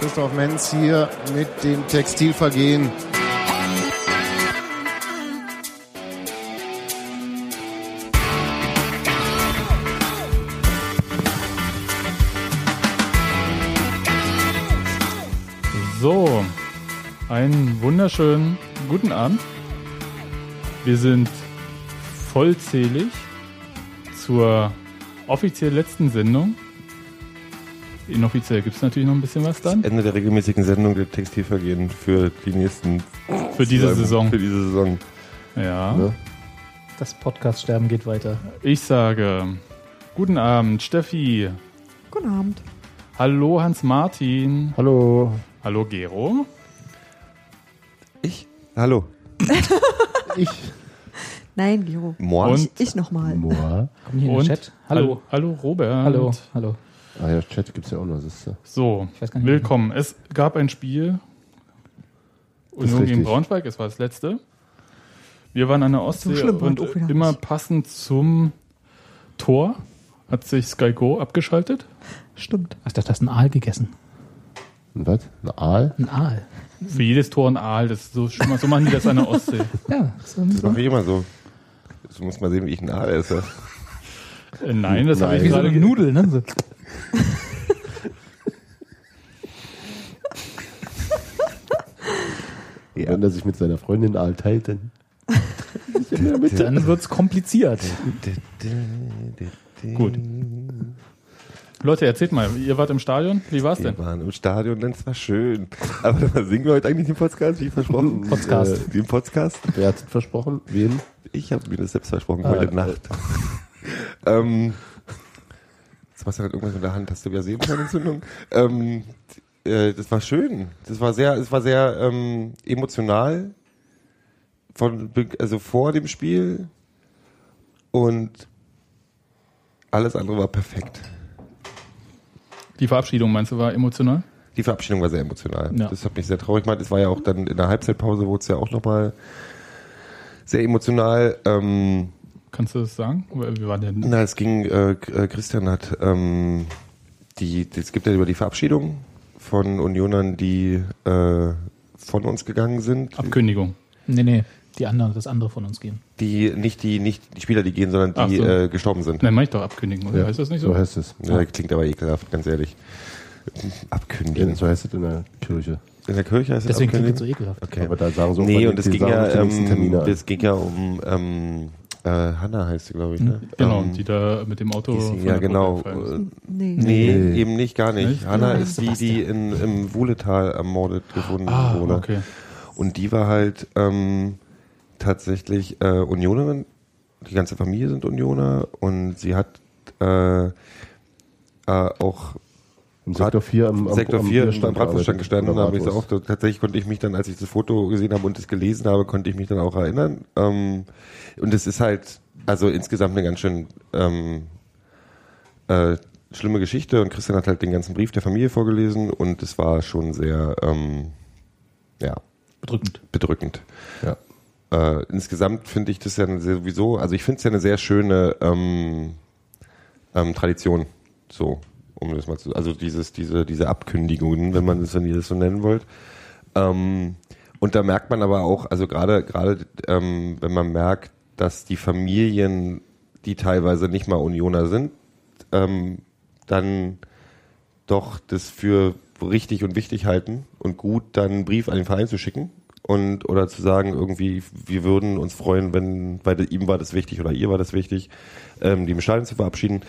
Christoph Menz hier mit dem Textilvergehen. So, einen wunderschönen guten Abend. Wir sind vollzählig zur offiziell letzten Sendung. Inoffiziell gibt es natürlich noch ein bisschen was dann. Ende der regelmäßigen Sendung der Textilvergehen für die nächsten Für diese Saison. Für diese Saison. Ja. Ne? Das Podcast-Sterben geht weiter. Ich sage, guten Abend, Steffi. Guten Abend. Hallo, Hans-Martin. Hallo. Hallo, Gero. Ich? Hallo. Ich. Nein, Gero. Moin. Und Ich nochmal. Moa. Kommen hier in Und? den Chat. Hallo. Hallo, Robert. Hallo. Hallo. Ah ja, Chat gibt's ja auch noch. siehst du. So, Ich weiß gar nicht, willkommen. Es gab ein Spiel. Ist Union gegen. Braunschweig, es war das letzte. Wir waren an der Ostsee schlimm war und es immer nicht. passend zum Tor hat sich Sky Go abgeschaltet. Stimmt. Hast du das ein Aal gegessen? Und was? Ein Aal? Ein Aal. Für jedes Tor ein Aal. Das ist so, so machen die das an der Ostsee. Ja. So Das mache ich immer so. Du musst mal sehen, wie ich ein Aal esse. Äh, nein, das habe ich wie so gerade eine Nudel, ne? So. Und Wenn er sich mit seiner Freundin Aal teilt, dann. Dann wird's kompliziert. Gut. Leute, erzählt mal, ihr wart im Stadion. Wie war's denn? Wir waren im Stadion, denn es war schön. Aber was singen wir heute eigentlich den Podcast, wie versprochen? Podcast. Äh, den Podcast? Wer hat es versprochen? Wen? Ich habe mir das selbst versprochen, Ah, heute äh, Nacht. ähm, Sebastian hat irgendwas in der Hand, hast du wieder Sebenscheinentzündung? ähm, äh, das war schön. Das war sehr, es war sehr ähm, emotional. Von, also vor dem Spiel. Und alles andere war perfekt. Die Verabschiedung, meinst du, war emotional? Die Verabschiedung war sehr emotional. Ja. Das hat mich sehr traurig gemacht. Das war ja auch dann in der Halbzeitpause, wurde es ja auch nochmal sehr emotional. Ähm, Kannst du das sagen? Wir waren ja Na, es ging, äh, äh, Christian hat, ähm, die, es gibt ja über die Verabschiedung von Unionern, die äh, von uns gegangen sind. Abkündigung. Nee, nee. Die anderen, das andere von uns gehen. Die, nicht die, nicht die Spieler, die gehen, sondern die so. äh, gestorben sind. Nein, mach ich doch Abkündigen, oder? Heißt das nicht so? So heißt es. Ja, klingt aber ekelhaft, ganz ehrlich. Abkündigen. So heißt es in der Kirche. In der Kirche heißt es Deswegen klingt es so ekelhaft. Okay. Aber da sagen so Nee, und es ging ja, ähm, ging ja um ähm, äh, Hanna heißt sie, glaube ich, ne? Genau, Ähm, die da mit dem Auto. die ist- ja, genau. Äh, Nee. Nee, Nee. eben nicht, gar nicht. Nicht? Hanna ist die, die in, im Wuhletal ermordet gefunden Ah, wurde. okay. Und die war halt ähm, tatsächlich äh, Unionerin. Die ganze Familie sind Unioner und sie hat äh, äh, auch Im Sektor 4 am, am Sektor am 4 Bierstand Bratwurststand gestanden da habe ich auch, tatsächlich konnte ich mich dann, als ich das Foto gesehen habe und es gelesen habe, konnte ich mich dann auch erinnern. Ähm, und es ist halt, also insgesamt eine ganz schön ähm, äh, schlimme Geschichte und Christian hat halt den ganzen Brief der Familie vorgelesen und es war schon sehr, ähm, ja, Bedrückend. bedrückend. Ja. Äh, insgesamt finde ich das ja sowieso, also ich finde es ja eine sehr schöne ähm, ähm, Tradition, so, um das mal zu, also dieses, diese, diese Abkündigungen, wenn man das, wenn ihr das so nennen wollt. Ähm, und da merkt man aber auch, also gerade, gerade, ähm, wenn man merkt, dass die Familien, die teilweise nicht mal Unioner sind, ähm, dann doch das für richtig und wichtig halten und gut dann einen Brief an den Verein zu schicken und oder zu sagen irgendwie wir würden uns freuen, wenn weil ihm war das wichtig oder ihr war das wichtig, ähm, die Stadion zu verabschieden.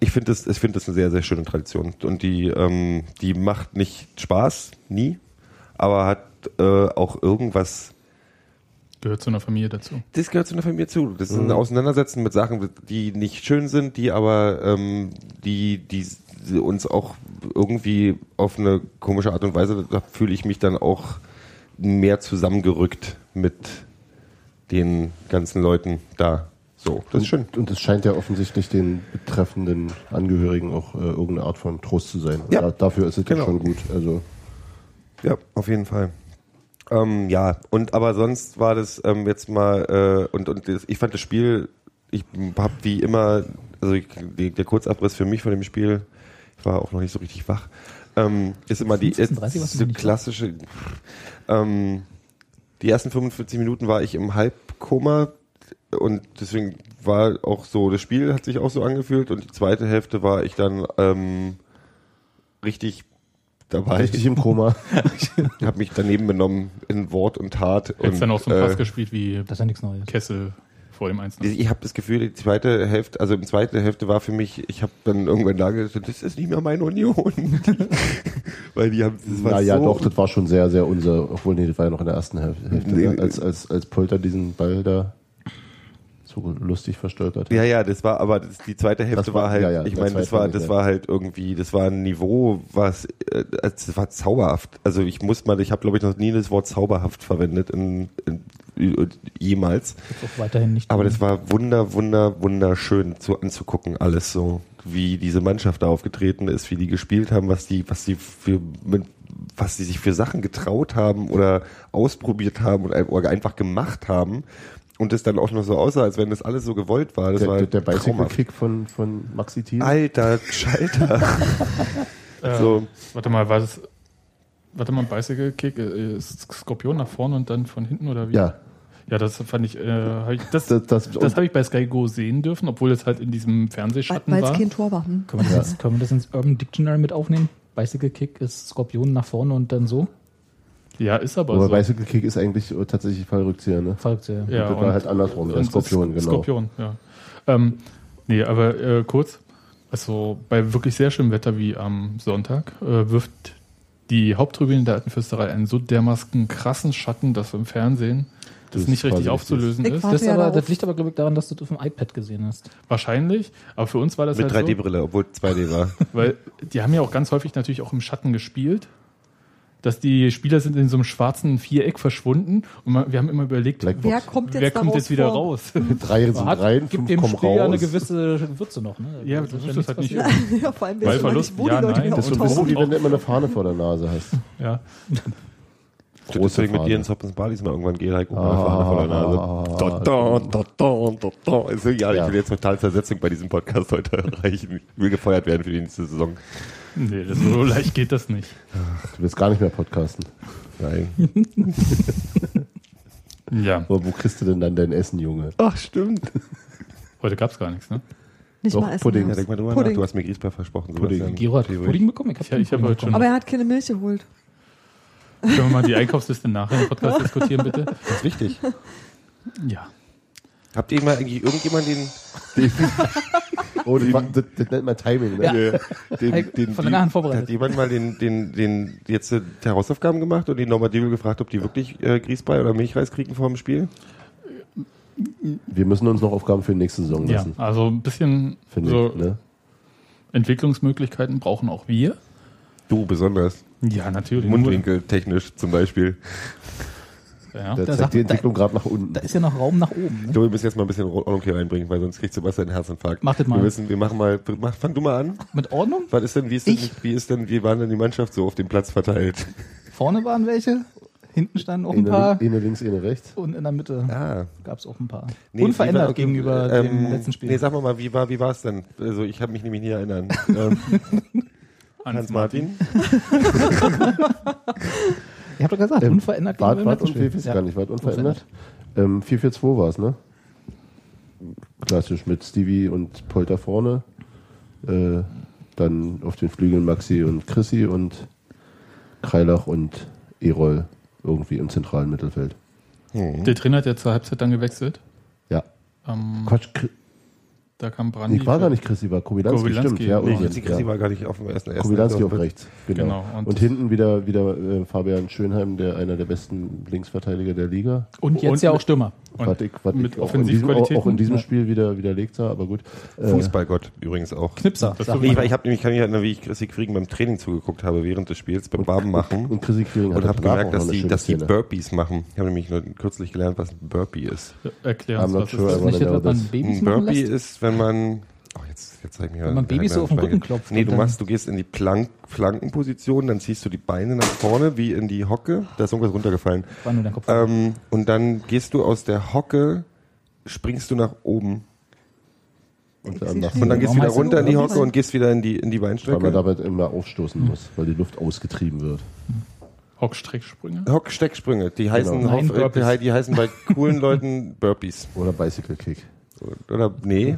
Ich finde das, ich finde das eine sehr sehr schöne Tradition und die ähm, die macht nicht Spaß nie, aber hat äh, auch irgendwas Gehört zu einer Familie dazu. das gehört zu einer Familie zu. Das ist ein Auseinandersetzen mit Sachen, die nicht schön sind, die aber ähm, die, die uns auch irgendwie auf eine komische Art und Weise, da fühle ich mich dann auch mehr zusammengerückt mit den ganzen Leuten da. So, das ist schön. Und, es scheint ja offensichtlich den betreffenden Angehörigen auch äh, irgendeine Art von Trost zu sein. Ja. Da, dafür ist es Genau. ja schon gut. Also Ja, auf jeden Fall. Ähm, ja, und aber sonst war das ähm, jetzt mal äh, und und das, ich fand das Spiel, ich habe wie immer also ich, die, der Kurzabriss für mich von dem Spiel, ich war auch noch nicht so richtig wach, ähm, ist immer die 36, was ist noch die klassische, ähm, die ersten 45 Minuten war ich im Halbkoma und deswegen war auch so, das Spiel hat sich auch so angefühlt und die zweite Hälfte war ich dann ähm, richtig dabei. Richtig im Koma. Ich habe mich daneben benommen in Wort und Tat. Hättest und, dann auch so einen Pass äh, gespielt wie Das ist ja nichts Neues. Kessel vor dem 1 ich habe das Gefühl, die zweite Hälfte, also die zweite Hälfte war für mich, ich habe dann irgendwann da gesagt, das ist nicht mehr meine Union. Weil die haben, das war Naja, so, doch, das war schon sehr, sehr unser, obwohl, nee, das war ja noch in der ersten Häl- Hälfte, Nee. ne? als, als, als Polter diesen Ball da so lustig verstört hat. Ja, ja, das war, aber das, die zweite Hälfte war- war, halt, ja, ja, ich meine, das war, das war halt irgendwie, das war ein Niveau, was, äh, das war zauberhaft. Also ich muss mal, ich habe glaube ich noch nie das Wort zauberhaft verwendet in, in, jemals. Auch weiterhin nicht. Aber das war wunder, wunder, wunderschön zu, anzugucken, alles so, wie diese Mannschaft da aufgetreten ist, wie die gespielt haben, was die, was die für, mit, was die sich für Sachen getraut haben oder ausprobiert haben oder einfach gemacht haben. Und es dann auch noch so aussah, als wenn das alles so gewollt war. Das Der, war der, der traumhaft. Bicycle-Kick von, von Maxi Thiel. Alter Schalter. so, Warte mal, war das. Warte mal, Bicycle Kick, äh, ist Skorpion nach vorne und dann von hinten oder wie? Ja, Ja, das fand ich, äh, hab ich das, das, das, das, habe ich bei Sky Go sehen dürfen, obwohl es halt in diesem Fernsehschatten Weil es war. kein Tor war. Hm? Können wir, das können wir das ins Urban Dictionary mit aufnehmen? Bicycle Kick ist Skorpion nach vorne und dann so? Ja, ist aber aber so. Bicycle Kick ist eigentlich tatsächlich Fallrückzieher, ne? Folgt ja. ja, das war halt andersrum, der und Skorpion, Sk- genau. Skorpion, ja. Ähm, nee, aber äh, kurz, also bei wirklich sehr schönem Wetter wie am Sonntag äh, wirft die Haupttribüne der Alten Fürsterei einen so dermaßen krassen Schatten, dass im Fernsehen das, Das nicht richtig aufzulösen ist. Das, ist Ja, aber, das liegt aber, glaube ich, daran, dass du das auf dem iPad gesehen hast. Wahrscheinlich, aber für uns war das mit halt so, 3D-Brille, obwohl 2D war. weil die haben ja auch ganz häufig natürlich auch im Schatten gespielt. Dass die Spieler sind in so einem schwarzen Viereck verschwunden und man, wir haben immer überlegt, Blackbox. Wer kommt jetzt, wer kommt jetzt wieder vor? raus? Drei sind rein, gibt fünf dem kommen Spiel ja eine raus. gewisse Würze noch. Ne? Ja, Also, das wenn ist halt nichts nicht Ja, vor allem, Bei Verlust, nicht, wo ja, die Leute nein, wieder Das ist so ein bisschen wie wenn du immer eine Fahne vor der Nase hast. ja. Große Deswegen mit Fahne. dir ins Hoppens Balis mal irgendwann gehe, halt Fahne vor der Nase. ah, Da, da, da, da, da, da. Also, ja, ich will jetzt total Versetzung bei diesem Podcast heute erreichen. Ich will gefeuert werden für die nächste Saison. Nee, das so leicht geht das nicht. Du willst gar nicht mehr podcasten. Nein. Ja, Aber wo kriegst du denn dann dein Essen, Junge? Ach, stimmt. heute gab's gar nichts, ne? Nicht Doch, mal essen. Pudding. Ja, denk mal drüber Pudding. nach. Du hast mir Griesbär versprochen. Pudding. Giro hat. Pudding bekommen? Ich, Ja, ich habe heute schon. Aber er hat keine Milch geholt. Können wir mal die Einkaufsliste nachher im Podcast diskutieren, bitte? Das ist wichtig. Ja. Habt ihr mal eigentlich irgendjemand den, Oh, das, war- das, das nennt man Timing, ne? Ja. den, Hey, den von langer Hand vorbereitet. Hat jemand mal den, den, den jetzt äh, die Hausaufgaben gemacht und die Normadil gefragt, ob die wirklich äh, Grießbrei oder Milchreis kriegen vor dem Spiel? Wir müssen uns noch Aufgaben für die nächste Saison ja, lassen, also ein bisschen finde so ich. Ne? Entwicklungsmöglichkeiten brauchen auch wir. Du besonders. Ja, natürlich. Mundwinkel technisch zum Beispiel. Ja. Da Da zeigt sagt- die Entwicklung gerade nach unten. Da ist ja noch Raum nach oben. Ne? Du müssen jetzt mal ein bisschen Ordnung hier reinbringen, weil sonst kriegt Sebastian einen Herzinfarkt. Mach das mal. Wir wissen, wir machen mal, mach, fang du mal an. Mit Ordnung? Was ist denn, wie ist denn, Ich? wie ist denn, wie waren denn die Mannschaft so auf dem Platz verteilt? Vorne waren welche, hinten standen auch ein Eine, paar eine links, eine rechts. und in der Mitte Ah. gab es auch ein paar. Nee, Unverändert wie war- gegenüber ähm, dem letzten Spiel. Nee, sag mal mal, wie war, wie war es denn? Also ich habe mich nämlich nie erinnern. ähm, Hans Martin? ich habe doch gesagt, Ähm, unverändert gegenüber wart dem und wie ist Spiel. gar nicht, wart unverändert. Ähm, 4-4-2 war es, ne? Klassisch mit Stevie und Polter vorne. Äh, dann auf den Flügeln Maxi und Chrissy und Kreilach und Erol irgendwie im zentralen Mittelfeld. Der Trainer hat ja zur Halbzeit dann gewechselt. Ja. Ähm, Quatsch, da kam Brandi. nee, war gar nicht Chrissy, war Kobilanski, Kobylanski, stimmt. Ja, nee, Ursinn, Chrissy, Chrissy ja. war gar nicht auf dem ersten. Kobylanski auf rechts, genau. Genau, Und, und- hinten wieder, wieder äh, Fabian Schönheim, der einer der besten Linksverteidiger der Liga. Und jetzt Und ja auch Stürmer. Und was ich, was mit ich auch in diesem, auch, in diesem. Spiel wieder widerlegt sah, aber gut. Äh, Fußballgott übrigens auch. Knipser. Das Nee, ich, ich, hab, ich kann mich erinnern, wie ich Chrissy Kriegen beim Training zugeguckt habe während des Spiels, beim Barbenmachen. Und Chrissy Quiring Und habe gemerkt, dass die, dass die. Burpees machen. Ich habe nämlich nur kürzlich gelernt, was ein Burpee ist. Erklären I'm uns, not was sure, ist Das nicht was man Ein machen Burpee lässt? ist, wenn man. Oh, jetzt, jetzt zeig mir Wenn man Babys so auf den Rücken klopft Nee, du machst, du gehst in die Plank, Flankenposition, dann ziehst du die Beine nach vorne wie in die Hocke. Da ist irgendwas runtergefallen. War nur dein Kopf. Ähm, und dann gehst du aus der Hocke, springst du nach oben. Und dann nach Und dann gehst du wieder runter in die Hocke und gehst wieder in die, in die weil man Beinstrecke. damit immer aufstoßen muss, weil die Luft ausgetrieben wird. Hockstrecksprünge. Hockstecksprünge, die heißen, Genau. Nein, auf, Burpees. die, die heißen bei coolen Leuten Burpees. Oder Bicycle Kick. Oder, nee,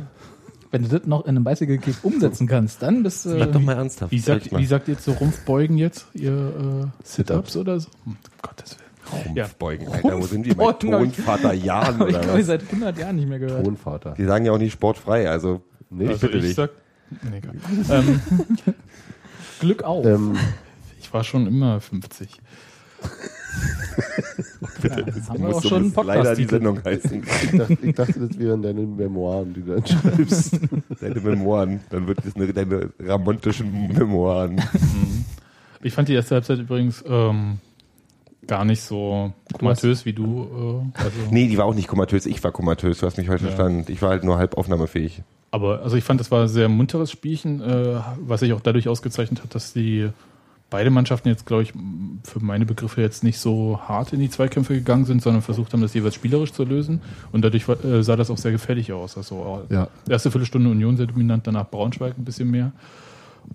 Wenn du das noch in einem Bicycle Kick umsetzen kannst, dann bist du. bleib doch mal ernsthaft. Wie sag sagt, ich wie sagt ihr zu Rumpfbeugen jetzt? Ihr äh, Sit-ups. Oder so? Um Gottes Willen. Ja. Beugen, Alter, wo sind die? Bei Rumpfbeugen ich- Tonvater Jahren ich, oder ich, was? seit 100 Jahren nicht mehr gehört. Tonvater. Die sagen ja auch nicht sportfrei, also Nee, Also bitte ich dich. sag, nee, egal. ähm, Glück auf. ähm, ich war schon immer 50. ja, haben wir muss auch schon einen leider die. Sendung heißen. ich, dachte, ich dachte, das wären deine Memoiren, die du dann schreibst. Deine Memoiren. Dann wird das eine, deine ramontischen Memoiren. Ich fand die erste Halbzeit übrigens ähm, gar nicht so komatös wie du. Äh, also, Nee, die war auch nicht komatös. Ich war komatös. Du hast mich falsch Ja. verstanden. Ich war halt nur halb aufnahmefähig. Aber also ich fand, das war ein sehr munteres Spielchen, äh, was sich auch dadurch ausgezeichnet hat, dass die beide Mannschaften jetzt, glaube ich, für meine Begriffe jetzt nicht so hart in die Zweikämpfe gegangen sind, sondern versucht haben, das jeweils spielerisch zu lösen. Und dadurch äh, sah das auch sehr gefährlich aus. Also äh, Ja. erste Viertelstunde Union sehr dominant, danach Braunschweig ein bisschen mehr.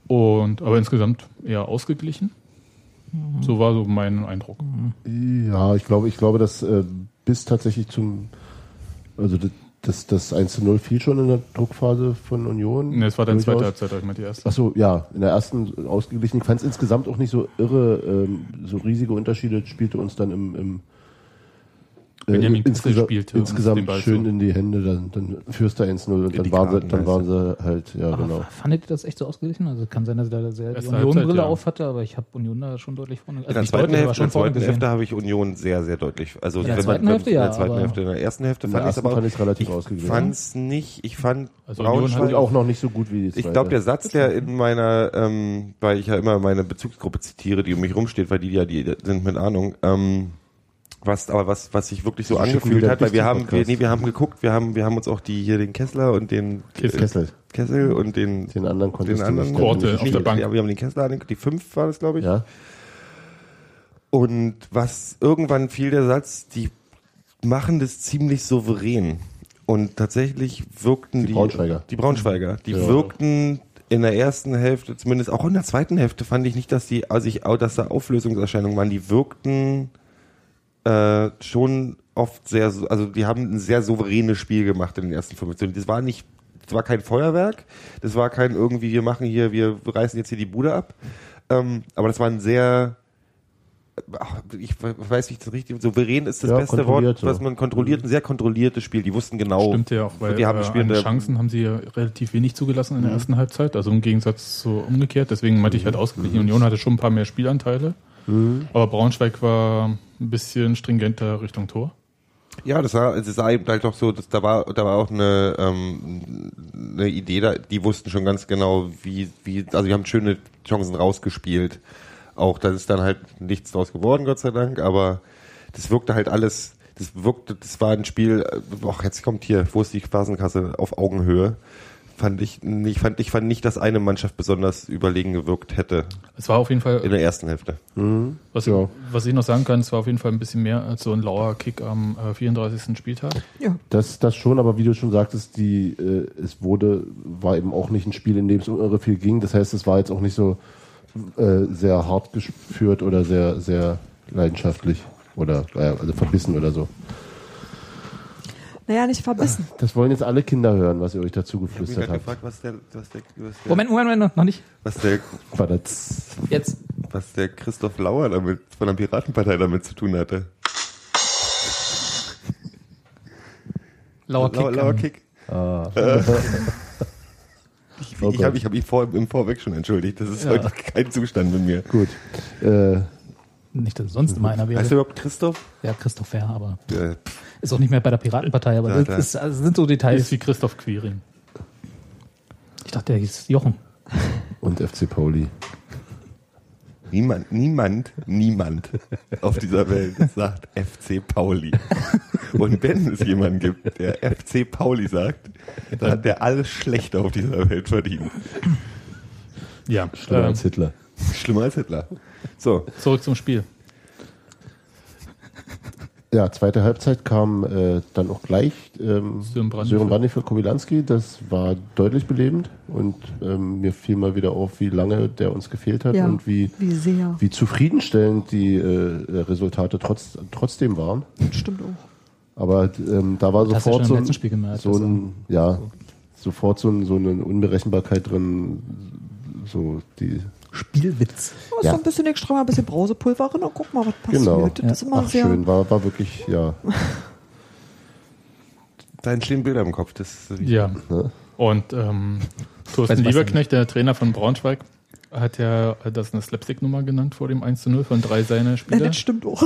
Und aber insgesamt eher ausgeglichen. So war so mein Eindruck. Ja, ich glaube, ich glaube, dass äh, bis tatsächlich zum, also das, das, das 1 zu 0 fiel schon in der Druckphase von Union. Nee, es war dann zweite. Halbzeit, ich meine die erste. Achso, ja, in der ersten ausgeglichen. Ich fand es insgesamt auch nicht so irre, ähm, so riesige Unterschiede spielte uns dann im, im Benjamin Kessel insgesa- spielte insgesamt Ball schön zu. in die Hände, dann, dann führst du 1-0 und dann waren, sie, dann waren sie halt, ja Aber genau. fandet ihr das echt so ausgeglichen? Also kann sein, dass ich da sehr die Union-Brille ja. auf hatte, aber ich habe Union da schon deutlich vorne. Also In der nicht zweiten Hälfte, in der zweiten. Hälfte habe ich Union sehr, sehr deutlich. Also In der zweiten man, Hälfte, in der ja, zweiten aber- Hälfte. In der ersten Hälfte fand ich es aber fand ich's relativ ich ausgeglichen. fand's nicht. Ich fand Also Union Braunschweig auch noch nicht so gut wie die zweite. Ich glaube, der Satz, der in meiner, ähm, weil ich ja immer meine Bezugsgruppe zitiere, die um mich rumsteht, weil die ja die sind mit Ahnung, ähm, was aber was was sich wirklich so angefühlt hat, weil wir haben wir, nee, wir haben geguckt, wir haben wir haben uns auch die hier den Kessler und den Kessel. Kessel. Kessel und den Den anderen den anderen. Korte nicht auf der Bank. Ja, wir haben den Kessler, die fünf war das, glaube ich. Ja, Und was irgendwann fiel der Satz, die machen das ziemlich souverän. Und tatsächlich wirkten Die die, Braunschweiger. die Braunschweiger, die Ja. wirkten in der ersten Hälfte, zumindest auch in der zweiten Hälfte, fand ich nicht, dass die, also ich, dass da Auflösungserscheinungen waren. Die wirkten äh, schon oft sehr, so- also die haben ein sehr souveränes Spiel gemacht in den ersten 15. Das war nicht, das war kein Feuerwerk, das war kein irgendwie, wir machen hier, wir reißen jetzt hier die Bude ab. Ähm, aber das war ein sehr, ach, ich weiß nicht, das richtig, souverän ist das Ja, beste Wort, was man kontrolliert, ein sehr kontrolliertes Spiel. Die wussten genau, Stimmt ja auch, weil die haben äh, Chancen haben sie ja relativ wenig zugelassen in der Mhm. ersten Halbzeit, also im Gegensatz zu umgekehrt. Deswegen meinte ich halt ausgeglichen. Union hatte schon ein paar mehr Spielanteile, Mhm. aber Braunschweig war ein bisschen stringenter Richtung Tor. Ja, das war, es sah eben halt doch so, dass da war, da war auch eine, ähm, eine Idee da, die wussten schon ganz genau, wie, wie, also die haben schöne Chancen rausgespielt. Auch da ist dann halt nichts draus geworden, Gott sei Dank, aber das wirkte halt alles, das wirkte, das war ein Spiel, äh, ach, jetzt kommt hier, wo ist die Phasenkasse auf Augenhöhe? Fand ich nicht, fand, ich fand nicht, dass eine Mannschaft besonders überlegen gewirkt hätte Es war auf jeden Fall in der ersten Hälfte. Was, Ja. ich, was ich noch sagen kann, es war auf jeden Fall ein bisschen mehr als so ein lauer Kick am äh, 34. Spieltag. Das, das schon, aber wie du schon sagtest, die, äh, es wurde, war eben auch nicht ein Spiel, in dem es um irre viel ging. Das heißt, es war jetzt auch nicht so äh, sehr hart geführt oder sehr, sehr leidenschaftlich oder äh, also verbissen oder so. Naja, nicht verbissen. Das wollen jetzt alle Kinder hören, was ihr euch dazu Ich hab mich geflüstert grad habt. gefragt, was der, was der, was der, Moment, Moment, Moment, noch nicht. was der War das Jetzt. was der Christoph Lauer damit von der Piratenpartei damit zu tun hatte. Lauer Kick. Lauer, Lauer ähm, Kick. ah, Ich, Oh ich Gott. habe ich hab mich vor, im Vorweg schon entschuldigt. Das ist heute kein Zustand mit mir. gut. Äh, Nicht, dass sonst immer einer Heißt du wäre. überhaupt Christoph? Ja, Christoph Fair, aber Äh, pff, ist auch nicht mehr bei der Piratenpartei, aber Ja, das, da- ist, also sind so Ist Details. wie Christoph Quiring. Ich dachte, der hieß Jochen. und FC Pauli. niemand, niemand, niemand auf dieser Welt sagt FC Pauli. Und wenn es jemanden gibt, der FC Pauli sagt, dann hat der alles Schlechte auf dieser Welt verdient. Ja, Schlimmer ähm, als Hitler. Schlimmer als Hitler. So, zurück zum Spiel. Ja, zweite Halbzeit kam äh, dann auch gleich ähm, Sören Brandy für- Kowilanski. Das war deutlich belebend und ähm, mir fiel mal wieder auf, wie lange der uns gefehlt hat Ja, und wie, wie sehr. wie zufriedenstellend die äh, Resultate trotz, trotzdem waren. Stimmt auch. Aber ähm, da war Das sofort so, gemerkt, ein, ja, sofort so, ein, so eine Unberechenbarkeit drin, so die, Spielwitz. Oh, Ja. So ein bisschen extra mal ein bisschen Brausepulver rein und guck mal, was passiert. Genau. Das ist immer ach sehr. schön, war, war wirklich, ja, Da entstehen Bilder im Kopf. Das ist Ja. ne? Und ähm, Thorsten was Lieberknecht, der Trainer von Braunschweig, hat ja das eine Slapstick-Nummer genannt vor dem 1 zu 0 von drei seiner Ja, Spieler. das stimmt auch.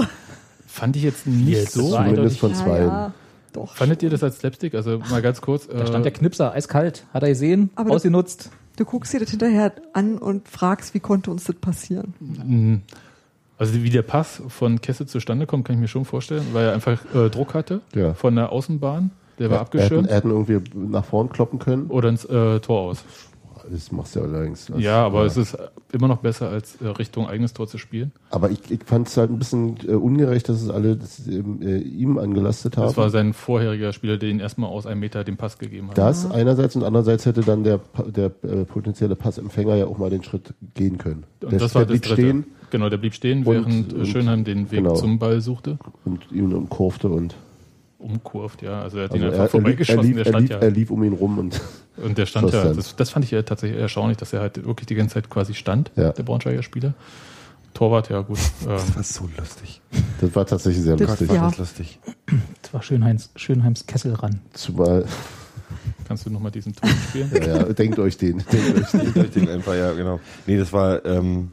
Fand ich jetzt nicht Jetzt so. zumindest von Ja, zwei. ja, doch. Fandet ihr das als Slapstick? Also mal ganz kurz. Da stand der Knipser, eiskalt. Hat er gesehen, Aber das- ausgenutzt. Du guckst dir das hinterher an und fragst, wie konnte uns das passieren? Mm, Also wie der Pass von Kesse zustande kommt, kann ich mir schon vorstellen, weil er einfach äh, Druck hatte Ja. von der Außenbahn. Der war er, abgeschirmt. er hätten irgendwie nach vorn kloppen können. oder ins äh, Tor aus. Das machst du ja allerdings. Das- Ja, aber es ist immer noch besser, als äh, Richtung eigenes Tor zu spielen. Aber ich, ich fand es halt ein bisschen äh, ungerecht, dass es alle das, äh, ihm angelastet haben. Das war sein vorheriger Spieler, der ihn erstmal aus einem Meter den Pass gegeben hat. das einerseits und andererseits hätte dann der, der äh, potenzielle Passempfänger ja auch mal den Schritt gehen können. Und der, das war der blieb das Dritte. stehen Genau, der blieb stehen, Und- während äh, und- Schönheim den Weg genau. zum Ball suchte. und ihn umkurfte und Umkurvt, ja. Also er hat also ihn er, einfach er, lief, er, vorbeigeschossen. lief, der er, stand lief, ja. er lief um ihn rum und Und der stand ja, das, das fand ich ja tatsächlich erstaunlich, dass er halt wirklich die ganze Zeit quasi stand, Ja. der Braunschweiger Spieler. Torwart, ja gut. Ähm, Das war so lustig. das war tatsächlich sehr Das- lustig. ja. Das lustig. Das war Schönheims, Schönheims Kessel ran. Zumal, kannst du nochmal diesen Ton spielen? ja, ja, denkt euch den. Denkt euch den. Durch den einfach, ja, genau. Nee, das war, ähm,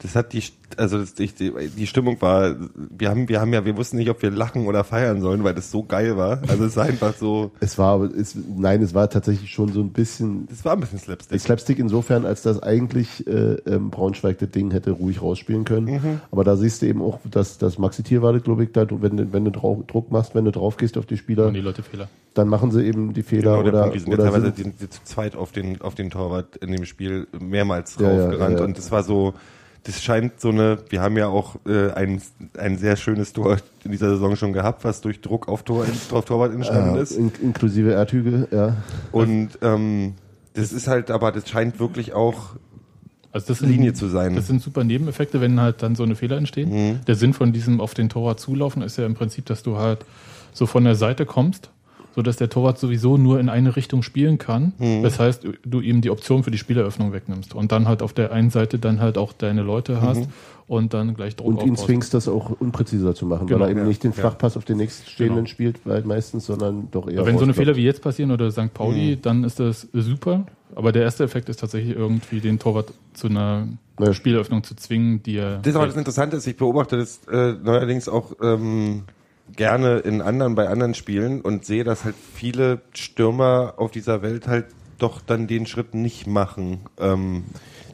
das hat die, also das, die, die Stimmung war, wir haben, wir haben ja, wir wussten nicht, ob wir lachen oder feiern sollen, weil das so geil war. Also es war einfach so, Es war, aber es, nein, es war tatsächlich schon so ein bisschen das war ein bisschen Slapstick. Slapstick insofern, als dass eigentlich äh, ähm, Braunschweig das Ding hätte ruhig rausspielen können. Mhm. Aber da siehst du eben auch, dass das Maxi Tier war, glaube ich, da, wenn, du- wenn du drauf, Druck machst, wenn du drauf gehst auf die Spieler, Und die Leute Fehler. dann machen sie eben die Fehler Genau, der oder, Punkt, die sind ja oder teilweise sind, die, die zu zweit auf den, auf den Torwart in dem Spiel mehrmals Ja, ja, ja, ja. Und das war so, das scheint so eine, wir haben ja auch äh, ein, ein sehr schönes Tor in dieser Saison schon gehabt, was durch Druck auf, Tor, auf Torwart entstanden äh, ist. in, inklusive Erdhügel, ja. Und ähm, das ist halt, aber das scheint wirklich auch Also das sind, Linie zu sein. Das sind super Nebeneffekte, wenn halt dann so eine Fehler entstehen. Mhm. Der Sinn von diesem auf den Torwart zulaufen ist ja im Prinzip, dass du halt so von der Seite kommst, so dass der Torwart sowieso nur in eine Richtung spielen kann. Mhm. Das heißt, du ihm die Option für die Spieleröffnung wegnimmst und dann halt auf der einen Seite dann halt auch deine Leute hast und dann gleich Druck Und ihn aufbaust. zwingst, das auch unpräziser zu machen, Genau, weil er eben ja, nicht den ja. Flachpass auf den nächststehenden Genau. spielt, weil meistens, sondern doch eher Aber wenn so eine. Fehler wie jetzt passieren oder St. Pauli, Mhm. dann ist das super. Aber der erste Effekt ist tatsächlich irgendwie den Torwart zu einer Ja. Spieleröffnung zu zwingen, die er. Das ist aber das Interessante ist, ich beobachte das äh, neuerdings auch ähm, gerne in anderen, bei anderen Spielen und sehe, dass halt viele Stürmer auf dieser Welt halt doch dann den Schritt nicht machen. Ähm,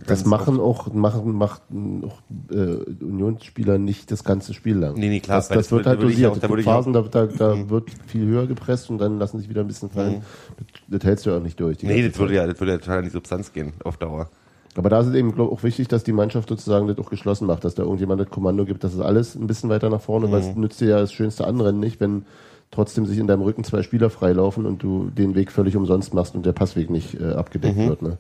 Das machen auch, machen, macht auch äh, Unionsspieler nicht das ganze Spiel lang. Nee, nee, klar, Das, das das wird halt dosiert. da Phasen, da, da, da Mhm. wird viel höher gepresst und dann lassen sich wieder ein bisschen fallen. Das, das hältst du ja auch nicht durch. Nee, das würde ja, das würde ja total an die Substanz gehen, auf Dauer. Aber da ist es eben glaub, auch wichtig, dass die Mannschaft sozusagen das auch geschlossen macht, dass da irgendjemand das Kommando gibt, dass es alles ein bisschen weiter nach vorne, weil Mhm. es nützt dir ja das schönste Anrennen nicht, wenn trotzdem sich in deinem Rücken zwei Spieler freilaufen und du den Weg völlig umsonst machst und der Passweg nicht äh, abgedeckt Mhm. wird. Ne?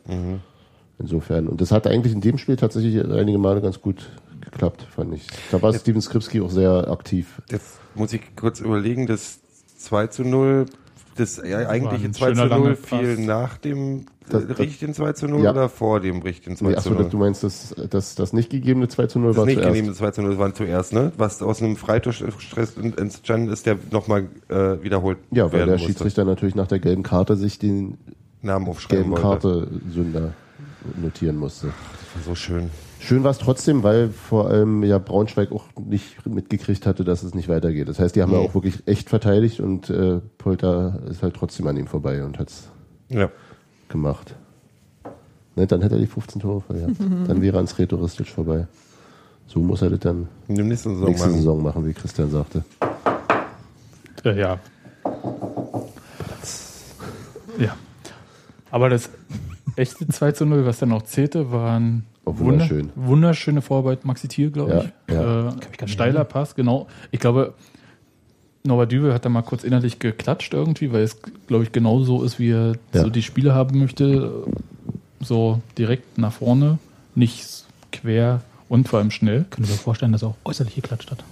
Insofern. Und das hat eigentlich in dem Spiel tatsächlich einige Male ganz gut geklappt, fand ich. Da war Steven Skripski auch sehr aktiv. Jetzt muss ich kurz überlegen, das 2 zu 0, das ja, eigentliche ein 2 zu schöner 0 langer fiel nach dem Das- äh, das- richtigen 2 zu 0 Ja. oder vor dem richtigen 2 Nee, zu achso, 0? du meinst, das, das, das nicht gegebene 2 zu 0 Das war nicht zuerst. genehmigte 2 zu 0 waren zuerst, ne? Was aus einem Freistoßstress entstanden ist, der nochmal äh, wiederholt Ja, weil werden der musste. Schiedsrichter natürlich nach der gelben Karte sich den Namen aufschreiben gelben wollte. Karte Sünder notieren musste. Das war so schön. Schön war es trotzdem, weil vor allem ja Braunschweig auch nicht mitgekriegt hatte, dass es nicht weitergeht. Das heißt, die haben ja Mhm. auch wirklich echt verteidigt und äh, Polter ist halt trotzdem an ihm vorbei und hat's Ja. gemacht. Ne, dann hätte er die 15 Tore verjagt. dann wäre er ans Rhetoristisch vorbei. So muss er das dann In der nächsten Saison nächste machen. Saison machen, wie Christian sagte. Äh, ja. Ja. Aber das echte 2 zu 0, was dann auch zählte, waren Wunder, wunderschön. wunderschöne Vorarbeit Maxi Thiel, glaube ich. Ja. Äh, steiler. Pass, genau. Ich glaube, Norbert Düvel hat da mal kurz innerlich geklatscht irgendwie, weil es, glaube ich, genau so ist, wie er Ja. so die Spiele haben möchte. So direkt nach vorne, nicht quer und vor allem schnell. Können wir vorstellen, dass er auch äußerlich geklatscht hat.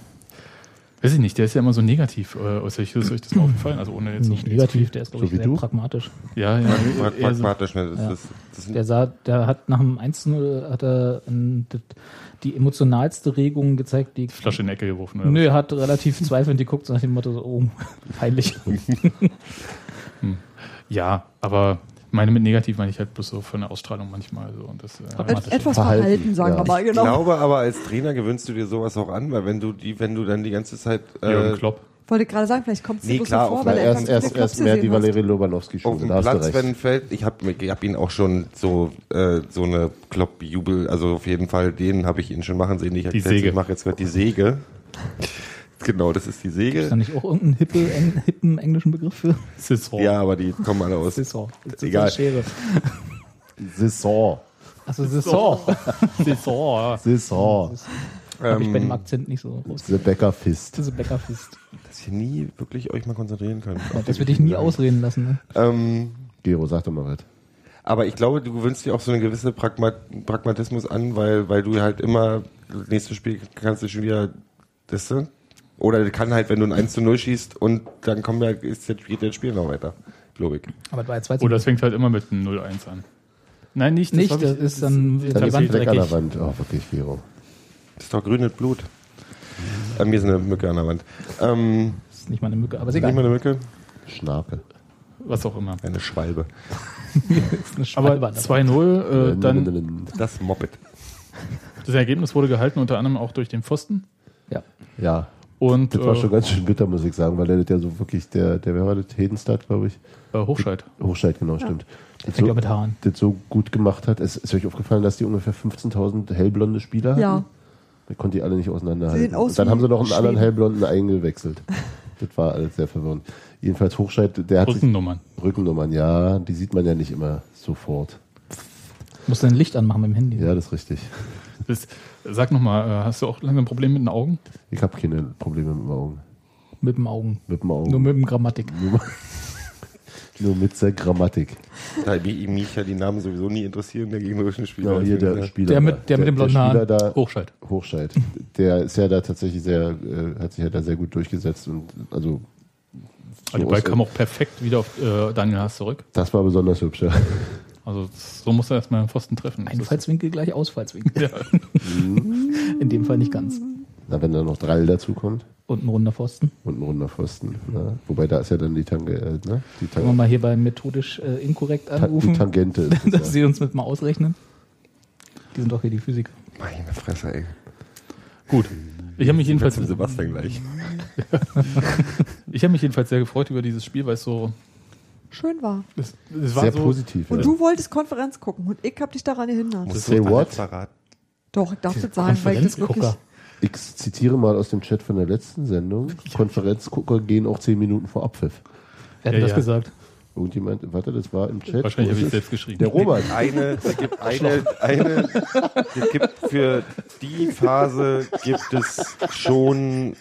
Weiß ich nicht, der ist ja immer so negativ äh. Ist euch das mal aufgefallen? Also ohne jetzt Nicht negativ, der ist, glaube So ich, wie sehr du? pragmatisch. Ja, ja. Prag- eher so- Pragmatisch, ne? Das, Ja. das, das Der sah, der hat nach dem 1 hat er die emotionalste Regung gezeigt, die Flasche in die Ecke geworfen. Oder? Nö, er hat relativ zweifelnd geguckt, so nach dem Motto, so, oh, peinlich. Ja, aber meine mit negativ meine ich halt bloß so von der Ausstrahlung manchmal. So. Und das, äh. Et etwas Verhalten, verhalten, sagen ja. wir mal, Ich genau. glaube aber als Trainer gewöhnst du dir sowas auch an, weil wenn du die, wenn du dann die ganze Zeit Jürgen äh, Klopp. Wollte ich gerade sagen, vielleicht kommt es Nee, klar, so vor, auf weil er erst, erst, erst mehr die. Valerie Lobanowski auf Schule, dem hast du Platz, recht. wenn fällt, ich habe ich hab ihn auch schon so äh, so eine Klopp-Jubel, also auf jeden Fall den habe ich ihn schon machen sehen. Ich Die Säge. Ich mache jetzt gerade die Säge. Genau, das ist die Ist da Säge. nicht auch irgendein hippe, eng, hippen englischen Begriff für? Cicero. Ja, aber die kommen alle aus. Saison. Das ist Egal. eine Schere. Saison. Achso, Saison. Cicero, ja. Saison. Habe ich bei dem Ähm, Akzent nicht so raus. The Becker Fist. Diese Bäckerfist. dass ihr nie wirklich euch mal konzentrieren könnt. Ja, das würde ich nie ausreden lassen. Ne? Ähm, Gero, sag doch mal was. Aber ich glaube, du gewöhnst dir auch so eine gewisse Pragma Pragmatismus an, weil, weil du halt immer, das nächste Spiel kannst du schon wieder, das, oder kann halt, wenn du ein 1 zu 0 schießt und dann kommt ja, ist jetzt, geht das Spiel noch weiter, glaube ich. Aber das war ja 2 zu Oder es fängt halt immer mit einem 0-1 an. Nein, nicht. Nicht, hab das ich- ist dann das- die Dann das- ist Wand an der. Wand. Oh, wirklich, Gero. Das ist doch grünes Blut. An mir ist eine Mücke an der Wand. Ähm, Das ist nicht mal eine Mücke, aber ist nicht mal egal. eine Mücke, Schnarke. Was auch immer. eine Schwalbe. Das eine Aber Schwalbe Wand. 2-0, äh, dann dann. Das Moped. das Ergebnis wurde gehalten, unter anderem auch durch den Pfosten. Ja. Ja, Und das war äh, schon ganz schön bitter, muss ich sagen, weil der ja so wirklich, der, der wer war das? Hedenstadt, glaube ich. äh, Hochscheid. Hochscheid, genau, stimmt. Das so, ja mit Haaren. das so gut gemacht hat. Es ist euch aufgefallen, dass die ungefähr 15.000 hellblonde Spieler hatten? Ja. Man konnte die alle nicht auseinanderhalten. Sehen aus Und dann haben sie noch einen anderen hellblonden eingewechselt. das war alles sehr verwirrend. Jedenfalls Hochscheid, der hat sich Rückennummern. Rückennummern, ja, die sieht man ja nicht immer sofort. Musst du ein Licht anmachen mit dem Handy. Ja, das ist richtig. Das, sag nochmal, äh, hast du auch langsam ein Problem mit den Augen? Ich habe keine Probleme mit den Augen. Mit dem Augen. Mit dem Augen. Nur mit dem Grammatik. Nur, nur mit der Grammatik. Da mich, mich ja die Namen sowieso nie interessieren, der gegnerischen Spieler. Genau, hier der Deswegen, Spieler. Der mit- da. der mit den blonden Spieler da, Hochscheid. Hochscheid. Der ist ja da tatsächlich sehr, äh, hat sich ja da sehr gut durchgesetzt und also Aber der so Ball kam auch perfekt wieder auf äh, Daniel Haas zurück. das war besonders hübsch, ja. Also so muss er erstmal den Pfosten treffen. Einfallswinkel gleich Ausfallswinkel. Ja. In dem Fall nicht ganz. Na, wenn da noch Drall dazu kommt Und ein runder Pfosten. und ein runder Pfosten. Ne? Wobei da ist ja dann die, Tange, äh, ne? die, Können wir Tang mal hier bei methodisch äh, inkorrekt Ta die anrufen, Tangente. ist das dass ja. sie uns mit mal ausrechnen. Die sind doch hier die Physiker. Meine Fresse, ey. Gut. Ich habe mich jedenfalls, Sebastian gleich. ich habe mich jedenfalls sehr gefreut über dieses Spiel, weil es so, Schön war. es, es war Sehr so, positiv. Und ja. du wolltest Konferenz gucken und ich hab dich daran gehindert. Musst Say what? Doch, ich darf das sagen, weil ich das wirklich... Konferenzgucker. Ich zitiere mal aus dem Chat von der letzten Sendung. Konferenzgucker gehen auch zehn Minuten vor Abpfiff. Wer hat Ja, das ja. gesagt? Irgendjemand, warte, das war im Chat. wahrscheinlich habe ich selbst es? geschrieben. Der Robert. Eine, es gibt eine, eine, es gibt für die Phase gibt es schon,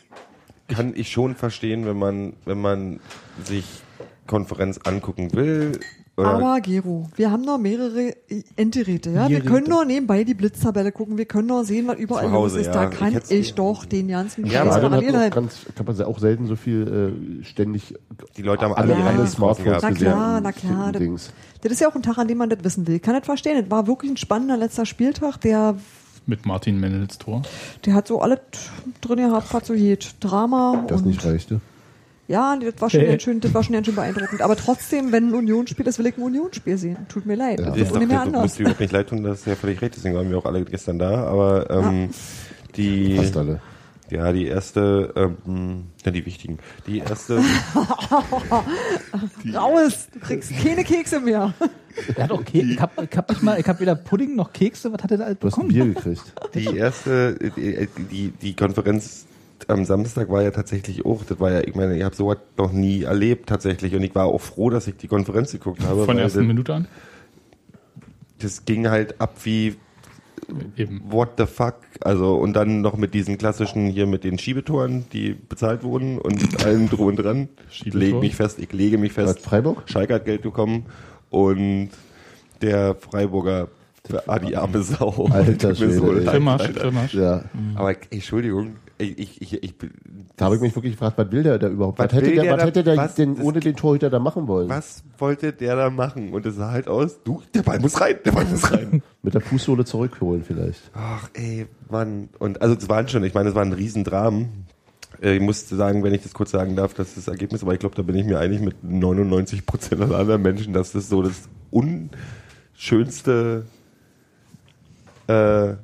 kann ich schon verstehen, wenn man, wenn man sich Konferenz angucken will. Oder Aber Gero, wir haben noch mehrere Endgeräte, ja. Wir können noch nebenbei die Blitztabelle gucken, wir können noch sehen, was überall Zu Hause, los ist. ja. Da Ich kann hätt's- ich, doch den ganzen Ja, Scheiß parallel halten. kann man auch selten so viel äh, ständig die Leute haben alle, alle Ja. alle ihre Smartphones Na klar, na klar, das-. Das ist ja auch ein Tag, an dem man das wissen will. Ich kann das verstehen. Das war wirklich ein spannender letzter Spieltag. Der, Mit Martin Mendels Tor. der hat so alles drin gehabt, was so geht. Drama Das und nicht reichte. Ja, das war schon ganz schön, das war schon ganz schön beeindruckend. Aber trotzdem, wenn ein Unionsspiel ist, will ich ein Unionsspiel sehen. Tut mir leid. Ja. Das ist doch, du musst anders. dir überhaupt nicht leid tun, das ist ja völlig recht, deswegen waren wir auch alle gestern da, aber ähm, die, Fast alle. ja, die erste, ähm, ja, die wichtigen, die erste, Raus! Du kriegst keine Kekse mehr. Der hat auch Kekse. Ich hab, ich hab nicht mal, ich hab weder Pudding noch Kekse. Was hat er da alles Du hast ein bekommen? Bier gekriegt. Die erste, die, die, die Konferenz am Samstag war ja tatsächlich auch, das war ja, ich meine, ich habe sowas noch nie erlebt tatsächlich und ich war auch froh, dass ich die Konferenz geguckt habe, Von der ersten das, Minute an. das ging halt ab wie Eben. what the fuck? Also, und dann noch mit diesen klassischen hier mit den Schiebetoren, die bezahlt wurden und allem drum und dran. Lege mich fest, ich lege mich fest. Freiburg? Schalke hat Geld bekommen und der Freiburger, ah, die arme Sau. Alter so Schwede, Alter. Trimmarsch. Ja. Aber ey, Entschuldigung, ich, ich, ich, Da habe ich mich wirklich gefragt, was will der da überhaupt? Was, Was hätte der, der was hätte der was- denn ohne den Torhüter da machen wollen? was wollte der da machen? Und es sah halt aus, du, der Ball muss rein, der Ball muss rein. Mit der Fußsohle zurückholen vielleicht. Ach, ey, Mann. Und also es waren schon, ich meine, es war ein Riesendramen. Äh, Ich muss sagen, wenn ich das kurz sagen darf, das ist das Ergebnis, aber ich glaube, da bin ich mir einig mit 99 Prozent aller anderen Menschen, dass das so das unschönste,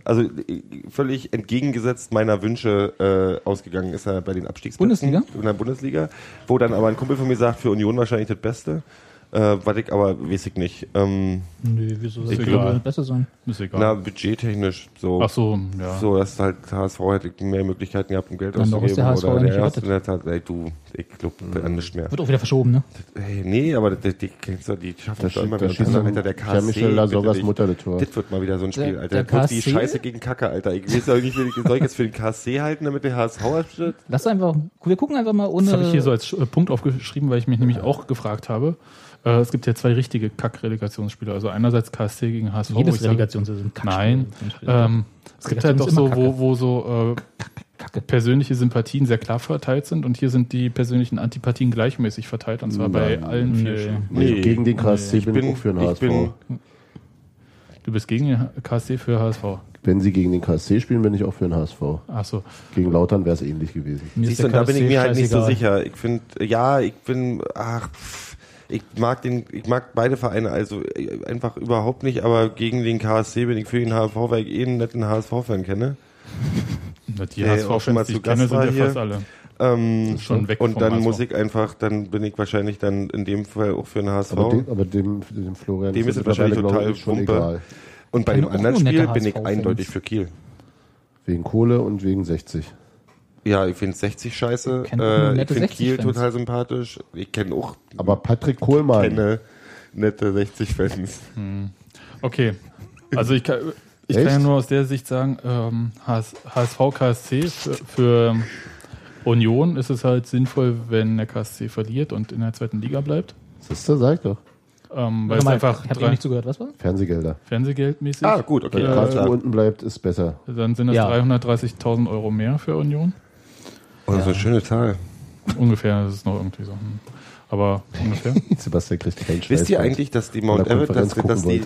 also äh, völlig entgegengesetzt meiner Wünsche äh, ausgegangen ist er bei den Abstiegsplätzen Bundesliga? in der Bundesliga, wo dann aber ein Kumpel von mir sagt, für Union wahrscheinlich das Beste. Äh, was ich aber weiß ich nicht. Ähm, Nö, wieso soll das besser sein? Ist egal. na, budgettechnisch so. Ach so, ja. So, dass halt HSV hätte mehr Möglichkeiten gehabt, um Geld Dann doch auszugeben. ist der HSV oder nicht der erste, gerettet. der hat, ey, du, ich glaube an nichts mehr. Wird auch wieder verschoben, ne? Hey, nee, aber die, die, kennst du, die schaffen Da das doch immer wieder. Alter, dann der KSC. Bitte dich. Mutter das Tor. Das wird mal wieder so ein Spiel, Der- Alter. der kommt die KSC? Scheiße gegen Kacke, Alter. Ich weiß auch nicht, wie soll ich jetzt für den KSC halten, damit der HSV abschnitt? Lass einfach, wir gucken einfach mal ohne. Das habe ich hier so als äh, Punkt aufgeschrieben, weil ich mich nämlich auch gefragt habe. Äh, es gibt ja zwei richtige Kack-Relegationsspiele. Also einerseits KSC gegen HSV. jedes Relegationsspiel sind Kackspiele. Nein. Ähm, es gibt halt doch so, wo, wo so äh, persönliche Sympathien sehr klar verteilt sind und hier sind die persönlichen Antipathien gleichmäßig verteilt und zwar bei Nein. allen vier Nö. Spielen. Nee, Nee. gegen den KSC Ich bin, ich auch für den HSV. bin, Du bist gegen den KSC für HSV. Wenn sie gegen den KSC spielen, bin ich auch für den HSV. Achso. Gegen Lautern wäre es ähnlich gewesen. Mir ist siehst du, da bin ich mir halt nicht so sicher. Ich finde, ja, ich bin, ach, pff, ich mag den, ich mag beide Vereine also äh, einfach überhaupt nicht, aber gegen den KSC bin ich für den HSV, weil ich eh einen netten HSV-Fan kenne. Die Der auch schon mal HSV-Fans, die zu ich kenne, Gast sind ja hier. fast alle. Ähm, Schon weg und dann HSV. muss ich einfach, dann bin ich wahrscheinlich dann in dem Fall auch für den HSV. Aber dem, aber dem, dem Florian Dem ist es wahrscheinlich total Wumpe. egal. und bei dem anderen Spiel bin ich eindeutig für Kiel. Wegen Kohle und wegen 60. Ja, ich finde 60 scheiße. Nur Äh, ich finde Kiel 60-Fans. total sympathisch. Ich kenne auch Aber Patrick Kohlmann, keine nette 60-Fans. Okay. Also ich kann, ich Echt? kann ja nur aus der Sicht sagen, ähm, HS, HSV, KSC, für, für Union ist es halt sinnvoll, wenn der KSC verliert und in der zweiten Liga bleibt. siehst du, sag ich doch. Ähm, weil Warte es mal, einfach ich habe drei, nicht zugehört, was war? Fernsehgelder. Fernsehgeldmäßig. Ah, gut, okay. Wenn Äh, Karlsruhe klar. unten bleibt, ist besser. Dann sind das Ja. 330.000 Euro mehr für Union. Oh, das ist eine schöne Zahl. Ungefähr, das ist noch irgendwie so. Aber ungefähr. Sebastian kriegt keinen Scheiß. Wisst ihr eigentlich, dass die Mount Everest, dass, dass, die,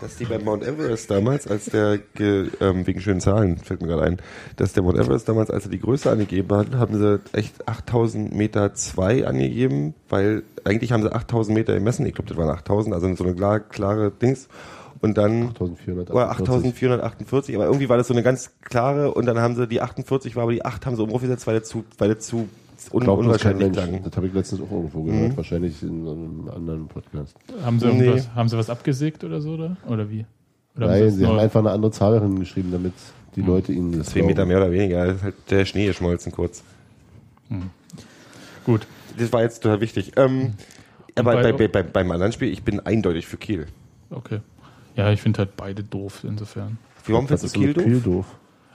dass die beim Mount Everest damals, als der, ge, ähm, wegen schönen Zahlen, fällt mir gerade ein, dass der Mount Everest damals, als er die Größe angegeben hat, haben sie echt 8000 Meter zwei angegeben, weil eigentlich haben sie 8000 Meter gemessen, ich glaube, das waren 8000, also so eine klar, klare Dings. Und dann, 8448. oder 8448, aber irgendwie war das so eine ganz klare, und dann haben sie die 48, war aber die 8 haben sie umgesetzt, weil das zu, weil das zu un, kein unwahrscheinlich Mensch. klang. Das habe ich letztens auch irgendwo gehört. Wahrscheinlich in einem anderen Podcast. haben, sie Nee. irgendwas, haben sie was abgesägt oder so? Oder, oder wie? Oder haben Nein, das sie haben nur- einfach eine andere Zahl hingeschrieben, damit die Leute ihnen das Zehn Meter glauben. mehr oder weniger, das ist halt der Schnee geschmolzen kurz. Gut. Das war jetzt total wichtig. Ähm, aber bei- bei, bei, bei, beim anderen Spiel, ich bin eindeutig für Kiel. Okay. Ja, ich finde halt beide doof insofern. Warum findest ist du Kiel Kiel doof? doof?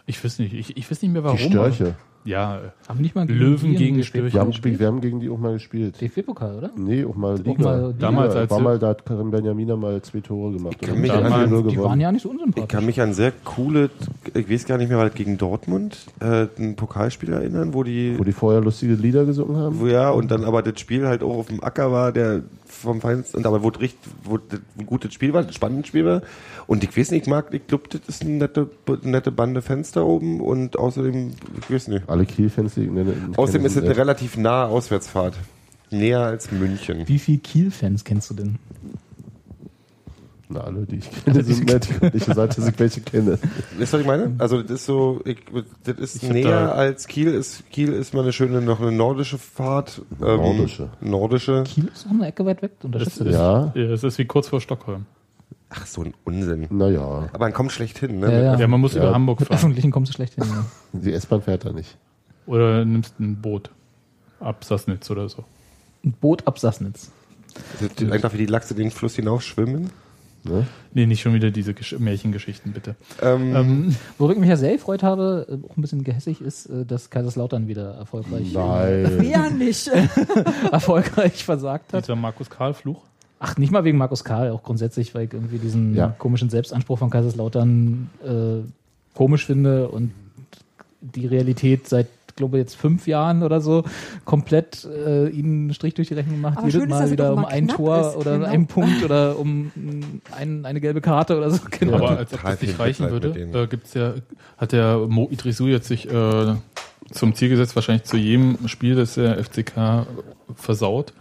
Ich weiß nicht, ich, ich weiß nicht mehr warum. Die Störche. Ja, äh, Haben nicht mal Löwen die gegen Störche. Wir haben, gespielt? wir haben gegen die auch mal gespielt. DFB-Pokal, oder? Nee, auch mal Liga. mal Liga. Damals, als war mal, da hat Karim Benjamina mal zwei Tore gemacht. kann Und mich an- 4-0 Die waren gewonnen. ja nicht so Ich unsympathisch. kann mich an sehr coole, ich weiß gar nicht mehr, war gegen Dortmund, äh, ein Pokalspiel erinnern, wo die, Wo die vorher lustige Lieder gesungen haben. wo ja, und dann aber das Spiel halt auch auf dem Acker war, der vom Feinsten, und aber wo, das richtig, wo das ein gutes Spiel war, ein spannendes Spiel war. Und ich weiß nicht, ich mag, ich glaube, das ist eine nette, nette Bande Fans da oben und außerdem, ich weiß nicht. Alle Kiel-Fans, die ich nenne. Außerdem ist es eine relativ nahe Auswärtsfahrt. Näher als München. Wie viel Kiel-Fans kennst du denn? Na, alle, die ich kenne, sind nett. Ich nicht gesagt, dass ich welche kenne. Wisst ihr, was ich meine? Also das ist so, ich, das ist Ich näher da- als Kiel. Ist, Kiel ist mal eine schöne, noch eine nordische Fahrt. Ähm, Nordische. Nordische. Kiel ist auch eine Ecke weit weg. Unterschätzt du das? Ja, ja, es ist wie kurz vor Stockholm. Ach, so ein Unsinn. naja. Aber man kommt schlecht hin, ne? Ja, ja. Ja, man muss Ja. über Hamburg Mit fahren. Öffentlichen kommst du schlecht hin. Ja. Die S-Bahn fährt da nicht. Oder nimmst ein Boot. Ab Sassnitz oder so. Ein Boot ab Sassnitz. Einfach wie die Lachse den Fluss hinauf schwimmen. Ne? Nee, nicht schon wieder diese Gesch Märchengeschichten, bitte. Ähm, Ähm, Worüber ich mich ja sehr gefreut habe, äh, auch ein bisschen gehässig ist, äh, dass Kaiserslautern wieder erfolgreich, Nein. Wer nicht? erfolgreich versagt hat. dieser Markus Karl-Fluch. Ach, nicht mal wegen Markus Karl, auch grundsätzlich, weil ich irgendwie diesen Ja. komischen Selbstanspruch von Kaiserslautern äh, komisch finde und die Realität seit, glaube jetzt fünf Jahren oder so komplett äh, ihnen einen Strich durch die Rechnung macht. Aber Jedes ist, Mal er wieder um ein Tor ist, oder genau. einen Punkt oder um ein, eine gelbe Karte oder so. Genau. Aber als ob das nicht reichen würde, äh, gibt's ja, hat der Mo Idrisu jetzt sich äh, zum Ziel gesetzt, wahrscheinlich zu jedem Spiel, das der FCK versaut,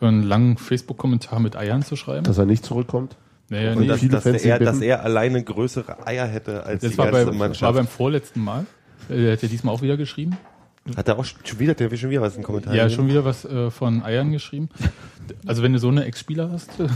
einen langen Facebook-Kommentar mit Eiern zu schreiben. Dass er nicht zurückkommt? naja, und nee, dass, viele dass, Fans er, dass er alleine größere Eier hätte als das die war, ganze bei, war Mannschaft. beim vorletzten Mal. Äh, Der hat ja diesmal auch wieder geschrieben. Hat er auch schon wieder, der schon wieder was in den Kommentaren. Ja, schon wieder was äh, von Eiern geschrieben. Also wenn du so eine Ex-Spieler hast, äh,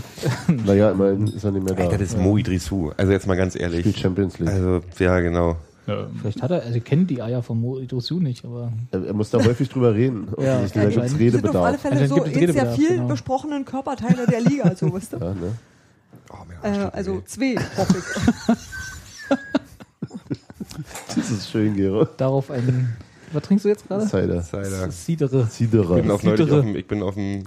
Naja, immerhin ist er nicht mehr da. Alter, das ist Mo Idrisu. Also jetzt mal ganz ehrlich. Spielt Champions League. Also, ja, genau. äh, Vielleicht hat er, also ich kenne die Eier von Mo Idrisu nicht, aber Er, er muss da häufig drüber reden. Ja, Also, da gibt es sind auf alle Redebedarf. Fälle Also, so der Redebedarf, viel genau. besprochenen Körperteile der Liga, so weißt du. Ja, ne? Oh, Äh, also zwei, hoffe ich. Das ist schön, Gero. darauf ein. Was trinkst du jetzt gerade? Cider. Cider. Cidere. Ich bin auf neulich auf dem, ich bin auf dem,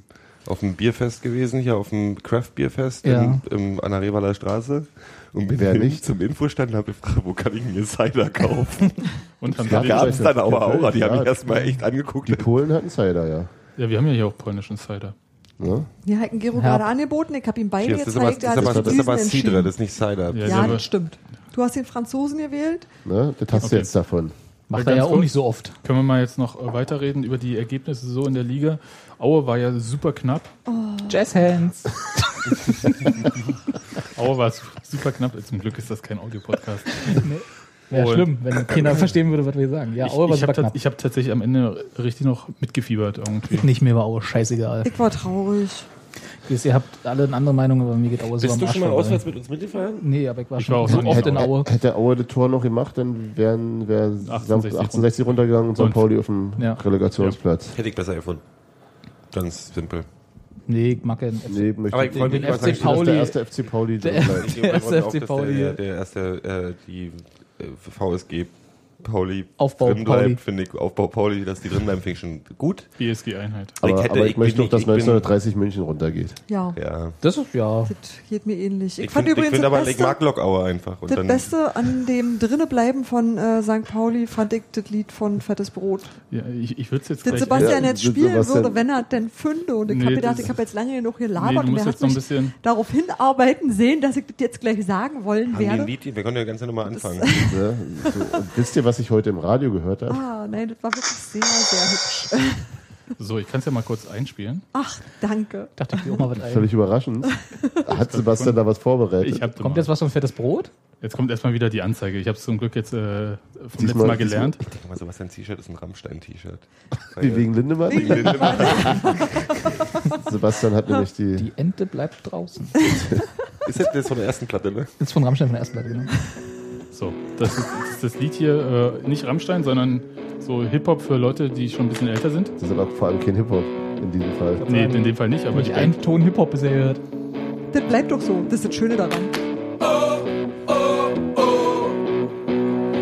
auf dem Bierfest gewesen, hier auf dem Craft Bierfest Ja. in, im, an der Revaler Straße. Und bin Wer nicht? zum Infostand und habe gefragt, wo kann ich mir Cider kaufen? und haben Ja, wir, gab es dann Aua Aura, die haben Ja. mich erstmal echt angeguckt. Die Polen hatten Cider, ja. ja, wir haben ja hier auch polnischen Cider. Ne? Mir hat ein Gero Ja. gerade angeboten, ich habe ihm beide Cheers, das ist aber, gezeigt, das er ist aber, das ist aber Cidre, das ist nicht Cider. Ja, Ja, haben das stimmt. Du hast den Franzosen gewählt. Ne? Das hast du Okay. jetzt davon. Macht Ja, er ja auch kurz. nicht so oft. Können wir mal jetzt noch äh, weiterreden über die Ergebnisse so in der Liga. Aue war ja super knapp. Jazzhands. Aue war su- super knapp. Zum Glück ist das kein Audio-Podcast. Wäre Und- schlimm, wenn keiner verstehen würde, was wir sagen. Ja, ich Aue war ich super habe hab tatsächlich am Ende richtig noch mitgefiebert irgendwie. Nicht mehr war Aue scheißegal. Ich war traurig. Ihr habt alle eine andere Meinung, aber mir geht Aue so am Arsch vorbei. mit uns mitgefahren? Nee, aber ich war Ich schon war auch so noch oft nicht in Aue. Hätte Aue das Tor noch gemacht, dann wären wäre 1860 1860 runtergegangen und St. Und- Pauli auf dem Ja. Relegationsplatz. Hätte ich besser gefunden. Ganz simpel. Nee, ich mag den FC. Nee, möchte Aber ich freue Den mich, was FC ich- Pauli- der erste FC Pauli Der- drin bleibt. Der freue erste FC dass Pauli. Der, der erste, äh, die äh, VSG Pauli Aufbau drin bleibt, finde ich, Aufbau Pauli, dass die drin bleiben, finde ich schon gut. BSG-Einheit. Aber Ich ich, hätte- aber ich, ich möchte noch, dass nicht- ich bin- 1930 München runtergeht. Ja, Ja. Das ist ja. das geht mir ähnlich. Ich, Ich fand finde übrigens find das aber, ich Beste, mag Lokauer einfach. Und das dann, Beste an dem Drinnebleiben von äh, St. Pauli fand ich das Lied von Fettes Brot. Ja, ich ich würde es jetzt Das gleich... Sebastian Ja, jetzt spielen Sebastian- würde, wenn er denn fünde. Und ich Nee, habe gedacht, ich habe jetzt lange genug nee, gelabert du und er hat mich darauf hinarbeiten sehen, dass ich das jetzt gleich sagen wollen haben werde. Lied, wir können ja ganz normal anfangen. So, und wisst ihr, was ich heute im Radio gehört habe? Ah, nein, das war wirklich sehr, sehr hübsch. So, ich kann es ja mal kurz einspielen. Ach, danke. Dachte ich mir auch mal was ein. Völlig überraschend. Hat Sebastian da was vorbereitet? Ich hab Kommt jetzt was von fettes Brot? Jetzt kommt erstmal wieder die Anzeige. Ich habe es zum Glück jetzt äh, vom letzten Mal gelernt. Ich denke mal, Sebastian T-Shirt ist ein Rammstein-T-Shirt. Wie wegen Lindemann? Sebastian hat nämlich die. Die Ente bleibt draußen. Ist das das von der ersten Platte, ne? Das ist von Rammstein von der ersten Platte, genau. So, das ist, das ist das Lied hier, äh, nicht Rammstein, sondern so Hip-Hop für Leute, die schon ein bisschen älter sind. Das ist aber vor allem kein Hip-Hop in diesem Fall. Nee, in dem Fall nicht, aber Band. einen Ton Hip-Hop bisher gehört. Das bleibt doch so. Das ist das Schöne daran.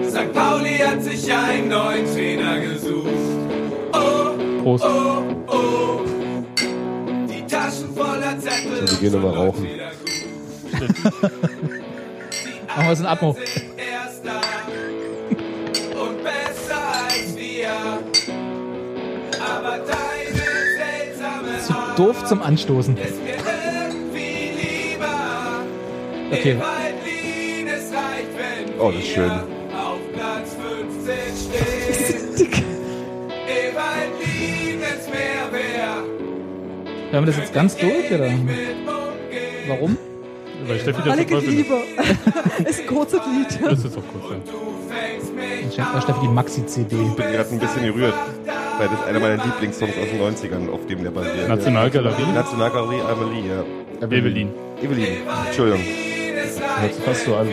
St. Pauli hat sich einen neuen Trainer gesucht. Oh, Prost. die Taschen voller Zettel. So, wir gehen nochmal rauchen. Machen wir es in Atmo. Erster und besser als wir. Aber deine seltsame Zu doof zum Anstoßen. ist mir irgendwie lieber. Okay. Ewaldin, es reicht, wenn Oh, das ist schön. wir auf Platz 15 stehen. Ewaldin, wenn's mehr wär. Hören wir das jetzt ganz durch, oder? Mit umgehen. Warum? Weil Steffi das Weil so es liebe. ist ein kurzes Lied. Das ist doch kurz, ja. Ich schenke Steffi die Maxi-CD. Ich bin gerade ein bisschen gerührt, weil das einer meiner Lieblingssongs aus den 90ern, auf dem der basiert. Nationalgalerie. Nationalgalerie Amelie, ja. Evelyn. Evelyn, Entschuldigung. es Hört sich fast so an.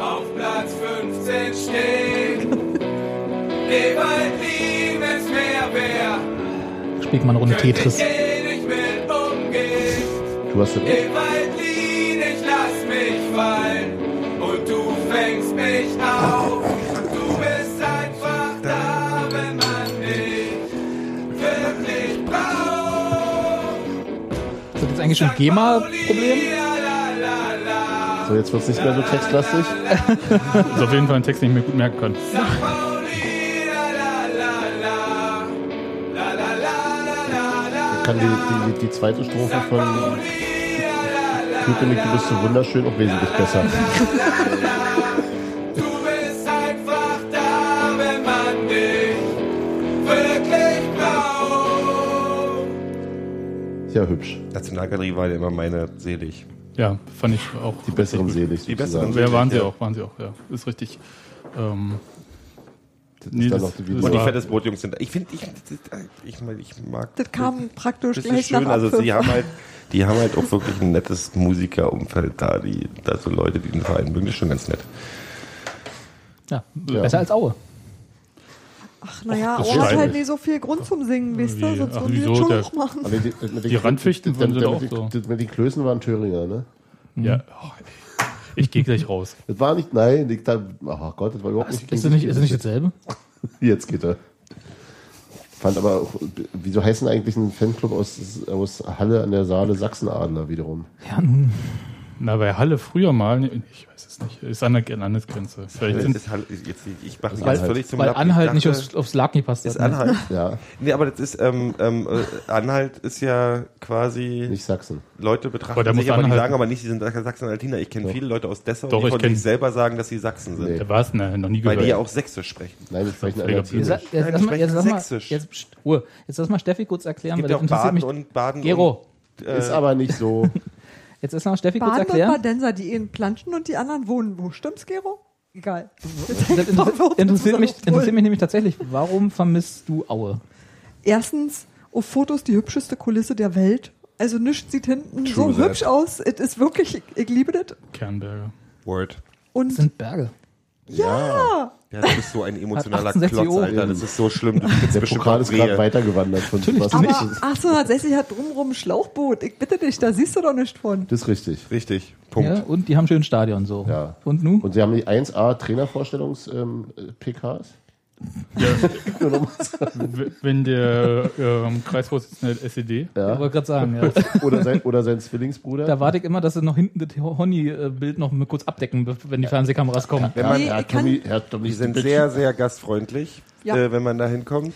auf Platz 15 stehen. Ewaldin, wenn's mehr wär. Spielt mal eine Runde Tetris. Du hast das Wald und du fängst mich auf. Du bist einfach da, wenn man dich wirklich braucht. Ist das jetzt eigentlich schon GEMA-Problem? So, jetzt wird es nicht mehr so textlastig. ist auf jeden Fall ein Text, den ich mir gut merken kann. Ich kann die, die, die zweite Strophe von Köpenick, du bist so wunderschön, auch wesentlich besser. Du bist einfach da, wenn man dich wirklich braucht. Ja, hübsch. Nationalgalerie war ja immer meine selig. Ja, fand ich auch. Die besseren selig. Die besseren Ja, waren sie Ja. auch, waren sie auch, ja. Ist richtig. Ähm, Nee, das- noch die das Video. Und die fettes Brotjungs sind. Ich finde, ich, ich, ich mag. Das kam praktisch Das gleich ist schön. nach Also Abpfiff. sie haben halt, die haben halt auch wirklich ein nettes Musikerumfeld da. Die, da so Leute, die den Verein mögen, das ist schon ganz nett. Ja, Ja. besser als Aue. Ach naja, Aue hat halt nicht so viel Grund zum Singen, wisst ihr? Sonst würden die das schon noch machen. Die, den- Die Randfichten die- die- die- auch so. die- die- Die Klößen waren Thüringer, ne? ja, oh, ey. Ich gehe gleich raus. Das war nicht, nein, ich da, ach Gott, das war überhaupt nicht. Ist das nicht, ist das nicht dasselbe? Jetzt geht er. Fand aber auch, wieso heißen eigentlich ein Fanclub aus, aus Halle an der Saale Sachsenadler wiederum? Ja, nun. Na, bei Halle früher mal, ich weiß es nicht, ist an der Landesgrenze. Vielleicht sind, ist halt, jetzt, ich mache mich Weil, jetzt völlig zum weil Lappen. Anhalt Ich nicht aufs, aufs Lag gepasst hat. Ist ne? Anhalt? Ja, Nee, aber das ist, ähm, ähm, äh, Anhalt ist ja quasi, nicht Sachsen. Leute Aber betrachten muss sich, aber die anhalten. sagen aber nicht, sie sind Sachsen-Altiner. Ich kenne viele Leute aus Dessau, Doch, die ich von kenn- sich selber sagen, dass sie Sachsen sind. Nee. der war es ne, noch nie Weil gehört. die ja auch Sächsisch sprechen. Nein, wir sprechen Albertinisch. Jetzt, jetzt, Nein, jetzt, lass mal, Sächsisch. jetzt, pst, Ruhe. Jetzt lass mal Steffi kurz erklären, Es gibt weil ja das auch interessiert Baden mich. und Baden Gero, und, äh, Ist aber nicht so. jetzt lass mal Steffi kurz Baden und erklären. Badenser, die in planschen und die anderen wohnen. Wo stimmt's, Gero? Egal. Das inter- interessiert mich, interessiert mich nämlich tatsächlich, warum vermisst du Aue? Erstens, auf Fotos die hübscheste Kulisse der Welt. Also nichts sieht hinten True so that. hübsch aus. Es ist wirklich, ich, liebe das. Kernberger. Word. Und Das sind Berge. Ja, Ja, du bist so ein emotionaler 68 Klotz. Alter. Das ist so schlimm. Du kriegst Der Pokal ist gerade weitergewandert von was aber nicht. 1860 hat drumrum ein Schlauchboot. Ich bitte dich, da siehst du doch nicht von. Das ist richtig. Richtig. Punkt. Ja, und die haben schön Stadion so. Ja. Und nu? Und sie haben die 1A Trainervorstellungs-PKs. W- Wenn der ähm, Kreisvorsitzende der SED, Ich Ja. wollte gerade sagen, ja. Oder, sein, oder sein Zwillingsbruder. Da warte ich immer, dass sie noch hinten das Honey-Bild noch mal kurz abdecken, wenn die Fernsehkameras kommen. Wenn man, Nee, Herr ich kann- Tommy, Herr Tommy die sind sehr, sehr gastfreundlich, Ja. äh, wenn man da hinkommt.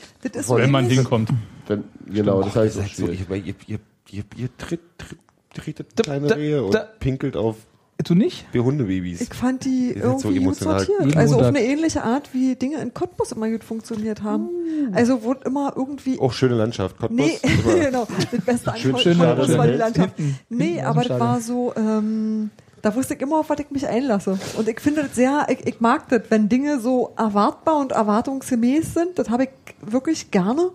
Wenn man hinkommt. wenn, Genau, das heißt Ihr auch so, schwierig. ihr, ihr, ihr, ihr, ihr tritt, tritt, tretet kleine da- Rehe und da- pinkelt auf Du nicht? wir Hundebabys. Ich fand die Die sind so irgendwie gut emotional. sortiert. Also auf eine ähnliche Art, wie Dinge in Cottbus immer gut funktioniert haben. Mm. Also wo immer irgendwie... Auch schöne Landschaft. Cottbus, Nee, genau. Das Beste an Schön- Cottbus schön war die Landschaft. hinten Nee, aber das war so... Ähm, da wusste ich immer, auf was ich mich einlasse. Und ich finde das sehr... Ich, ich mag das, wenn Dinge so erwartbar und erwartungsgemäß sind. Das habe ich wirklich gerne.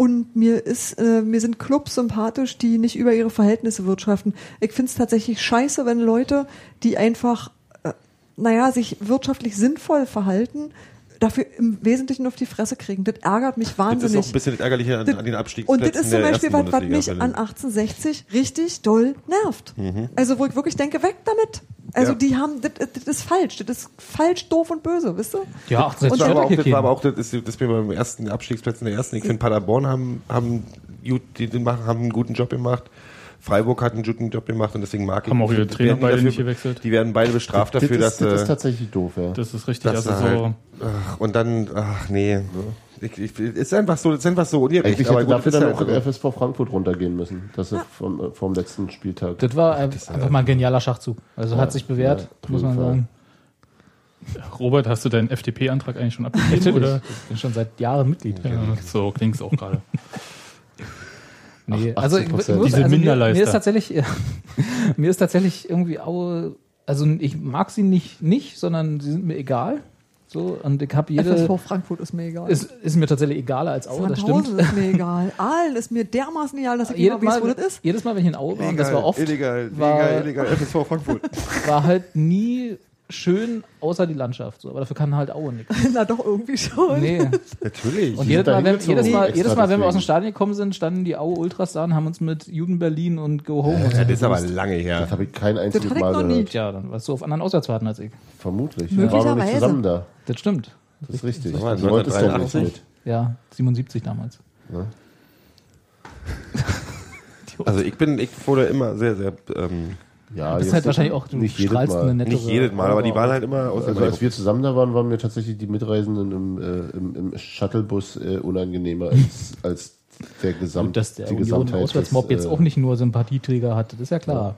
Und mir ist, äh, mir sind Clubs sympathisch, die nicht über ihre Verhältnisse wirtschaften. Ich finde es tatsächlich scheiße, wenn Leute, die einfach, äh, naja, sich wirtschaftlich sinnvoll verhalten, dafür im Wesentlichen auf die Fresse kriegen. Das ärgert mich Das wahnsinnig. ist auch ein bisschen das Ärgerliche an, an den Abstiegsplätzen Und das ist zum Beispiel was, was mich an 1860 richtig doll nervt. Also wo ich wirklich denke, weg damit. Also Ja. die haben, das, das ist falsch. Das ist falsch, doof und böse, wisst ihr? Ja, Und Das war, aber auch, das war aber auch das, ist, das mir beim ersten Abstiegsplätzen der ersten. Ich finde, Paderborn haben, haben, gut, die, die machen, haben einen guten Job gemacht. Freiburg hat einen guten Job gemacht und deswegen mag ich Haben auch ihre die Trainer beide dafür- nicht gewechselt. Die werden beide bestraft dafür, das, dass ist, das ist äh, tatsächlich doof, ja. Das ist richtig. dass Also sie so, halt, ach, und dann, ach nee. Ich, ich, ist einfach so, ist einfach so ungerecht. Eigentlich aber hätte gut, dafür dann halt auch so. FSV Frankfurt runtergehen müssen. Das ist vom, äh, vom letzten Spieltag. Das war äh, einfach mal ein genialer Schachzug. Also hat sich bewährt, ja, muss man sagen. Robert, hast du deinen FDP-Antrag eigentlich schon abgegeben? Oder? Ich bin schon seit Jahren Mitglied. Ja, so klingt es auch gerade. Nee, Ach, also, ich, 18%. muss- Diese also mir, mir ist tatsächlich, mir ist tatsächlich irgendwie Aue, also ich mag sie nicht, nicht, sondern sie sind mir egal. So, und ich habe jede, FSV Frankfurt ist mir egal. ist, ist mir tatsächlich egaler als Aue, das stimmt. ist mir egal. Aalen ist mir dermaßen egal, dass ich Jedes mal weiß, Mal, wo das ist. jedes Mal, wenn ich in Aue war, das war oft, illegal, war- illegal, illegal, FSV Frankfurt. war halt nie schön, außer die Landschaft. So. Aber dafür kann halt Aue nichts. Na doch, irgendwie schon. Nee. Natürlich. Und jedes Mal, wenn, jedes, Mal, jedes Mal, wenn wir aus dem. Stadion gekommen sind, standen die Aue Ultras da und haben uns mit Juden Berlin und Go Home und so das ist aber lange her. Das habe ich kein einziges ich Mal noch nie. gehört. Tja, dann warst du auf anderen Auswärtsfahrten als ich. Vermutlich. Wir waren noch nicht zusammen da. Das stimmt. Das ist richtig. Sag mal, Du wolltest doch nicht 1983? mit. Ja, 77 damals. Also ich bin, ich wurde immer sehr, sehr, ähm, Ja, Das ist halt wahrscheinlich auch, du nicht jedes strahlst eine Mal. nettere nicht jedes Mal, aber die waren halt immer aus Also als wir zusammen da waren, waren mir tatsächlich die Mitreisenden im, äh, im, im Shuttlebus äh, unangenehmer als, als der Gesamt, Und dass der die Auswärtsmob des, jetzt äh, auch nicht nur Sympathieträger hat, das ist ja klar.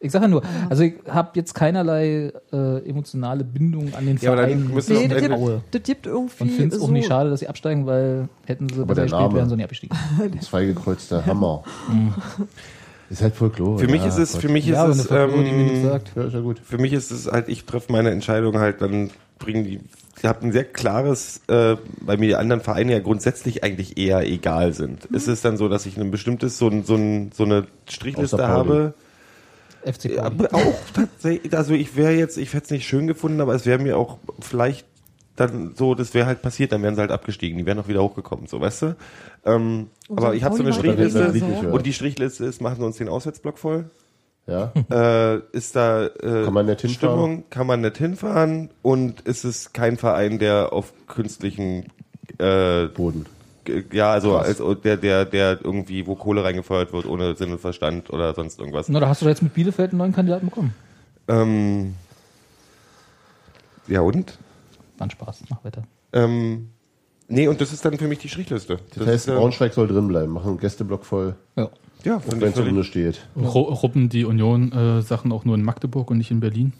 Ich sage ja nur, also ich habe jetzt keinerlei äh, emotionale Bindung an den Ja, aber dann Verein Nee, das gibt, das gibt irgendwie Und finde es auch so, nicht schade, dass sie absteigen, weil hätten sie besser der gespielt, wären sie nicht abgestiegen. Ein zweigekreuzter Hammer. ist halt Folklore. Für mich ja, ist es, Gott. für mich ist Ja, wenn es, Folklore ähm, sagt. Ja, ist ja gut. für mich ist es halt, ich treffe meine Entscheidung halt, dann bringen die, ich habe ein sehr klares, äh, weil mir die anderen Vereine ja grundsätzlich eigentlich eher egal sind. Mhm. Ist es dann so, dass ich ein bestimmtes, so, ein, so, ein, so eine Strichliste habe? FC Ja, Pauli. auch tatsächlich, also ich wäre jetzt, ich hätte es nicht schön gefunden, aber es wäre mir auch vielleicht dann so, das wäre halt passiert, dann wären sie halt abgestiegen, die wären auch wieder hochgekommen, so, weißt du? Ähm, aber ich habe so eine Strichliste Saison. und die Strichliste ist, machen sie uns den Auswärtsblock voll. Ja, Äh, ist da äh, Kann man nicht hinfahren? Stimmung, kann man nicht hinfahren und ist es kein Verein, der auf künstlichen äh, Boden. ja, also Krass. als, der, der, der irgendwie, wo Kohle reingefeuert wird, ohne Sinn und Verstand oder sonst irgendwas. Na, da hast du jetzt mit Bielefeld einen neuen Kandidaten bekommen. Ähm, ja und? War ein Spaß, mach weiter. Ähm, nee, und das ist dann für mich die Strichliste. Das, heißt, ist, äh, Braunschweig soll drin bleiben, machen einen Gästeblock voll, Ja. ja, wenn es völlig, steht. Ru- Ruppen die Union-Sachen auch nur in Magdeburg und nicht in Berlin?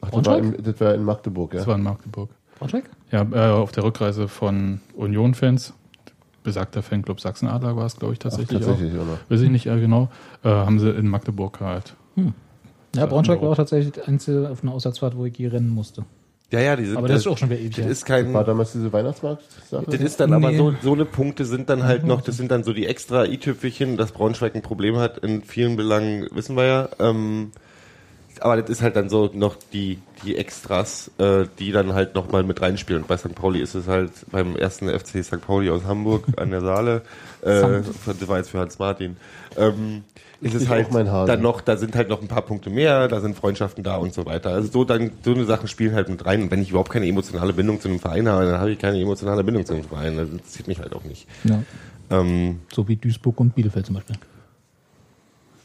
Ach, das war, in, das war in Magdeburg, ja. Das war in Magdeburg. Braunschweig? Ja, äh, auf der Rückreise von Union-Fans, besagter Fanclub Sachsen-Adler war es, glaube ich, tatsächlich, tatsächlich, auch. oder? Weiß ich nicht äh, genau. Äh, haben sie in Magdeburg halt. Ja, Braunschweig war auch tatsächlich die einzige auf einer Auswärtsfahrt, wo ich je rennen musste. Ja, ja, die sind, Aber das ist auch schon wieder ewig. das ist kein, War damals diese Weihnachtsmarkt-Sache? Das ist dann aber Nee. so, so eine Punkte sind dann halt noch, das sind dann so die extra i-Tüpfelchen, dass Braunschweig ein Problem hat in vielen Belangen, wissen wir ja. Ähm, aber das ist halt dann so noch die, die Extras, äh, die dann halt nochmal mit reinspielen. Und bei St. Pauli ist es halt beim ersten FC St. Pauli aus Hamburg an der Saale, äh, das war jetzt für Hans Martin, ähm, ist es halt dann noch, da sind halt noch ein paar Punkte mehr, da sind Freundschaften da und so weiter. Also so dann, so eine Sachen spielen halt mit rein. Und wenn ich überhaupt keine emotionale Bindung zu einem Verein habe, dann habe ich keine emotionale Bindung zu einem Verein. Das interessiert mich halt auch nicht. Ja. Ähm, So wie Duisburg und Bielefeld zum Beispiel.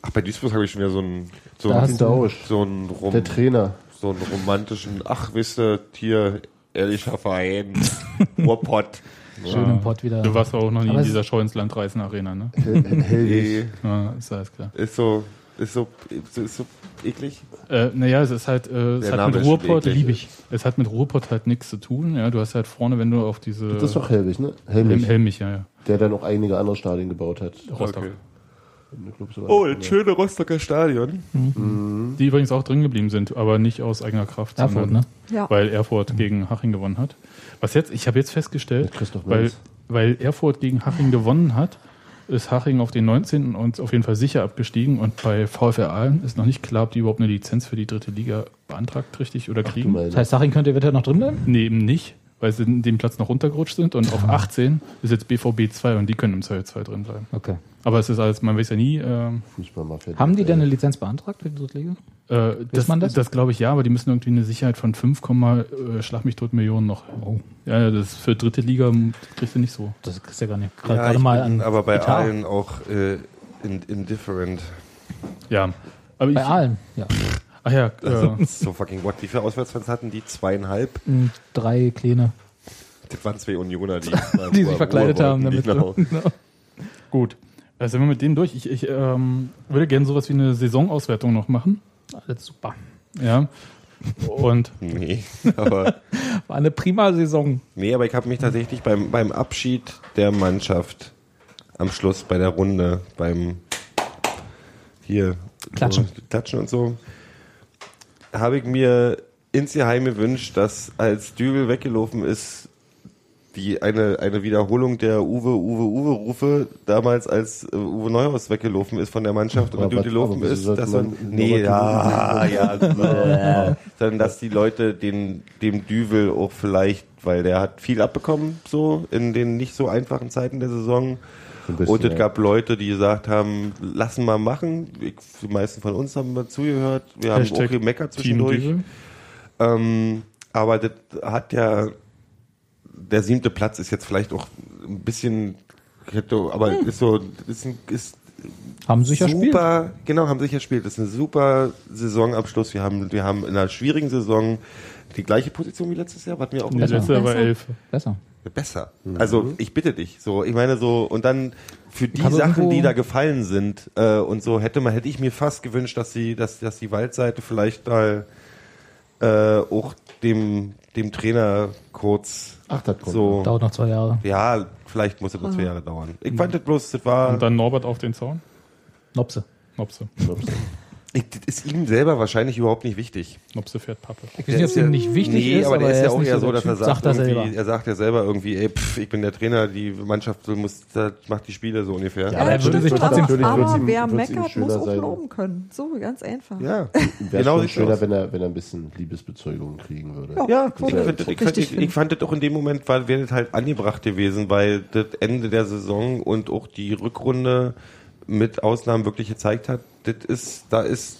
ach, bei Duisburg habe ich schon wieder so einen, so Da einen, Dausch, so einen, rom, der Trainer. so einen romantischen, ach, wisst ihr, hier, ehrlicher Verein, Ruhrpott. Schön im Pott wieder. Du warst auch noch nie Aber in es- dieser Show ins Land reisen Arena, ne? Nee, Ja, ist alles klar. ist so, ist so, ist so eklig. Äh, naja, es ist halt, äh, es Der hat Name mit Ruhrpott, eklig. lieb ich. Es hat mit Ruhrpott halt nichts zu tun. Ja, du hast halt vorne, wenn du auf diese Das ist doch Hellwig, ne? Helm, Helmich, Helmich, ja, ja. der dann auch einige andere Stadien gebaut hat. Rostock. Okay. Oh, das schöne Rostocker Stadion. Die übrigens auch drin geblieben sind, aber nicht aus eigener Kraft, Erfurt, sondern ne? Ja. weil Erfurt gegen Haching gewonnen hat. Was jetzt, ich habe jetzt festgestellt, weil, weil Erfurt gegen Haching gewonnen hat, ist Haching auf den 19. und auf jeden Fall sicher abgestiegen und bei VfR Aalen ist noch nicht klar, ob die überhaupt eine Lizenz für die dritte Liga beantragt richtig oder kriegen. Das heißt, Saching könnte eventuell noch drin bleiben? Nee, eben nicht, weil sie den Platz noch runtergerutscht sind und auf 18 ist jetzt BVB 2 und die können im Zweifelsfall drin bleiben. Okay. Aber es ist alles, man weiß ja nie. ähm, Fußballmafia. Haben die denn eine Lizenz beantragt für die Drittliga? Äh, das man das? das, glaube ich ja, aber die müssen irgendwie eine Sicherheit von 5, äh, schlag mich tot Millionen noch. Oh. Ja, ja, das für dritte Liga kriegst du nicht so. Das ist ja gar nicht. Gerade Ja, gerade ich mal an aber bei Etat. allen auch äh, in, indifferent. Ja. Aber ich, Bei Aalen, ja. Ach ja, Also, äh, so fucking what? Wie viele Auswärtsfans hatten die? Zweieinhalb? Mm, Drei kleine, Das waren zwei Unioner, die, die sich verkleidet haben damit. Genau. Genau. gut. Äh, sind wir mit denen durch? Ich, ich ähm, würde gerne sowas wie eine Saisonauswertung noch machen. Alles super. Ja. Und Nee, aber, War eine prima Saison. nee, aber ich habe mich tatsächlich beim, beim Abschied der Mannschaft am Schluss bei der Runde, beim hier Klatschen. So, Klatschen und so, habe ich mir insgeheim gewünscht, dass als Dübel weggelaufen ist, die eine, eine Wiederholung der Uwe, Uwe, Uwe-Rufe damals, als äh, Uwe Neuhaus weggelaufen ist von der Mannschaft und was- gelaufen ist, dass man nee, ja, ja, so, sondern dass die Leute den, dem Düvel auch vielleicht, weil der hat viel abbekommen, so, in den nicht so einfachen Zeiten der Saison. Bisschen, und es gab Leute, die gesagt haben, lassen mal machen. Ich, die meisten von uns haben mal zugehört. Wir haben Hashtag auch gemeckert zwischendurch. Ähm, aber das hat ja, der siebte Platz ist jetzt vielleicht auch ein bisschen, hätte- aber ist so, ist, ein, ist Haben sicher Spiel. super, genau, haben sicher gespielt. Das ist ein super Saisonabschluss. Wir haben, wir haben in einer schwierigen Saison die gleiche Position wie letztes Jahr, was mir auch letztes Jahr war Besser. elf. Besser. besser. Also ich bitte dich. So, ich meine so und dann für die Aber Sachen, irgendwo- die da gefallen sind äh, und so hätte man hätte ich mir fast gewünscht, dass die dass dass die Waldseite vielleicht mal äh, auch dem dem Trainer kurz Ach, das kommt. so Dauert noch zwei Jahre. ja vielleicht muss es noch zwei Jahre dauern. Ich fand das bloß das war Und dann Norbert auf den Zaun. Nopse. Nopse. Ich, das ist ihm selber wahrscheinlich überhaupt nicht wichtig. Nopse fährt Pappe. Ich weiß nicht, ob es ihm nicht wichtig nee, ist, aber der ist er ja auch eher so, dass er sagt, sagt er selber. er sagt ja selber irgendwie, ey, pff, ich bin der Trainer, die Mannschaft muss, das macht die Spiele so ungefähr. Ja, Aber er würde stimmt sich trotzdem- aber, aber ihm- wer meckert, muss auch sein. loben können. So, ganz einfach. Ja, Wäre genau schon schöner, aus. wenn er, wenn er ein bisschen Liebesbezeugung kriegen würde. Ja, würde ich, fand, das- ich, fand, richtig ich, ich fand das auch in dem Moment, weil wäre das halt angebracht gewesen, weil das Ende der Saison und auch die Rückrunde mit Ausnahmen wirklich gezeigt hat, das ist, da ist,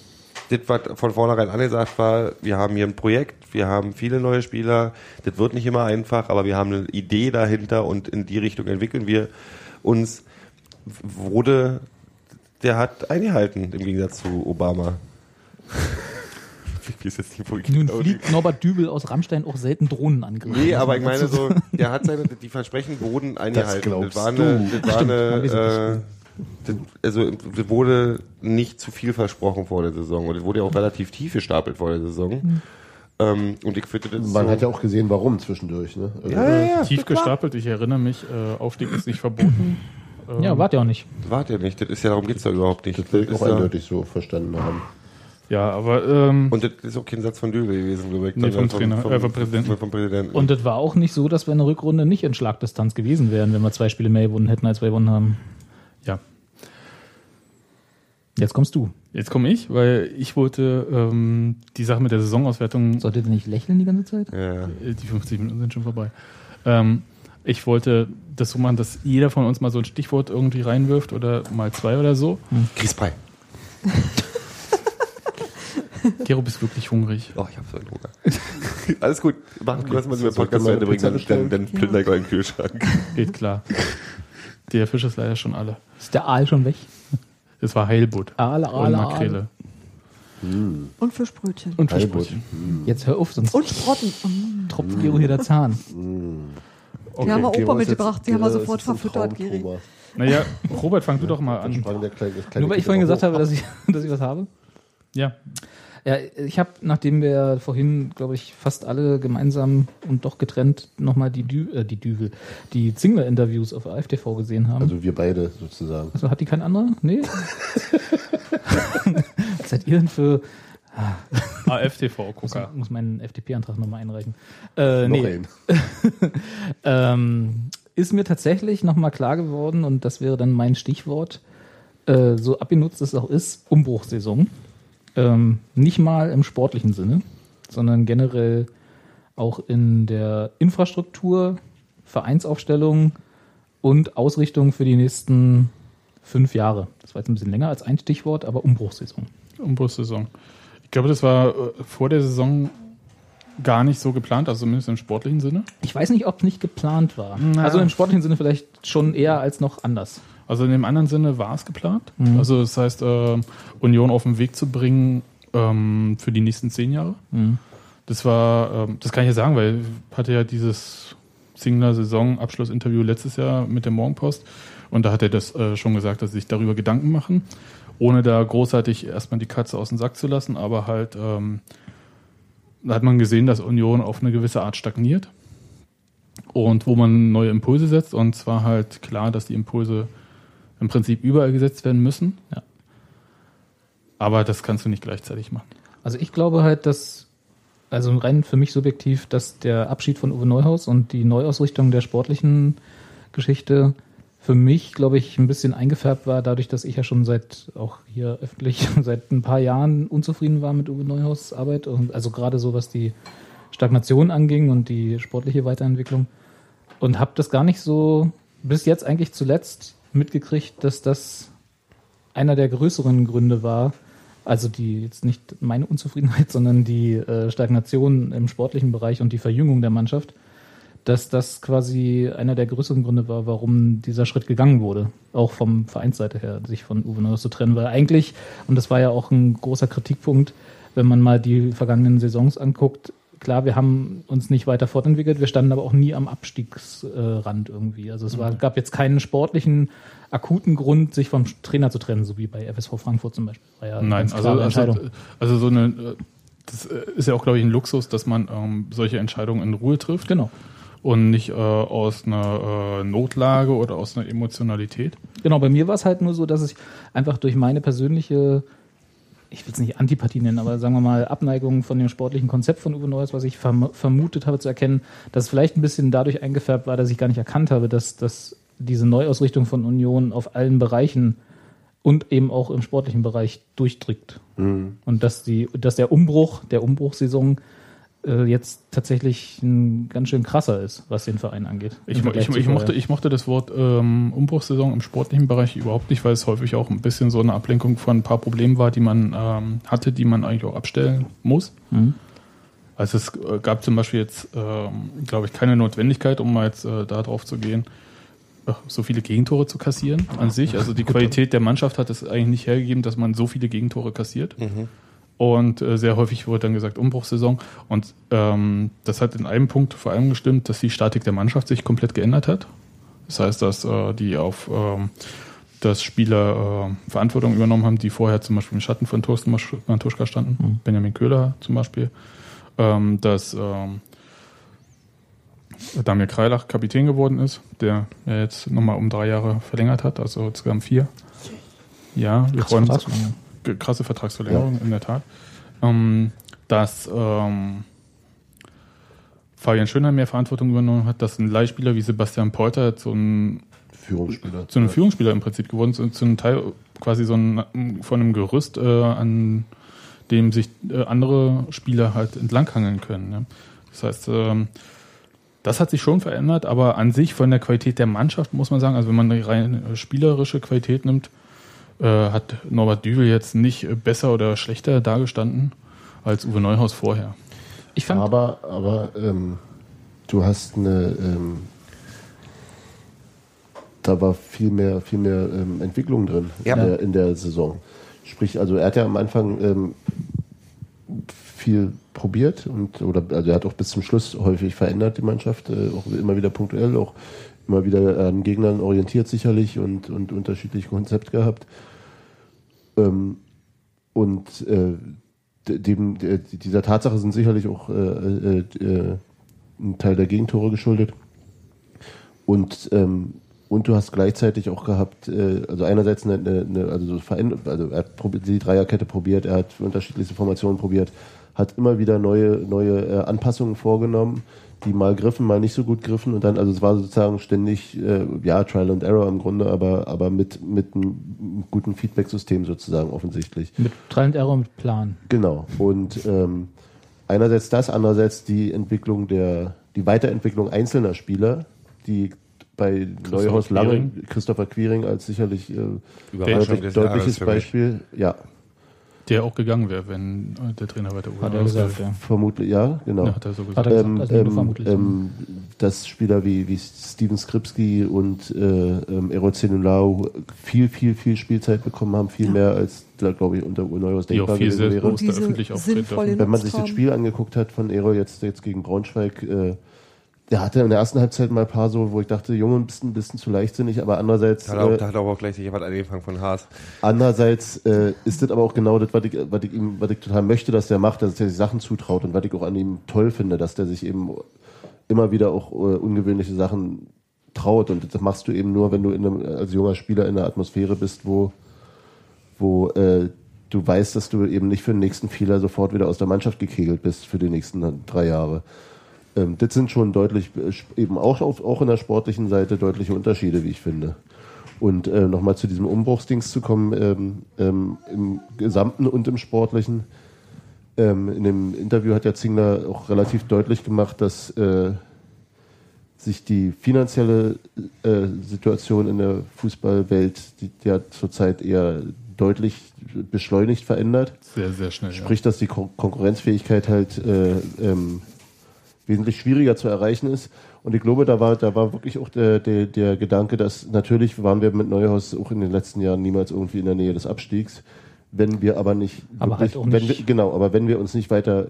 das, was von vornherein angesagt war, wir haben hier ein Projekt, wir haben viele neue Spieler, das wird nicht immer einfach, aber wir haben eine Idee dahinter und in die Richtung entwickeln wir uns, wurde, der hat eingehalten im Gegensatz zu Obama. Nun fliegt Norbert Dübel aus Rammstein auch selten Drohnenangriffe. Nee, aber ich meine so, der hat seine, die Versprechen wurden eingehalten. glaubst war eine, du. das war eine, äh, das, also es wurde nicht zu viel versprochen vor der Saison und es wurde ja auch relativ tief gestapelt vor der Saison. Ähm, und ich finde das Man so, hat ja auch gesehen, warum zwischendurch. Ne? Also, ja, ja, ja, Tief gestapelt, ich erinnere mich, äh, Aufstieg ist nicht verboten. Ähm, Ja, wart ja auch nicht. warte ja nicht, das ist ja, darum geht's ja überhaupt nicht. Das will ich ist auch ja, eindeutig so verstanden haben. Ja, aber ähm, und das ist auch kein Satz von Dübel gewesen, glaube ich. Nee, vom Trainer, äh, vom Präsidenten. Vom Präsidenten. Und das war auch nicht so, dass wir in der Rückrunde nicht in Schlagdistanz gewesen wären, wenn wir zwei Spiele mehr gewonnen hätten, als wir gewonnen haben. ja, Jetzt kommst du. jetzt komme ich, weil ich wollte ähm, die Sache mit der Saisonauswertung Solltet ihr nicht lächeln die ganze Zeit? ja. Äh, Die 50 Minuten sind schon vorbei. Ähm, ich wollte das so machen, dass jeder von uns mal so ein Stichwort irgendwie reinwirft oder mal zwei oder so. Grießbrei. Gero, bist wirklich hungrig. Oh, ich hab so einen Hunger. Alles gut. Mach du erstmal den Soll ich Podcast zu mal Ende bringen, dann, dann, dann plünder ich euren Kühlschrank. Geht klar. Der Fisch ist leider schon alle. Ist der Aal schon weg? Es war Heilbutt Aal, und Aal, Makrele Und Fischbrötchen. und. Fischbrötchen. Jetzt hör auf, sonst Und Sprotten. Mm. tropft Gero hier der Zahn. Die haben wir Opa mitgebracht, die haben wir sofort verfüttert, Geri. Naja, Robert, fang du doch mal an. kleine, kleine Nur weil ich vorhin gesagt hoch. habe, dass ich, dass ich was habe. Ja, Ja, ich habe, nachdem wir vorhin, glaube ich, fast alle gemeinsam und doch getrennt nochmal die, Dü äh, die Düvel, die Zingler-Interviews auf AfTV gesehen haben. Also wir beide sozusagen. Also hat die kein anderer? Nee? Was seid ihr denn für... AFTV-Gucker. Muss meinen FDP-Antrag nochmal einreichen. Äh, Noch nee, ein. ähm, ist mir tatsächlich nochmal klar geworden, und das wäre dann mein Stichwort, äh, so abgenutzt es auch ist, Umbruchssaison. Ähm, nicht mal im sportlichen Sinne, sondern generell auch in der Infrastruktur, Vereinsaufstellung und Ausrichtung für die nächsten fünf Jahre. Das war jetzt ein bisschen länger als ein Stichwort, aber Umbruchssaison. Umbruchssaison. Ich glaube, das war äh, vor der Saison gar nicht so geplant, also zumindest im sportlichen Sinne. Ich weiß nicht, ob es nicht geplant war. Na. Also im sportlichen Sinne vielleicht schon eher als noch anders. Also in dem anderen Sinne war es geplant. Also das heißt, äh, Union auf den Weg zu bringen ähm, für die nächsten zehn Jahre. Das war, ähm, das kann ich ja sagen, weil ich hatte ja dieses Singler Saison-Abschlussinterview letztes Jahr mit der Morgenpost. Und da hat er das äh, schon gesagt, dass sie sich darüber Gedanken machen, ohne da großartig erstmal die Katze aus dem Sack zu lassen, aber halt ähm, da hat man gesehen, dass Union auf eine gewisse Art stagniert und wo man neue Impulse setzt. Und zwar halt klar, dass die Impulse im Prinzip überall gesetzt werden müssen. Ja. Aber das kannst du nicht gleichzeitig machen. Also ich glaube halt, dass also rein für mich subjektiv, dass der Abschied von Uwe Neuhaus und die Neuausrichtung der sportlichen Geschichte für mich, glaube ich, ein bisschen eingefärbt war, dadurch, dass ich ja schon seit, auch hier öffentlich, seit ein paar Jahren unzufrieden war mit Uwe Neuhaus Arbeit. Und also gerade so, was die Stagnation anging und die sportliche Weiterentwicklung. Und habe das gar nicht so bis jetzt eigentlich zuletzt mitgekriegt, dass das einer der größeren Gründe war, also die jetzt nicht meine Unzufriedenheit, sondern die äh, Stagnation im sportlichen Bereich und die Verjüngung der Mannschaft, dass das quasi einer der größeren Gründe war, warum dieser Schritt gegangen wurde, auch vom Vereinsseite her, sich von Uwe Neuhaus zu trennen, weil eigentlich, und das war ja auch ein großer Kritikpunkt, wenn man mal die vergangenen Saisons anguckt, klar, wir haben uns nicht weiter fortentwickelt, wir standen aber auch nie am Abstiegsrand irgendwie. Also es war, gab jetzt keinen sportlichen, akuten Grund, sich vom Trainer zu trennen, so wie bei FSV Frankfurt zum Beispiel. Ja Nein, also, also, Entscheidung. also so eine, das ist ja auch, glaube ich, ein Luxus, dass man ähm, solche Entscheidungen in Ruhe trifft Genau. und nicht äh, aus einer äh, Notlage oder aus einer Emotionalität. Genau, bei mir war es halt nur so, dass ich einfach durch meine persönliche, ich will es nicht Antipathie nennen, aber sagen wir mal Abneigung von dem sportlichen Konzept von Uwe Neuhaus, was ich verm vermutet habe zu erkennen, dass es vielleicht ein bisschen dadurch eingefärbt war, dass ich gar nicht erkannt habe, dass, dass diese Neuausrichtung von Union auf allen Bereichen und eben auch im sportlichen Bereich durchdrückt. Und dass, die, dass der Umbruch, der Umbruchssaison äh, jetzt tatsächlich ein ganz schön krasser ist, was den Verein angeht. Ich, Vergleich ich, ich, mochte, ich mochte das Wort ähm, Umbruchssaison im sportlichen Bereich überhaupt nicht, weil es häufig auch ein bisschen so eine Ablenkung von ein paar Problemen war, die man ähm, hatte, die man eigentlich auch abstellen muss. Mhm. Also es äh, gab zum Beispiel jetzt, ähm, glaube ich, keine Notwendigkeit, um mal jetzt äh, da drauf zu gehen, äh, so viele Gegentore zu kassieren an sich. Also die Qualität der Mannschaft hat es eigentlich nicht hergegeben, dass man so viele Gegentore kassiert. Und äh, sehr häufig wurde dann gesagt Umbruchssaison. Und ähm, das hat in einem Punkt vor allem gestimmt, dass die Statik der Mannschaft sich komplett geändert hat. Das heißt, dass äh, die auf ähm, dass Spieler äh, Verantwortung übernommen haben, die vorher zum Beispiel im Schatten von Thorsten Matuschka standen, Benjamin Köhler zum Beispiel, ähm, dass ähm, Damir Kreilach Kapitän geworden ist, der ja jetzt nochmal um drei Jahre verlängert hat, also insgesamt vier. Ja, wir freuen uns. Krasse Vertragsverlängerung, in der Tat. Ähm, dass ähm, Fabian Schönheim mehr Verantwortung übernommen hat, dass ein Leihspieler wie Sebastian Polter zu einem, Führungsspieler. zu einem Führungsspieler im Prinzip geworden ist und zu einem Teil quasi so ein, von einem Gerüst, äh, an dem sich äh, andere Spieler halt entlanghangeln können. Ne? Das heißt, ähm, das hat sich schon verändert, aber an sich von der Qualität der Mannschaft muss man sagen, also wenn man eine rein spielerische Qualität nimmt, äh, hat Norbert Düvel jetzt nicht besser oder schlechter dargestanden als Uwe Neuhaus vorher. Ich fand, Aber, aber ähm, du hast eine, ähm, da war viel mehr, viel mehr ähm, Entwicklung drin Ja. in, der, in der Saison. Sprich, also er hat ja am Anfang ähm, viel probiert und oder also er hat auch bis zum Schluss häufig verändert die Mannschaft, äh, auch immer wieder punktuell, auch immer wieder an Gegnern orientiert sicherlich und, und unterschiedliche Konzept gehabt. Ähm, und äh, de- dem, der, dieser Tatsache sind sicherlich auch äh, äh, äh, ein Teil der Gegentore geschuldet. Und, ähm, und du hast gleichzeitig auch gehabt, äh, also einerseits eine, eine, also, also er hat die Dreierkette probiert, er hat unterschiedlichste Formationen probiert, hat immer wieder neue, neue äh, Anpassungen vorgenommen, die mal griffen, mal nicht so gut griffen und dann, also es war sozusagen ständig, äh, ja, Trial and Error im Grunde, aber, aber mit, mit einem guten Feedback-System sozusagen offensichtlich. mit Trial and Error mit Plan. Genau. Und ähm, einerseits das, andererseits die Entwicklung der, die Weiterentwicklung einzelner Spieler, die bei Neuhaus lange, Quiring. Christopher Quiring als sicherlich äh, deutliches. Beispiel, ja, Der auch gegangen wäre, wenn äh, der Trainer weiter Uwe Hat er gesagt, wäre. ja. vermutlich, ja, genau. Ja, hat er so gesagt. Hat er gesagt, ähm, also ähm, vermutlich. ähm, dass Spieler wie, wie Steven Skripski und äh, ähm, Ero Zenulau viel, viel, viel Spielzeit bekommen haben, viel mehr als, da, glaube ich, unter Neuhaus denkbar viel gewesen wäre. wenn man sich das Spiel angeguckt hat von Ero jetzt, jetzt gegen Braunschweig, äh, der hatte in der ersten Halbzeit mal ein paar so, wo ich dachte, Junge, ein bisschen, ein bisschen zu leichtsinnig, aber andererseits, Da hat, auch, äh, da hat aber auch gleich jemand angefangen von Haas. andererseits äh, ist das aber auch genau das, was ich, was ich ihm, was ich total möchte, dass der macht, dass er sich Sachen zutraut und was ich auch an ihm toll finde, dass der sich eben immer wieder auch äh, ungewöhnliche Sachen traut und das machst du eben nur, wenn du in einem, als junger Spieler in einer Atmosphäre bist, wo, wo äh, du weißt, dass du eben nicht für den nächsten Fehler sofort wieder aus der Mannschaft gekegelt bist für die nächsten drei Jahre. Ähm, das sind schon deutlich, äh, eben auch, auf, auch in der sportlichen Seite deutliche Unterschiede, wie ich finde. Und äh, nochmal zu diesem Umbruchsdings zu kommen, ähm, ähm, im Gesamten und im Sportlichen. Ähm, in dem Interview hat ja Zingler auch relativ deutlich gemacht, dass äh, sich die finanzielle äh, Situation in der Fußballwelt, die, die hat zurzeit eher deutlich beschleunigt verändert. Sehr, sehr schnell. Sprich, dass die Kon Konkurrenzfähigkeit halt äh, ähm, wesentlich schwieriger zu erreichen ist. Und ich glaube, da war, da war wirklich auch der, der, der Gedanke, dass natürlich waren wir mit Neuhaus auch in den letzten Jahren niemals irgendwie in der Nähe des Abstiegs. Wenn wir aber nicht, Aber halt auch wenn nicht- wir, genau, aber wenn wir uns nicht weiter,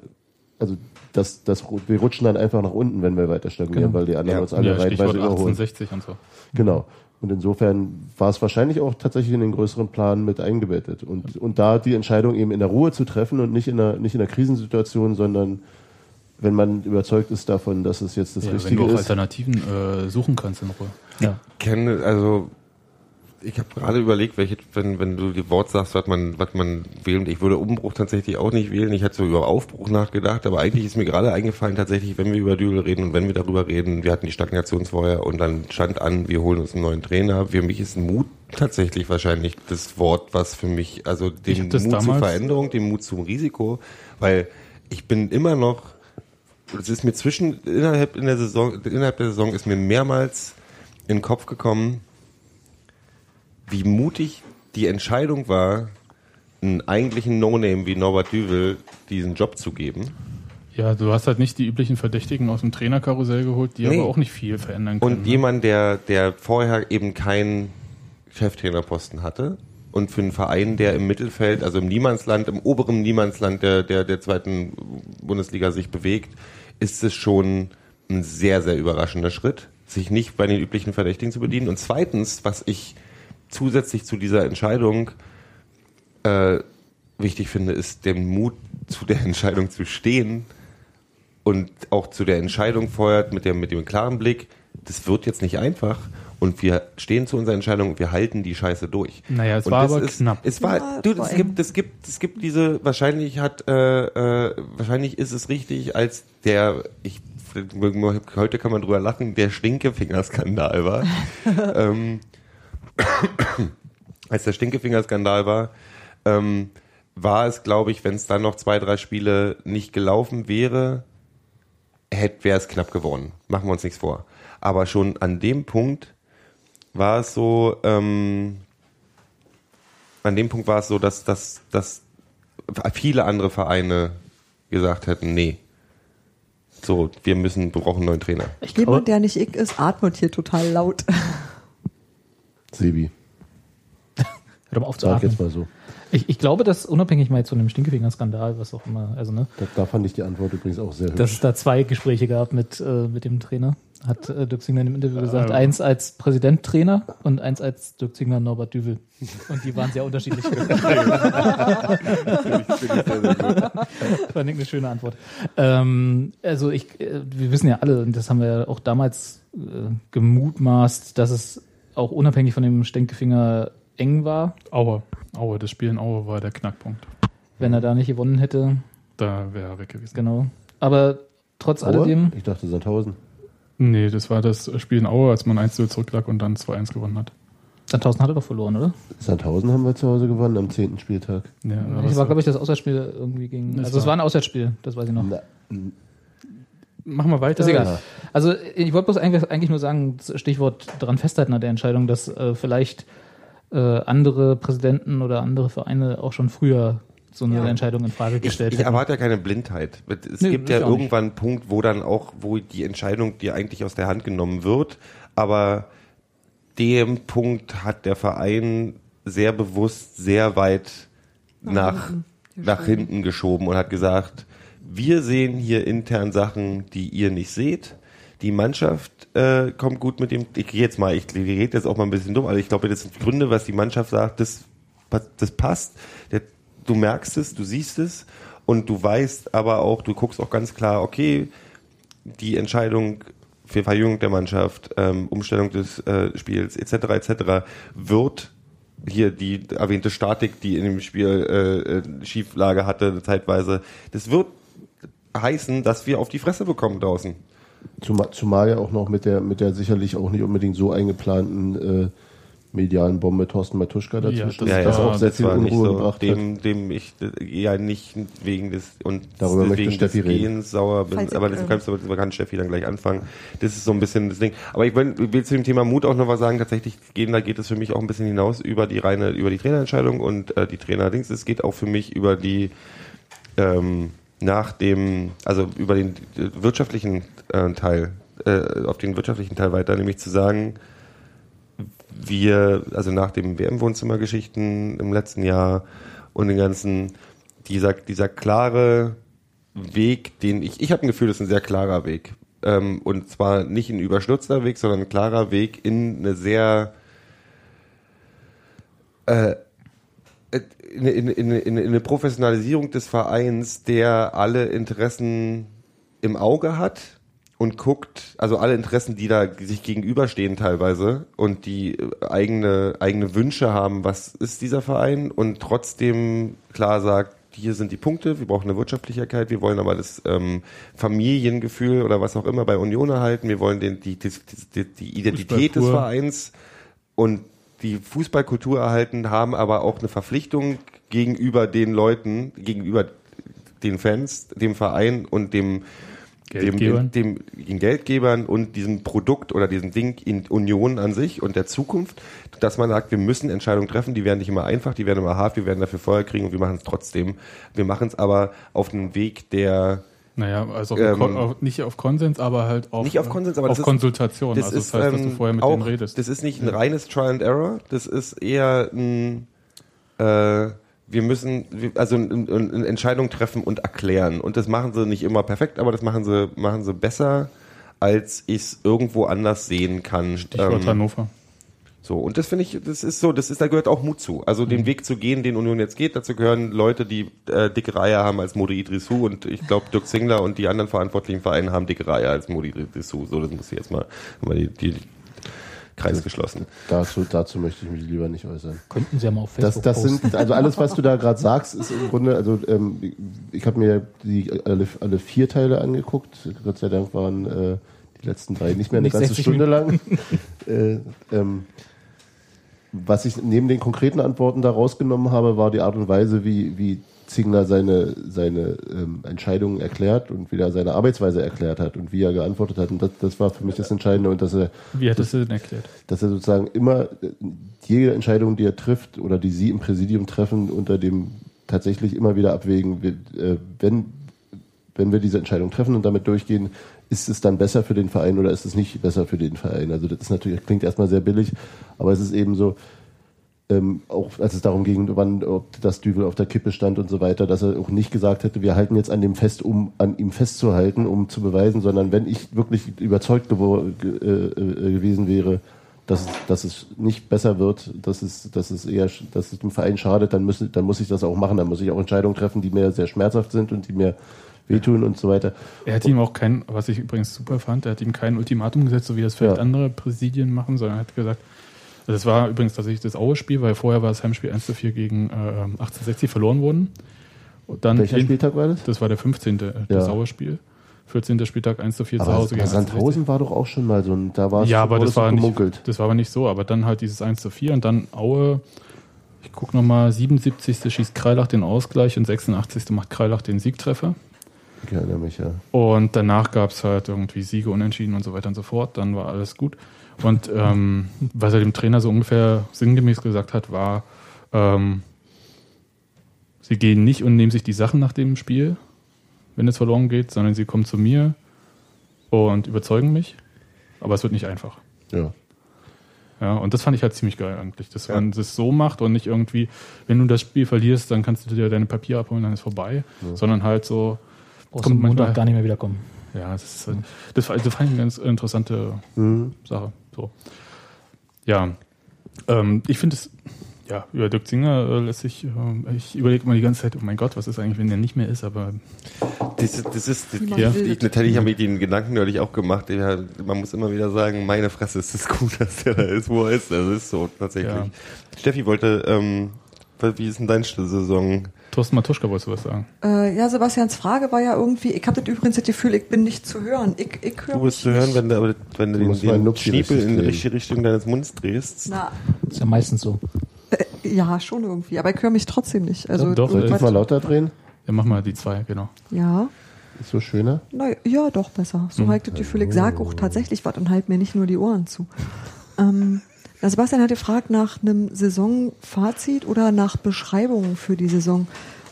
also das, das, wir rutschen dann einfach nach unten, wenn wir weiter stagnieren, Genau. weil die anderen Ja. uns alle ja, reihenweise überholen. 1860 und so. Genau. Und insofern war es wahrscheinlich auch tatsächlich in den größeren Plan mit eingebettet. Und, und da die Entscheidung eben in der Ruhe zu treffen und nicht in einer, nicht in einer Krisensituation, sondern wenn man überzeugt ist davon, dass es jetzt das Ja, wenn Richtige du auch ist. Alternativen äh, suchen kannst in Ruhe. Ja. kenne, also ich habe gerade überlegt, welche, wenn, wenn du die Wort sagst, was man, was man wählt. Ich würde Umbruch tatsächlich auch nicht wählen. Ich hatte so über Aufbruch nachgedacht, aber eigentlich ist mir gerade eingefallen, tatsächlich, wenn wir über Dübel reden und wenn wir darüber reden, wir hatten die Stagnationsfeuer und dann stand an, wir holen uns einen neuen Trainer. Für mich ist Mut tatsächlich wahrscheinlich das Wort, was für mich, also Ich den Mut zur Veränderung, den Mut zum Risiko, weil ich bin immer noch es ist mir zwischen innerhalb in der Saison innerhalb der Saison ist mir mehrmals in den Kopf gekommen, wie mutig die Entscheidung war, einen eigentlichen No-Name wie Norbert Düvel diesen Job zu geben. Ja, du hast halt nicht die üblichen Verdächtigen aus dem Trainerkarussell geholt, die Nee. aber auch nicht viel verändern können. Und ne? jemand, der, der vorher eben keinen Cheftrainerposten hatte und für einen Verein, der im Mittelfeld, also im Niemandsland, im oberen Niemandsland der, der, der zweiten Bundesliga sich bewegt, ist es schon ein sehr, sehr überraschender Schritt, sich nicht bei den üblichen Verdächtigen zu bedienen. Und zweitens, was ich zusätzlich zu dieser Entscheidung äh, wichtig finde, ist den Mut, zu der Entscheidung zu stehen und auch zu der Entscheidung feuert mit dem, mit dem klaren Blick, das wird jetzt nicht einfach und wir stehen zu unserer Entscheidung und wir halten die Scheiße durch. Naja, es und war das aber ist, knapp. Es war, Ja, du, es gibt, es gibt, es gibt diese, wahrscheinlich hat, äh, äh, wahrscheinlich ist es richtig, als der, ich, heute kann man drüber lachen, der Stinkefinger-Skandal war. ähm, als der Stinkefinger-Skandal war, ähm, war es, glaube ich, wenn es dann noch zwei, drei Spiele nicht gelaufen wäre, hätte wäre es knapp gewonnen. Machen wir uns nichts vor. Aber schon an dem Punkt war es so, ähm, an dem Punkt war es so, dass, dass, dass viele andere Vereine gesagt hätten, nee, so, wir müssen, wir brauchen einen neuen Trainer. Jemand, der nicht ich ist, atmet hier total laut. Sebi, Hör doch mal auf zu sag atmen. jetzt mal so. Ich, ich glaube, dass unabhängig mal jetzt von dem Stinkefinger-Skandal, was auch immer, also ne, Da, da fand ich die Antwort übrigens auch sehr dass hübsch. es da zwei Gespräche gab mit, äh, mit dem Trainer, hat äh, Dirk Zingler in dem Interview gesagt. Ähm. Eins als Präsident-Trainer und eins als Dirk Zingler Norbert Düvel. Und die waren sehr unterschiedlich. Fand ich eine schöne Antwort. Ähm, also ich, äh, wir wissen ja alle, und das haben wir ja auch damals äh, gemutmaßt, dass es auch unabhängig von dem Stinkefinger eng war. Aue. Aue, das Spiel in Aue war der Knackpunkt. Wenn er da nicht gewonnen hätte, Da wäre er weg gewesen. genau. Aber trotz Aue? alledem, Ich dachte Sandhausen. Nee, das war das Spiel in Aue, als man 1-0 zurücklag und dann 2-1 gewonnen hat. Sandhausen hat er doch verloren, oder? Sandhausen haben wir zu Hause gewonnen am zehnten Spieltag. Ja, aber Das war, glaube ich, das Auswärtsspiel irgendwie gegen. Das Also es war- ein Auswärtsspiel, das weiß ich noch. Na, Machen wir weiter. Das ist egal. Also ich wollte bloß eigentlich, eigentlich nur sagen, Stichwort daran festhalten an der Entscheidung, dass äh, vielleicht äh, andere Präsidenten oder andere Vereine auch schon früher so eine Ja. Entscheidung in Frage Ich, gestellt ich hätten. erwarte ja keine Blindheit. Es Nee, gibt ich ja irgendwann einen Punkt, wo dann auch, wo die Entscheidung dir eigentlich aus der Hand genommen wird. Aber dem Punkt hat der Verein sehr bewusst sehr weit nach, hinten nach hinten geschoben und hat gesagt, wir sehen hier intern Sachen, die ihr nicht seht. Die Mannschaft äh, kommt gut mit dem, ich gehe jetzt mal, ich rede jetzt auch mal ein bisschen dumm, aber ich glaube, das sind Gründe, was die Mannschaft sagt, das, das passt. Der, du merkst es, du siehst es und du weißt aber auch, du guckst auch ganz klar, okay, die Entscheidung für Verjüngung der Mannschaft, ähm, Umstellung des äh, Spiels etc. etc. wird hier die erwähnte Statik, die in dem Spiel äh, äh, Schieflage hatte zeitweise. Das wird heißen, dass wir auf die Fresse bekommen draußen. Zumal, zumal ja auch noch mit der, mit der sicherlich auch nicht unbedingt so eingeplanten äh, medialen Bombe Thorsten Matuschka dazwischen. das- das ja, auch sehr viel Unruhe so, gebracht hat. dem, dem ich ja nicht wegen des und Darüber möchte wegen Steffi des reden. Gehens sauer bin, Falls aber das kannst du, man kann Steffi dann gleich anfangen. Das ist so ein bisschen das Ding. Aber ich will, will zu dem Thema Mut auch noch was sagen. Tatsächlich gehen, da geht es für mich auch ein bisschen hinaus über die reine, über die Trainerentscheidung und äh, die Trainerdings. Es geht auch für mich über die ähm, nach dem, also über den wirtschaftlichen äh, Teil, äh, auf den wirtschaftlichen Teil weiter, nämlich zu sagen, wir, also nach dem WM-Wohnzimmergeschichten im letzten Jahr und den ganzen, dieser, dieser klare Weg, den ich, ich habe ein Gefühl, das ist ein sehr klarer Weg. Ähm, und zwar nicht ein überstürzter Weg, sondern ein klarer Weg in eine sehr, äh, in, in, in, in, in eine Professionalisierung des Vereins, der alle Interessen im Auge hat und guckt, also alle Interessen, die da sich gegenüberstehen teilweise und die äh, eigene, eigene Wünsche haben, was ist dieser Verein und trotzdem klar sagt, hier sind die Punkte, wir brauchen eine Wirtschaftlichkeit, wir wollen aber das ähm, Familiengefühl oder was auch immer bei Union erhalten, wir wollen den, die, die, die, die Identität des. Vereins und die Fußballkultur erhalten, haben aber auch eine Verpflichtung gegenüber den Leuten, gegenüber den Fans, dem Verein und dem Geldgebern. dem, dem, den Geldgebern und diesem Produkt oder diesem Ding in Union an sich und der Zukunft, dass man sagt, wir müssen Entscheidungen treffen, die werden nicht immer einfach, die werden immer hart, wir werden dafür Feuer kriegen und wir machen es trotzdem. Wir machen es aber auf einem Weg, der Naja, also Ähm, auf, nicht auf Konsens, aber halt auf, Nicht auf Konsens, aber auf das ist- Konsultation. das also ist, das heißt, dass du ähm, vorher mit auch, denen redest. Das ist nicht ein reines Trial and Error, das ist eher ein, äh, wir müssen, also eine ein, ein Entscheidung treffen und erklären. Und das machen sie nicht immer perfekt, aber das machen sie, machen sie besser, als ich es irgendwo anders sehen kann. Stichwort Ähm, Hannover. So, und das finde ich, das ist so, das ist, da gehört auch Mut zu. Also Mhm. den Weg zu gehen, den Union jetzt geht, dazu gehören Leute, die äh, dicke Reihe haben als Modi Idrissou und ich glaube Dirk Zingler und die anderen verantwortlichen Vereine haben dicke Reihe als Modi Idrissou. So, das muss ich jetzt mal, mal die, die Kreis geschlossen. Dazu, dazu möchte ich mich lieber nicht äußern. Könnten Sie ja mal auf Das, Facebook das posten. sind, also alles, was du da gerade sagst, ist im Grunde, also ähm, ich habe mir die alle, alle vier Teile angeguckt. Gott sei Dank waren äh, die letzten drei nicht mehr eine Nicht ganze 60 Stunde lang. äh, ähm, was ich neben den konkreten Antworten da rausgenommen habe, war die Art und Weise, wie, wie Zingler seine, seine ähm, Entscheidungen erklärt und wie er seine Arbeitsweise erklärt hat und wie er geantwortet hat. Und das, das war für mich das Entscheidende und dass er Wie hattest du denn erklärt? dass er sozusagen immer äh, jede Entscheidung, die er trifft oder die Sie im Präsidium treffen, unter dem tatsächlich immer wieder abwägen, äh, wenn, wenn wir diese Entscheidung treffen und damit durchgehen, ist es dann besser für den Verein oder ist es nicht besser für den Verein? Also das ist natürlich, das klingt erstmal sehr billig, aber es ist eben so, ähm, auch als es darum ging, wann ob das Düvel auf der Kippe stand und so weiter, dass er auch nicht gesagt hätte, wir halten jetzt an dem fest, um an ihm festzuhalten, um zu beweisen, sondern wenn ich wirklich überzeugt ge äh, äh, gewesen wäre, dass, dass es nicht besser wird, dass es, dass es eher, dass es dem Verein schadet, dann, müssen, dann muss ich das auch machen. Dann muss ich auch Entscheidungen treffen, die mir sehr schmerzhaft sind und die mir wehtun und so weiter. Er hat ihm auch kein, was ich übrigens super fand, er hat ihm kein Ultimatum gesetzt, so wie das vielleicht Ja. andere Präsidien machen, sondern er hat gesagt, also das war übrigens tatsächlich das Aue-Spiel, weil vorher war das Heimspiel 1 zu 4 gegen äh, 1860 verloren worden. Und dann Welcher Spieltag war das? Das war der 15. Ja. das Aue-Spiel. 14. Spieltag 1 zu 4 zu Aber, Hause aber 1860. Sandhausen war doch auch schon mal so ein, da war es Ja, aber das war, nicht, gemunkelt. das war aber nicht so. Aber dann halt dieses 1 zu 4 und dann Aue, ich gucke nochmal, 77. schießt Kreilach den Ausgleich und 86. macht Kreilach den Siegtreffer. Ich erinnere mich, ja. Und danach gab es halt irgendwie Siege, Unentschieden und so weiter und so fort. Dann war alles gut. Und ähm, was er dem Trainer so ungefähr sinngemäß gesagt hat, war, ähm, sie gehen nicht und nehmen sich die Sachen nach dem Spiel, wenn es verloren geht, sondern sie kommen zu mir und überzeugen mich. Aber es wird nicht einfach. ja. Ja, und das fand ich halt ziemlich geil eigentlich, dass man das so macht und nicht irgendwie, wenn du das Spiel verlierst, dann kannst du dir deine Papiere abholen, dann ist vorbei, sondern halt so, Brauchst kommt du Montag manchmal- gar nicht mehr wiederkommen. ja, das, ist, halt- das, war- das fand ich eine ganz interessante Mhm. Sache. So. Ja, ähm, ich finde es, ja, über Dirk Zinger äh, lässt sich, ähm, ich überlege immer die ganze Zeit, oh mein Gott, was ist eigentlich, wenn der nicht mehr ist, aber Das, ist- das ist, das, Ja. ich, das. natürlich habe ich den Gedanken neulich auch gemacht. Ja, man muss immer wieder sagen, meine Fresse, ist es gut, dass der da ist, wo er ist. Also ist so tatsächlich. Ja. Steffi wollte, ähm, wie ist denn deine Saison? Thorsten Matuschka wolltest du was sagen? Äh, ja, Sebastians Frage war ja irgendwie, ich habe das übrigens das Gefühl, ich bin nicht zu hören. Ich, ich höre Du bist zu hören, wenn du, wenn du Du den, den Schniepel in die richtige Richtung deines Mundes drehst. Na, Ist ja meistens so. äh, ja, schon irgendwie, aber ich höre mich trotzdem nicht. Also Doch, doch, irgendwas- Mal lauter drehen. Ja, mach mal die zwei, genau. ja, Ist so schöner. na, ja, doch besser. So habe ich das Gefühl, ich sage auch tatsächlich was und halt mir nicht nur die Ohren zu. Ähm, na, Sebastian hat gefragt nach einem Saisonfazit oder nach Beschreibungen für die Saison.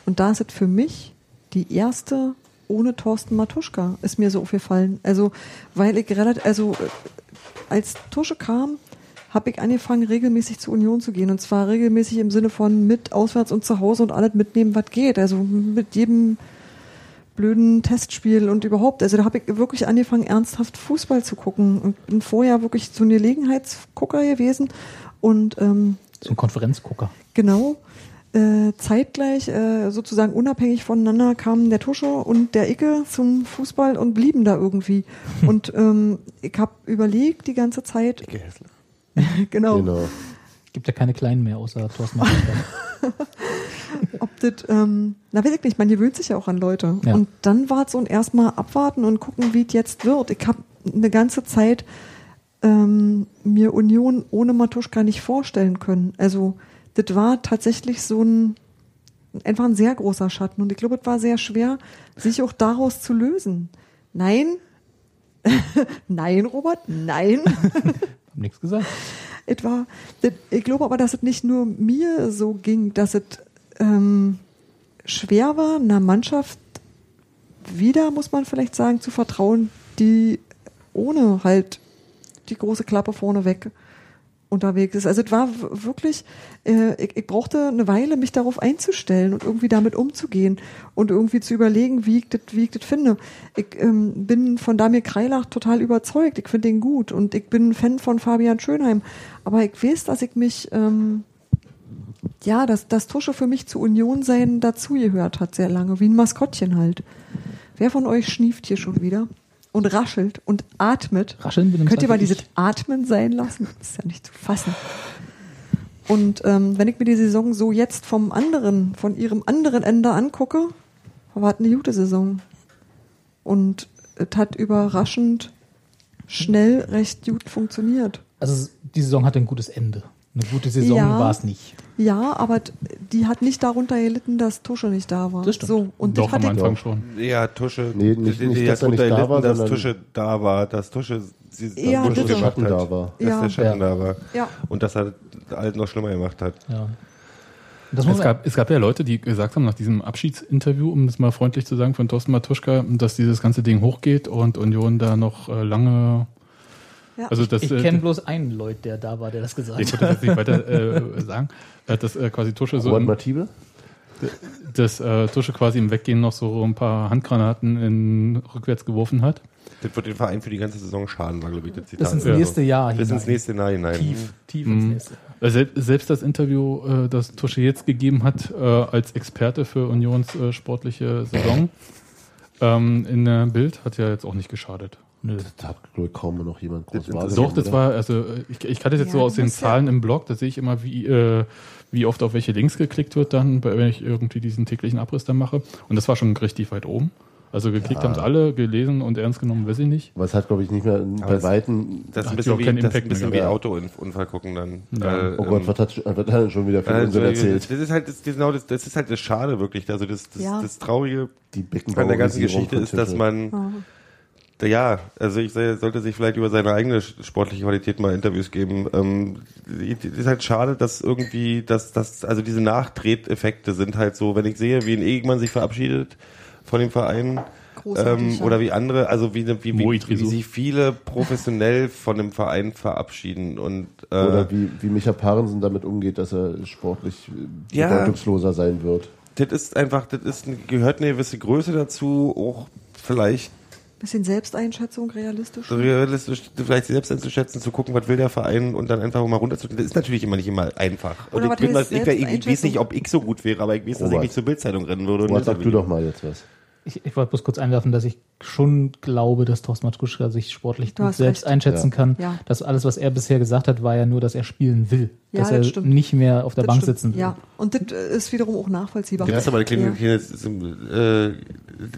Und da ist es für mich die erste ohne Thorsten Matuschka, ist mir so aufgefallen. Also, weil ich relativ, also äh, als Tusche kam, habe ich angefangen, regelmäßig zur Union zu gehen. Und zwar regelmäßig im Sinne von mit, auswärts und zu Hause und alles mitnehmen, was geht. Also mit jedem blöden Testspiel und überhaupt. Also da habe ich wirklich angefangen, ernsthaft Fußball zu gucken und bin vorher wirklich so ein Gelegenheitsgucker gewesen. Und ähm, So ein Konferenzgucker. Genau. Äh, zeitgleich, äh, sozusagen unabhängig voneinander, kamen der Tusche und der Icke zum Fußball und blieben da irgendwie. Und ähm, ich habe überlegt die ganze Zeit, genau, Genau. Gibt ja keine Kleinen mehr, außer Thorsten. ob das, ähm, na weiß ich nicht, man gewöhnt sich ja auch an Leute. Ja. Und dann war es so ein erstmal abwarten und gucken, wie es jetzt wird. Ich habe eine ganze Zeit ähm, mir Union ohne Matuschka nicht vorstellen können. Also das war tatsächlich so ein einfach ein sehr großer Schatten und ich glaube, es war sehr schwer, sich auch daraus zu lösen. Nein, nein, Robert, nein. Hab nichts gesagt. War, das- ich glaube aber, dass es nicht nur mir so ging, dass es ähm, schwer war, einer Mannschaft wieder, muss man vielleicht sagen, zu vertrauen, die ohne halt die große Klappe vorne weg unterwegs ist. Also es war wirklich, äh, ich, ich brauchte eine Weile, mich darauf einzustellen und irgendwie damit umzugehen und irgendwie zu überlegen, wie ich das, wie ich das finde. Ich ähm, bin von Damir Kreilach total überzeugt. Ich finde ihn gut und ich bin ein Fan von Fabian Schönheim. Aber ich weiß, dass ich mich, ähm, ja, dass das Tusche für mich zu Union sein dazugehört hat sehr lange, wie ein Maskottchen halt. Wer von euch schnieft hier schon wieder? Und raschelt und atmet. Rascheln Könnt ihr mal dieses. Atmen sein lassen? Das ist ja nicht zu fassen. Und ähm, wenn ich mir die Saison so jetzt vom anderen, von ihrem anderen Ende angucke, war es eine gute Saison. Und es hat überraschend schnell recht gut funktioniert. Also die Saison hatte ein gutes Ende. Eine gute Saison Ja. war es nicht. Ja, aber die hat nicht darunter gelitten, dass Tusche nicht da war. Das stimmt. So, und Doch, das am hatte ich, Anfang schon. Ja, Tusche. Nee, nicht- die, nicht, die dass hat er nicht da war, gelitten, dass Tusche da war, dass Tusche, sie, dass Ja, Tusche gemacht Schatten hat, da war. Dass Ja. der Schatten Ja. da war. Ja. Und dass er alt noch schlimmer gemacht hat. Ja. Das Es gab, es gab ja Leute, die gesagt haben, nach diesem Abschiedsinterview, um das mal freundlich zu sagen, von Thorsten Matuschka, dass dieses ganze Ding hochgeht und Union da noch äh, lange. Ja. Also das, ich äh, kenne bloß einen Leut, der da war, der das gesagt ich hat. wollte das jetzt nicht weiter äh, sagen, äh, dass äh, quasi Tusche so im, Matibe? dass äh, Tusche quasi im Weggehen noch so ein paar Handgranaten in rückwärts geworfen hat. Das wird den Verein für die ganze Saison schaden, war, glaube ich, das Zitat. Bis ins nächste Jahr Bis ins hinein. nächste Jahr hinein. Tief, tief ins Mhm. nächste Jahr. Äh, sel- Selbst das Interview, äh, das Tusche jetzt gegeben hat, äh, als Experte für Unions äh, sportliche Saison ähm, in der Bild, hat ja jetzt auch nicht geschadet. Nö. Da hat, glaube ich, kaum noch jemand groß Das- wahrgenommen. Doch, das oder? war, also ich, ich kann das jetzt Ja, so aus den musst ja- Zahlen im Blog, da sehe ich immer, wie, äh, wie oft auf welche Links geklickt wird dann, bei- wenn ich irgendwie diesen täglichen Abriss dann mache. Und das war schon richtig weit oben. Also geklickt haben es alle, gelesen und ernst genommen, weiß ich nicht. Aber es hat, glaube ich, nicht mehr bei es- Weitem. Das ist ein bisschen, ja wie, das ist ein bisschen wie. Ja. Autounfall gucken dann. Ja. Äh, Oh Gott, ähm, was hat, was hat er schon wieder für äh, Unsinn das erzählt? ist halt das, genau das, das ist halt das Schade wirklich. Also das, das, Ja. das Traurige Die an der ganzen Geschichte ist, dass man ja, also ich sage, sollte sich vielleicht über seine eigene sportliche Qualität mal Interviews geben. Ähm, es ist halt schade, dass irgendwie, dass, dass, also diese Nachtreteffekte sind halt so, wenn ich sehe, wie ein Egemann sich verabschiedet von dem Verein, ähm, oder wie andere, also wie, wie, wie, wie sich viele professionell von dem Verein verabschieden und äh, Oder wie, wie Micha Parensen damit umgeht, dass er sportlich äh, Ja. bedeutungsloser sein wird. das ist einfach, das ist, gehört eine gewisse Größe dazu, auch vielleicht bisschen Selbsteinschätzung, realistisch. realistisch vielleicht selbst einzuschätzen, zu gucken, was will der Verein und dann einfach mal runterzugehen. Das ist natürlich immer nicht immer einfach. Und ich, bin, was, ich, ich, ich weiß nicht, ob ich so gut wäre, aber ich weiß, dass ich Robert. nicht zur Bildzeitung rennen würde. Robert, sag du doch mal jetzt was. Ich, ich wollte bloß kurz einwerfen, dass ich schon glaube, dass Thorsten Matruschka sich sportlich Du gut selbst recht. einschätzen Ja. kann. Ja. Das alles, was er bisher gesagt hat, war ja nur, dass er spielen will. Ja, dass das er stimmt. nicht mehr auf der Das Bank stimmt. sitzen will. Ja, und das äh, ist wiederum auch nachvollziehbar. Ja, aber eine kleine, Ja. kleine, äh,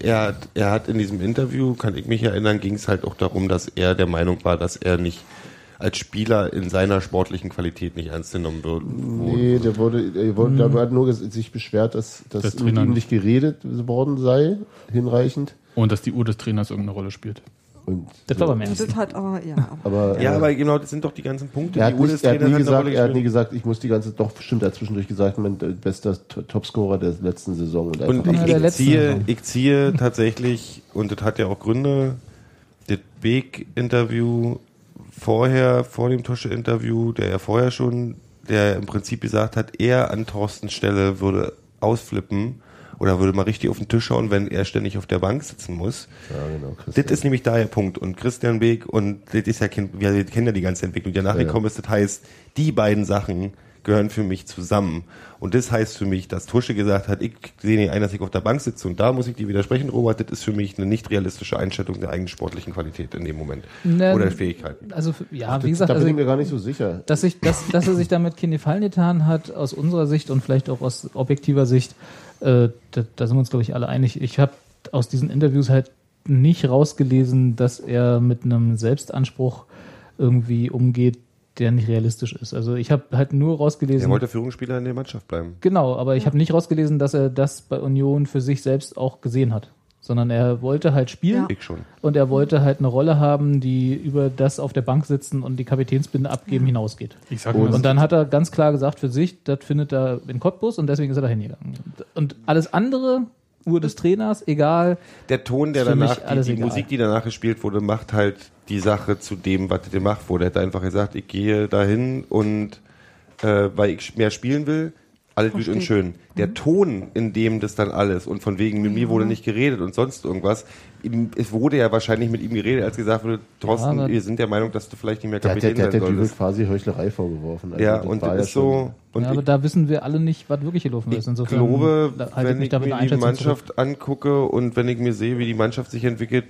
er, hat, er hat in diesem Interview, kann ich mich erinnern, ging es halt auch darum, dass er der Meinung war, dass er nicht als Spieler in seiner sportlichen Qualität nicht ernst genommen wird. Nee, der wurde, der wurde, der hat nur sich beschwert, dass, dass Das mit ihm nicht. nicht geredet worden sei, hinreichend. Und dass die Uhr des Trainers irgendeine Rolle spielt. Und Das war beim ersten. das hat aber, ja. aber, Ja, äh, aber genau, das sind doch die ganzen Punkte. er die hat, nicht, er, hat nie gesagt, er hat nie gesagt, ich muss die ganze, doch bestimmt, er hat zwischendurch gesagt, mein äh, bester Topscorer der letzten Saison. Und, Und ich, ich, letzten ziehe, Saison. ich ziehe tatsächlich, und das hat ja auch Gründe, das Beek-Interview vorher, vor dem Tusche-Interview, der ja vorher schon, der im Prinzip gesagt hat, er an Thorstens Stelle würde ausflippen oder würde mal richtig auf den Tisch hauen, wenn er ständig auf der Bank sitzen muss. ja, genau, Das Christian. ist nämlich da der Punkt. Und Christian Beek und das ist ja, wir kennen ja die ganze Entwicklung, die danach Ja, ja. gekommen ist. Das heißt, die beiden Sachen gehören für mich zusammen. Und das heißt für mich, dass Tusche gesagt hat, ich sehe nicht ein, dass ich auf der Bank sitze. Und da muss ich dir widersprechen, Robert. Das ist für mich eine nicht realistische Einschätzung der eigenen sportlichen Qualität in dem Moment. Ne, Oder Fähigkeiten. Also, ja, wie Das- gesagt, da bin also, ich mir gar nicht so sicher. dass, ich, dass, dass er sich damit keinen Gefallen getan hat, aus unserer Sicht und vielleicht auch aus objektiver Sicht, äh, da, da sind wir uns, glaube ich, alle einig. Ich habe aus diesen Interviews halt nicht rausgelesen, dass er mit einem Selbstanspruch irgendwie umgeht, der nicht realistisch ist. Also ich habe halt nur Er rausgelesen, wollte Führungsspieler in der Mannschaft bleiben. genau, aber ich habe nicht rausgelesen, dass er das bei Union für sich selbst auch gesehen hat, sondern er wollte halt spielen Ja. Ich schon. und er wollte halt eine Rolle haben, die über das auf der Bank sitzen und die Kapitänsbinde abgeben hinausgeht. Ich sag Und- Und dann hat er ganz klar gesagt für sich, das findet er in Cottbus und deswegen ist er da hingegangen. Und alles andere, Uhr des Trainers, egal. Der Ton, der danach, die, die. Musik, die danach gespielt wurde, macht halt die Sache zu dem, was gemacht wurde. Er hätte einfach gesagt, ich gehe dahin und äh, weil ich mehr spielen will, alles gut und schön. Der Ton, in dem das dann alles und von wegen mit mir wurde nicht geredet und sonst irgendwas, es wurde ja wahrscheinlich mit ihm geredet, als gesagt wurde, Thorsten, aber- wir sind der Meinung, dass du vielleicht nicht mehr Der, der, Kapitän der hat der sein Dübel solltest. quasi Heuchlerei vorgeworfen. Also Ja, und das ist so, und ja, aber ich, da wissen wir alle nicht, was wirklich gelaufen ich ist. Insofern glaube, da halte wenn mich ich mit mir die Mannschaft zurück. angucke und wenn ich mir sehe, wie die Mannschaft sich entwickelt,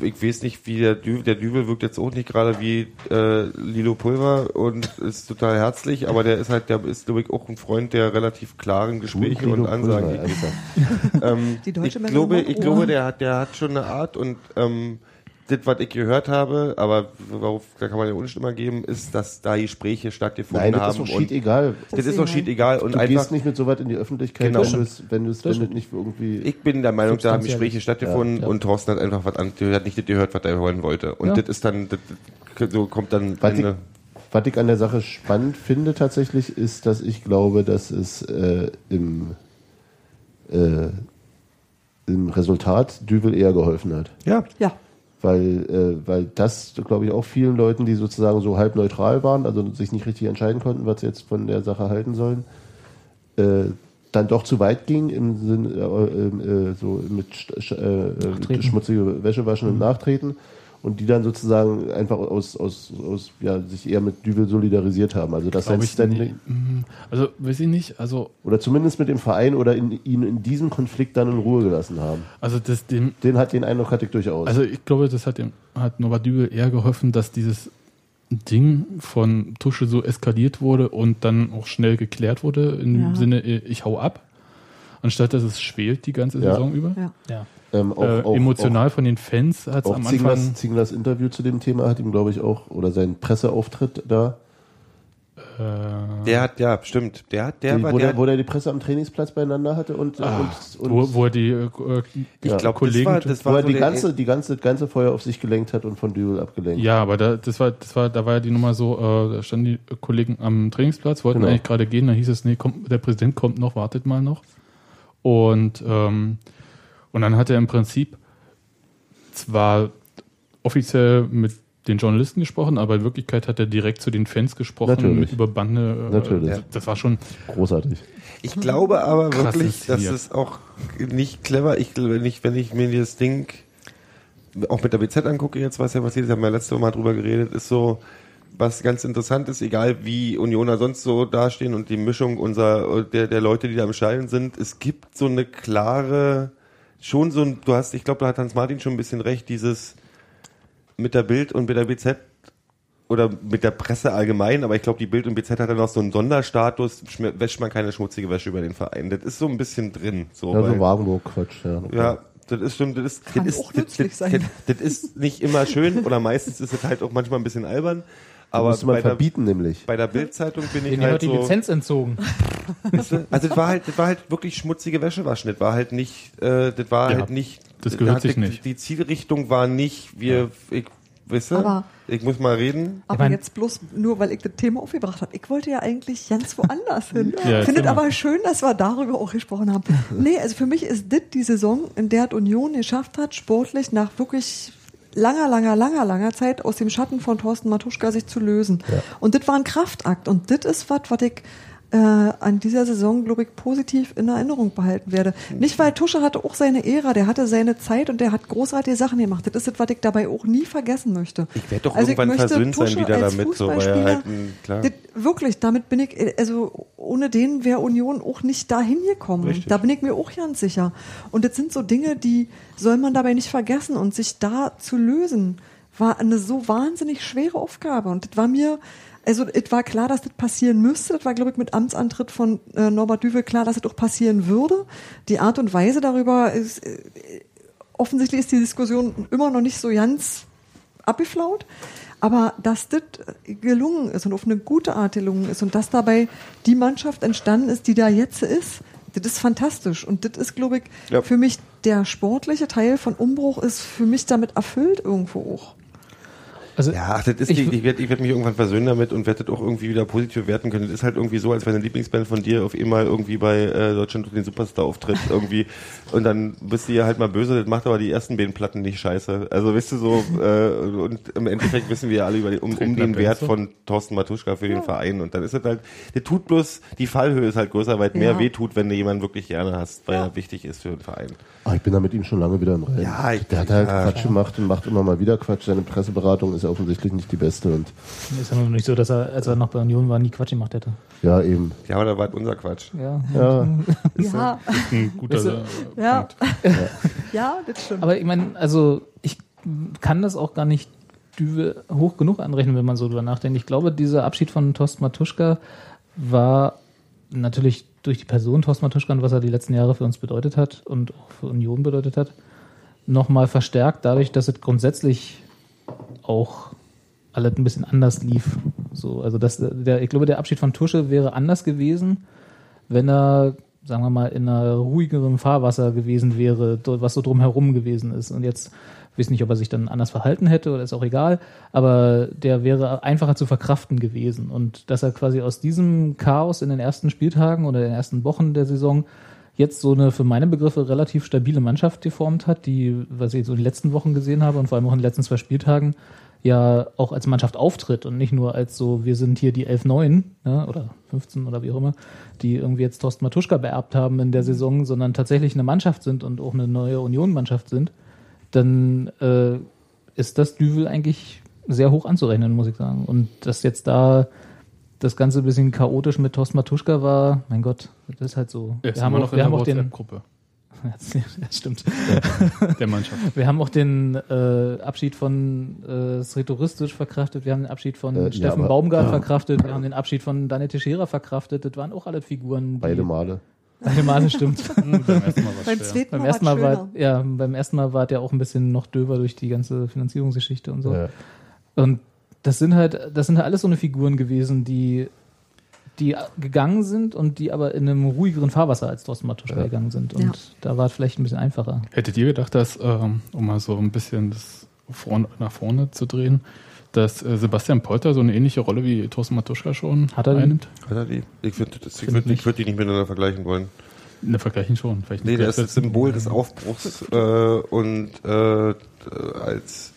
ich weiß nicht, wie der Dübel, der Dübel wirkt jetzt auch nicht gerade wie äh, Lilo Pulver und ist total herzlich, aber der ist halt, der ist, glaube ich, auch ein Freund der relativ klaren Gespräche und Ansagen. Pulver. Ähm, Die deutsche ich glaube, ich glaube, der hat, der hat schon eine Art und ähm, das, was ich gehört habe, aber worauf, da kann man ja Unstimme geben, ist, dass da Gespräche stattgefunden Nein, das ist haben. doch und shit egal. das ist doch shit egal und Du einfach. gehst nicht mit so weit in die Öffentlichkeit, Genau. wenn du es, wenn wenn nicht irgendwie. Ich bin der Meinung, da haben. Gespräche stattgefunden Ja, ja. und Thorsten hat einfach was an, hat nicht das gehört, was er hören wollte. Und Ja. das ist dann, das, das, so kommt dann Was ich, Ende. was ich an der Sache spannend finde tatsächlich, ist, dass ich glaube, dass es äh, im, äh, im Resultat Düvel eher geholfen hat. Ja. Ja, Weil, äh, weil das, glaube ich, auch vielen Leuten, die sozusagen so halb neutral waren, also sich nicht richtig entscheiden konnten, was sie jetzt von der Sache halten sollen, äh, dann doch zu weit ging im Sinne äh, äh, so mit äh, äh, schmutzige Wäsche waschen und nachtreten und die dann sozusagen einfach aus, aus, aus ja, sich eher mit Düvel solidarisiert haben. Also das ich Standing, nicht. Mhm. Also, weiß ich nicht. Also, oder zumindest mit dem Verein oder in, ihn in diesem Konflikt dann in Ruhe gelassen haben. also das dem, Den hat den Eindruck hatte ich durchaus. also ich glaube, das hat dem hat Norbert Dübel eher geholfen, dass dieses Ding von Tusche so eskaliert wurde und dann auch schnell geklärt wurde im Ja. Sinne, äh, ich hau ab, anstatt dass es schwelt die ganze Ja. Saison über. ja. Ja. Ähm, auch, äh, auch, emotional von den Fans hat es Auch am Zinglers, Anfang. Zinglers Interview zu dem Thema hat ihm, glaube ich, auch, oder sein Presseauftritt da, Äh, Der hat, ja, stimmt. Der hat, der die, war, wo, der, der, wo der die Presse am Trainingsplatz beieinander hatte und, und, und wo, wo er die äh, ich ja. glaube, das Kollegen. war, das wo war er so die ganze, die ganze, ganze Feuer auf sich gelenkt hat und von Dübel abgelenkt. Ja, aber da, das war, das war, da war ja die Nummer so, äh, da standen die Kollegen am Trainingsplatz, wollten Genau. eigentlich gerade gehen, da hieß es, nee, komm, der Präsident kommt noch, wartet mal noch. Und, ähm, und dann hat er im Prinzip zwar offiziell mit den Journalisten gesprochen, aber in Wirklichkeit hat er direkt zu den Fans gesprochen, Natürlich. über Bande. Äh, Natürlich. Das, das war schon, Großartig. Ich glaube aber Krass wirklich, dass es auch nicht clever, ich, wenn ich, wenn ich mir dieses Ding auch mit der BZ angucke jetzt, was ja passiert ist, haben wir ja letzte Mal drüber geredet, ist so, was ganz interessant ist, egal wie Unioner sonst so dastehen und die Mischung unserer, der, der Leute, die da im Stadion sind, es gibt so eine klare schon so ein, du hast, ich glaube, da hat Hans Martin schon ein bisschen recht, dieses mit der Bild und mit der BZ oder mit der Presse allgemein, aber ich glaube, die Bild und BZ hat dann noch so einen Sonderstatus, wäscht man keine schmutzige Wäsche über den Verein. Das ist so ein bisschen drin. So, Ja, so Wagenburg-Quatsch, ja. ja, das ist stimmt, das ist, Kann das ist, auch das, nützlich das, sein. Das, das ist nicht immer schön oder meistens ist es halt auch manchmal ein bisschen albern. Aber müsste man bei der, verbieten nämlich. bei der Bildzeitung bin ich Denen halt die so. Lizenz entzogen. Also das war halt, das war halt wirklich schmutzige Wäsche waschen. Das war halt nicht, äh, das war Ja, halt nicht. das gehört da hat sich die, nicht. Die Zielrichtung war nicht, wir, ich, weißt du, Aber- ich muss mal reden. Aber mein- jetzt bloß nur, weil ich das Thema aufgebracht habe. Ich wollte ja eigentlich ganz woanders hin. Ja, Findet mal. aber schön, dass wir darüber auch gesprochen haben. Nee, also für mich ist das die Saison, in der die Union geschafft hat, sportlich nach wirklich langer, langer, langer, langer Zeit aus dem Schatten von Thorsten Matuschka sich zu lösen. Und das war ein Kraftakt. Und das ist was, was ich äh, an dieser Saison, glaube ich, positiv in Erinnerung behalten werde. Nicht, weil Tusche hatte auch seine Ära, der hatte seine Zeit und der hat großartige Sachen gemacht. Das ist das, was ich dabei auch nie vergessen möchte. Ich werde doch Also irgendwann versöhnt sein wieder damit, so, weil er Fußballspieler- halt ein, klar. das, wirklich, damit bin ich, also ohne den wäre Union auch nicht dahin gekommen. Richtig. Da bin ich mir auch ganz sicher. Und das sind so Dinge, die soll man dabei nicht vergessen. Und sich da zu lösen, war eine so wahnsinnig schwere Aufgabe. Und das war mir, also es war klar, dass das passieren müsste. Das war, glaube ich, mit Amtsantritt von äh, Norbert Düvel klar, dass es auch passieren würde. Die Art und Weise darüber ist, äh, offensichtlich ist die Diskussion immer noch nicht so ganz abgeflaut. Aber dass das gelungen ist und auf eine gute Art gelungen ist und dass dabei die Mannschaft entstanden ist, die da jetzt ist, das ist fantastisch. Und das ist, glaube ich, Ja. für mich der sportliche Teil von Umbruch ist für mich damit erfüllt irgendwo auch. Also Ja, ach, das ist, Ich ich, w- ich werde ich werd mich irgendwann versöhnen damit und werde das auch irgendwie wieder positiv werten können. Das ist halt irgendwie so, als wenn eine Lieblingsband von dir auf einmal irgendwie bei äh, Deutschland und den Superstar auftritt irgendwie und dann bist du ja halt mal böse, das macht aber die ersten beiden Platten nicht scheiße. Also weißt du so, äh, und im Endeffekt wissen wir ja alle über den, um, um den Wert so. von Thorsten Matuschka für den Verein und dann ist es halt, der tut bloß, die Fallhöhe ist halt größer, weil es mehr Ja. weh tut, wenn du jemanden wirklich gerne hast, weil er wichtig ist für den Verein. Ah, ich bin da mit ihm schon lange wieder im Rennen. Ja, ich- Der hat halt ja. Quatsch gemacht und macht immer mal wieder Quatsch. Seine Presseberatung ist ja offensichtlich nicht die beste und ist ja noch nicht so, dass er, als er noch bei Union war, nie Quatsch gemacht hätte. ja, eben. Ja, aber da war halt unser Quatsch. Ja. Ja, Ja, Ein guter Weißt du, ja. Punkt. ja, das stimmt. Aber ich meine, also ich kann das auch gar nicht Düwe hoch genug anrechnen, wenn man so drüber nachdenkt. Ich glaube, dieser Abschied von Thorsten Matuschka war natürlich durch die Person Thorsten Matuschka und was er die letzten Jahre für uns bedeutet hat und auch für Union bedeutet hat, nochmal verstärkt dadurch, dass es grundsätzlich auch alles ein bisschen anders lief. So, also das, der, ich glaube, der Abschied von Tusche wäre anders gewesen, wenn er, sagen wir mal, in einer ruhigeren Fahrwasser gewesen wäre, was so drumherum gewesen ist. Und jetzt weiß nicht, ob er sich dann anders verhalten hätte oder ist auch egal, aber der wäre einfacher zu verkraften gewesen. Und dass er quasi aus diesem Chaos in den ersten Spieltagen oder den ersten Wochen der Saison jetzt so eine für meine Begriffe relativ stabile Mannschaft geformt hat, die, was ich so in den letzten Wochen gesehen habe und vor allem auch in den letzten zwei Spieltagen, ja auch als Mannschaft auftritt und nicht nur als so, wir sind hier die 11-9 ne, oder 15 oder wie auch immer, die irgendwie jetzt Thorsten Matuschka beerbt haben in der Saison, sondern tatsächlich eine Mannschaft sind und auch eine neue Union-Mannschaft sind, dann äh, ist das Düvel eigentlich sehr hoch anzurechnen, muss ich sagen. Und dass jetzt da das Ganze ein bisschen chaotisch mit Thorsten Matuschka war, mein Gott, das ist halt so. Ist wir haben auch, noch in wir der haben auch den, WhatsApp-Gruppe ja, stimmt. der Mannschaft. Wir haben auch den äh, Abschied von äh, Sreturistisch verkraftet, wir haben den Abschied von Äh, ja, Steffen aber- Baumgart verkraftet, wir haben den Abschied von Daniel Teixeira verkraftet. Das waren auch alle Figuren. Die, beide Male. Beide Male, stimmt. Hm, beim ersten Mal Beim zweiten beim Mal ersten war Mal war, ja, beim ersten Mal war der auch ein bisschen noch döver durch die ganze Finanzierungsgeschichte und so. Ja. Und das sind halt, das sind halt alles so eine Figuren gewesen, die, die gegangen sind und die aber in einem ruhigeren Fahrwasser als Thorsten Matuschka Ja. gegangen sind. Und Ja. da war es vielleicht ein bisschen einfacher. Hättet ihr gedacht, dass, ähm, um mal so ein bisschen das nach vorne zu drehen, dass äh, Sebastian Polter so eine ähnliche Rolle wie Thorsten Matuschka schon Hat er die? einnimmt? Hat er die? Ich würde würd, würd die nicht miteinander vergleichen wollen. Ne, vergleichen schon. Vielleicht Nee, der ist das. Symbol des Aufbruchs äh, und äh, als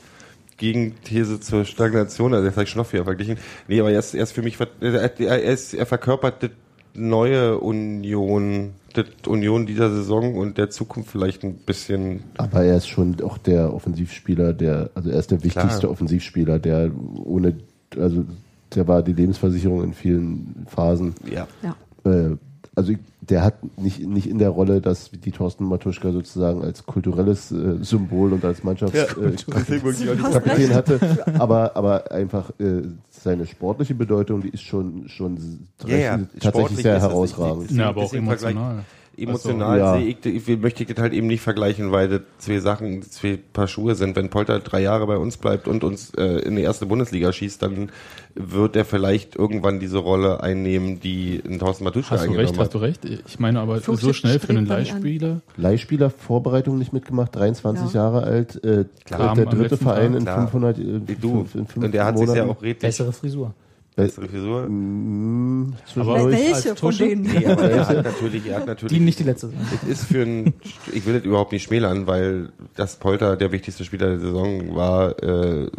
Gegenthese zur Stagnation, also ich schon noch viel verglichen. Nee, aber er ist, er ist für mich, ver- er, er, ist, er verkörpert das neue Union, das Union dieser Saison und der Zukunft vielleicht ein bisschen. Aber er ist schon auch der Offensivspieler, der, also er ist der wichtigste Klar. Offensivspieler, der ohne, also der war die Lebensversicherung in vielen Phasen. Ja. Ja. Äh, also der hat nicht, nicht in der Rolle, dass die Thorsten Matuschka sozusagen als kulturelles äh, Symbol und als Mannschaftskapitän äh, Kapitän hatte, aber, aber einfach äh, seine sportliche Bedeutung, die ist schon, schon Ja, ja, tatsächlich sportlich sehr herausragend. Ja, aber auch emotional. Emotional Also, ja. sehe ich, ich will- möchte ich das halt eben nicht vergleichen, weil das zwei Sachen, zwei Paar Schuhe sind. Wenn Polter drei Jahre bei uns bleibt und uns äh, in die erste Bundesliga schießt, dann wird er vielleicht irgendwann diese Rolle einnehmen, die ein Thorsten Matuschka Hast du eingenommen recht, hat. hast du recht. Ich meine aber Flucht so schnell für einen. Leihspieler. Leihspieler Vorbereitung nicht mitgemacht, 23 Ja. Jahre alt, äh, Klar, der dritte Verein Tag, in klar. 500 äh, Du, fünf- in fünf und er hat sich ja Monaten. auch redlich Bessere Frisur. Bessere Frisur. Mm, Aber-. Welche von denen? Nee, aber er hat natürlich, er hat natürlich Die nicht die letzte. Es ist für ein, ich will das überhaupt nicht schmälern, weil das Polter der wichtigste Spieler der Saison war, äh,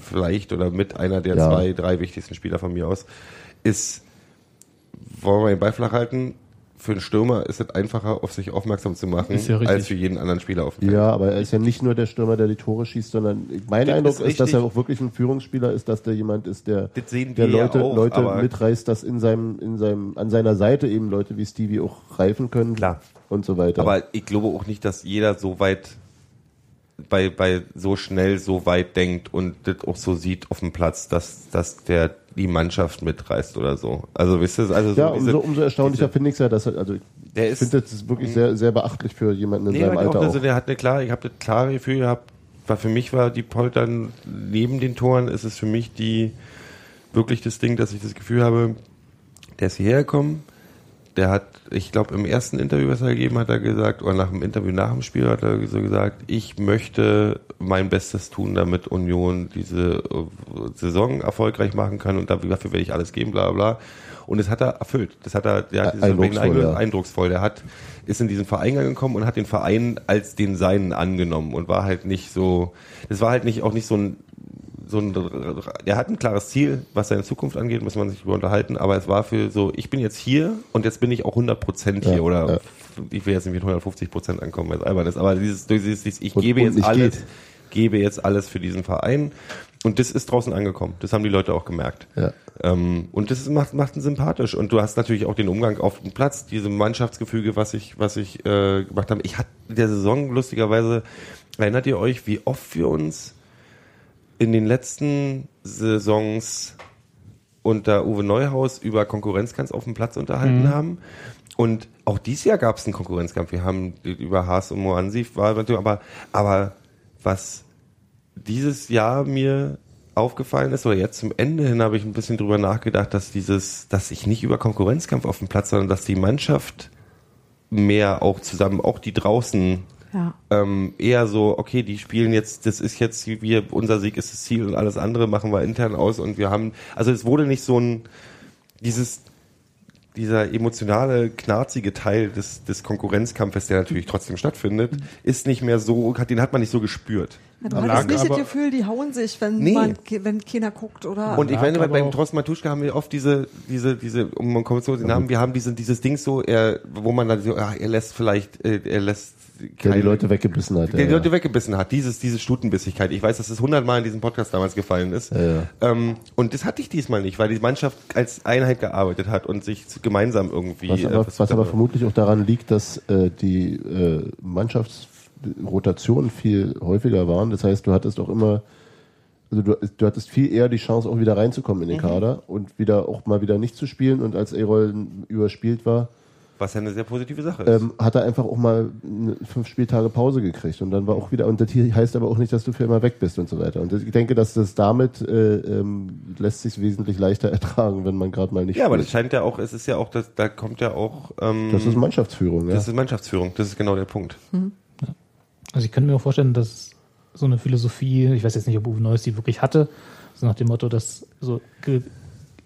vielleicht oder mit einer der Ja. zwei, drei wichtigsten Spieler von mir aus, ist, wollen wir den Ball flach halten? Für einen Stürmer ist es einfacher, auf sich aufmerksam zu machen, ja als für jeden anderen Spieler auf dem Feld. Ja, aber er ist ja nicht nur der Stürmer, der die Tore schießt, sondern mein Das Eindruck ist ist, dass er auch wirklich ein Führungsspieler ist, dass der jemand ist, der, der ja Leute, auch, Leute mitreißt, dass in seinem, in seinem, an seiner Seite eben Leute wie Stevie auch reifen können. Klar. Und so weiter. Aber ich glaube auch nicht, dass jeder so weit bei, bei so schnell so weit denkt und das auch so sieht auf dem Platz, dass, dass der die Mannschaft mitreißt oder so. Also wisst ihr, also ja, so diese- umso, umso erstaunlicher finde ich es ja, dass er, also ich Der ist- finde das ist wirklich sehr, sehr beachtlich für jemanden in Nee, seinem Alter auch, auch. also der hat eine klare, ich habe das klare Gefühl gehabt, weil für mich war die Poltern neben den Toren ist es für mich die wirklich das Ding, dass ich das Gefühl habe, der ist hierher gekommen, der hat, ich glaube im ersten Interview, was er gegeben hat, hat er gesagt, oder nach dem Interview nach dem Spiel hat er so gesagt, ich möchte mein Bestes tun, damit Union diese äh, Saison erfolgreich machen kann und dafür werde ich alles geben, bla bla. Und das hat er erfüllt. Das hat er, der hat dieses Eindrucksvoll, ja. eindrucksvoll. Der hat, ist in diesen Verein gekommen und hat den Verein als den seinen angenommen und war halt nicht so, das war halt nicht, auch nicht so ein, so ein, er hat ein klares Ziel, was seine Zukunft angeht, muss man sich darüber unterhalten, aber es war für so, ich bin jetzt hier und jetzt bin ich auch 100 Prozent hier Ja, oder ja. ich will jetzt nicht mit 150 Prozent ankommen, weil es albern ist, aber dieses, dieses, dieses ich Und- gebe und jetzt alles, geht. gebe jetzt alles für diesen Verein und das ist draußen angekommen. Das haben die Leute auch gemerkt. Ja. Ähm, und das ist, macht, macht ihn sympathisch. Und du hast natürlich auch den Umgang auf dem Platz, diese Mannschaftsgefüge, was ich, was ich äh, gemacht habe. Ich hatte in der Saison lustigerweise, erinnert ihr euch, wie oft wir uns in den letzten Saisons unter Uwe Neuhaus über Konkurrenzkampf auf dem Platz unterhalten haben. Und auch dieses Jahr gab es einen Konkurrenzkampf. Wir haben über Haas und Moansif war natürlich, aber, aber was dieses Jahr mir aufgefallen ist, oder jetzt zum Ende hin habe ich ein bisschen drüber nachgedacht, dass dieses, dass ich nicht über Konkurrenzkampf auf dem Platz, sondern dass die Mannschaft mehr auch zusammen, auch die draußen Ja. ähm, eher so, okay, die spielen jetzt, das ist jetzt, wir, unser Sieg ist das Ziel und alles andere machen wir intern aus und wir haben, also es wurde nicht so ein, dieses, dieser emotionale, knarzige Teil des, des Konkurrenzkampfes, der natürlich trotzdem stattfindet, ist nicht mehr so, hat, den hat man nicht so gehört. Ja, du hattest nicht das Gefühl, die hauen sich, wenn, Nee. man, wenn keiner guckt, oder? Und ich meine, bei- beim Thorsten Matuschka haben wir oft diese, diese, diese, um man kommt zu den Namen, wir haben diese, dieses Ding so, er, wo man dann so, ja, er lässt vielleicht, äh, er lässt der die Leute weggebissen hat. der ja, die Leute weggebissen hat, dieses, diese Stutenbissigkeit. Ich weiß, dass es hundertmal in diesem Podcast damals gefallen ist. Ja. Ähm, und das hatte ich diesmal nicht, weil die Mannschaft als Einheit gearbeitet hat und sich gemeinsam irgendwie. Was äh, aber, versucht was aber vermutlich auch daran liegt, dass äh, die äh, Mannschaftsrotationen viel häufiger waren. Das heißt, du hattest auch immer, also du, du hattest viel eher die Chance, auch wieder reinzukommen in Mhm. den Kader und wieder auch mal wieder nicht zu spielen. Und als Erol überspielt war, Was ja eine sehr positive Sache ist. ähm, hat er einfach auch mal eine, fünf Spieltage Pause gekriegt und dann war auch wieder, und das heißt aber auch nicht, dass du für immer weg bist und so weiter. Und ich denke, dass das damit äh, ähm, lässt sich wesentlich leichter ertragen, wenn man gerade mal nicht ja, aber das spielt. scheint ja auch, es ist ja auch, das, da kommt ja auch, ähm, Das ist Mannschaftsführung, ja. das ist Mannschaftsführung. Das ist genau der Punkt. Also ich könnte mir auch vorstellen, dass so eine Philosophie, ich weiß jetzt nicht, ob Uwe Neuss die wirklich hatte, so nach dem Motto, dass so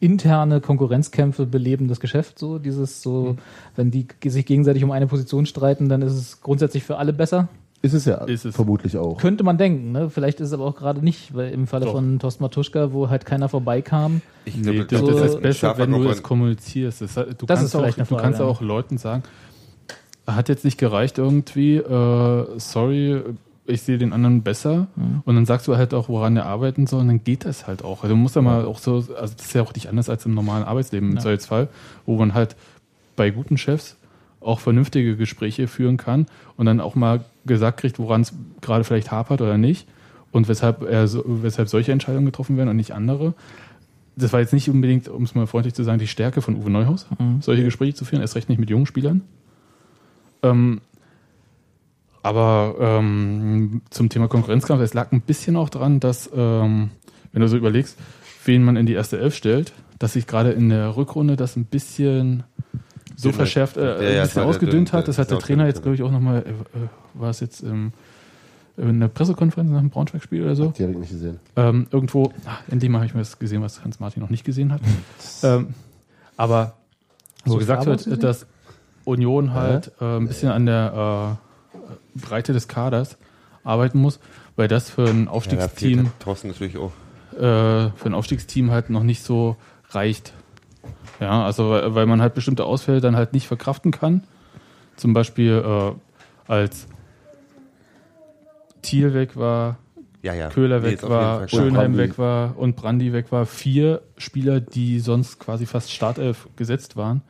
interne Konkurrenzkämpfe beleben das Geschäft, so dieses so, wenn die sich gegenseitig um eine Position streiten, dann ist es grundsätzlich für alle besser. Ist es ja Ist es. vermutlich auch. Könnte man denken, ne? Vielleicht ist es aber auch gerade nicht, weil im Falle Doch. von Thorsten Matuschka, wo halt keiner vorbeikam, Ich Nee, das, so- das ist besser, wenn du es kommunizierst. Das, du Das kannst, ist vielleicht auch, eine du kannst Frage, auch Leuten sagen, hat jetzt nicht gereicht irgendwie, äh, sorry, ich sehe den anderen besser. Und dann sagst du halt auch, woran er arbeiten soll, und dann geht das halt auch. Also du musst ja mal auch so, also das ist ja auch nicht anders als im normalen Arbeitsleben im Ja. Zweifelsfall, wo man halt bei guten Chefs auch vernünftige Gespräche führen kann und dann auch mal gesagt kriegt, woran es gerade vielleicht hapert oder nicht und weshalb, er so, weshalb solche Entscheidungen getroffen werden und nicht andere. Das war jetzt nicht unbedingt, um es mal freundlich zu sagen, die Stärke von Uwe Neuhaus, solche Gespräche zu führen, erst recht nicht mit jungen Spielern. Ähm, aber ähm, zum Thema Konkurrenzkampf, es lag ein bisschen auch dran, dass, ähm, wenn du so überlegst, wen man in die erste Elf stellt, dass sich gerade in der Rückrunde das ein bisschen so Dünner- verschärft, äh, Ja, ja, ein bisschen der ausgedünnt dünn- hat. Das hat der Trainer jetzt, glaube ich, auch nochmal, äh, war es jetzt ähm, in der Pressekonferenz nach dem Braunschweig-Spiel oder so? Die habe ich nicht gesehen. ähm, irgendwo, ach, endlich mal habe ich mir das gesehen, was Hans Martin noch nicht gesehen hat. ähm, aber wo du gesagt wird, dass Union halt äh, ein bisschen an der äh, Breite des Kaders arbeiten muss, weil das für ein Ja, Aufstiegsteam, halt Thorsten natürlich auch. äh, für ein Aufstiegsteam halt noch nicht so reicht. Ja, also weil, weil man halt bestimmte Ausfälle dann halt nicht verkraften kann. Zum Beispiel äh, als Thiel weg war, Ja, ja. Köhler Nee, weg jeden war. Schönheim weg war und Brandi weg war. Vier Spieler, die sonst quasi fast Startelf gesetzt waren.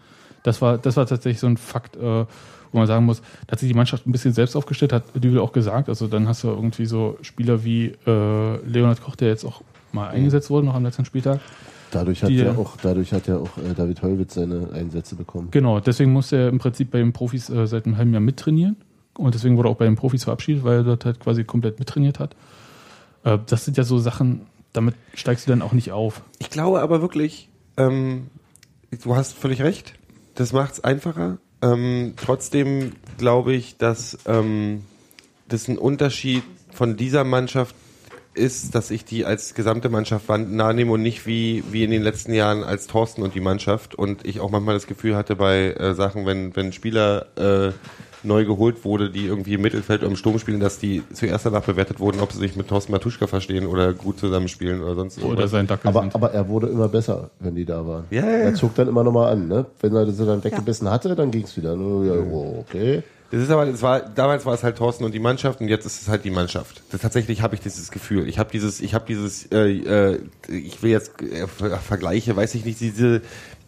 Das war, das war tatsächlich so ein Fakt, äh, wo man sagen muss, da hat sich die Mannschaft ein bisschen selbst aufgestellt, hat Dübel auch gesagt. Also dann hast du irgendwie so Spieler wie äh, Leonhard Koch, der jetzt auch mal eingesetzt wurde, noch am letzten Spieltag. Dadurch hat Die- ja auch, dadurch hat ja auch äh, David Heuwitz seine Einsätze bekommen. Genau, deswegen musste er im Prinzip bei den Profis äh, seit einem halben Jahr mittrainieren. Und deswegen wurde er auch bei den Profis verabschiedet, weil er dort halt quasi komplett mittrainiert hat. Äh, das sind ja so Sachen, damit steigst du dann auch nicht auf. Ich glaube aber wirklich, ähm, du hast völlig recht. Das macht es einfacher. Ähm, trotzdem glaube ich, dass ähm, das ein Unterschied von dieser Mannschaft ist, dass ich die als gesamte Mannschaft wahrnehme und nicht wie, wie in den letzten Jahren als Thorsten und die Mannschaft. Und ich auch manchmal das Gefühl hatte bei äh, Sachen, wenn, wenn Spieler äh, neu geholt wurde, die irgendwie im Mittelfeld oder im Sturm spielen, dass die zuerst danach bewertet wurden, ob sie sich mit Thorsten Matuschka verstehen oder gut zusammenspielen oder sonst Oder irgendwas. sein Dackel Aber, sind. aber er wurde immer besser, wenn die da waren. Ja, ja, ja. Er zog dann immer nochmal an, ne? Wenn er sie dann weggebissen hatte, dann ging es wieder. Oh, ja, okay. Das ist aber, das war, damals war es halt Thorsten und die Mannschaft und jetzt ist es halt die Mannschaft. Das, tatsächlich habe ich dieses Gefühl. Ich habe dieses, ich habe dieses, äh, äh, ich will jetzt äh, Ver- Vergleiche, weiß ich nicht, diese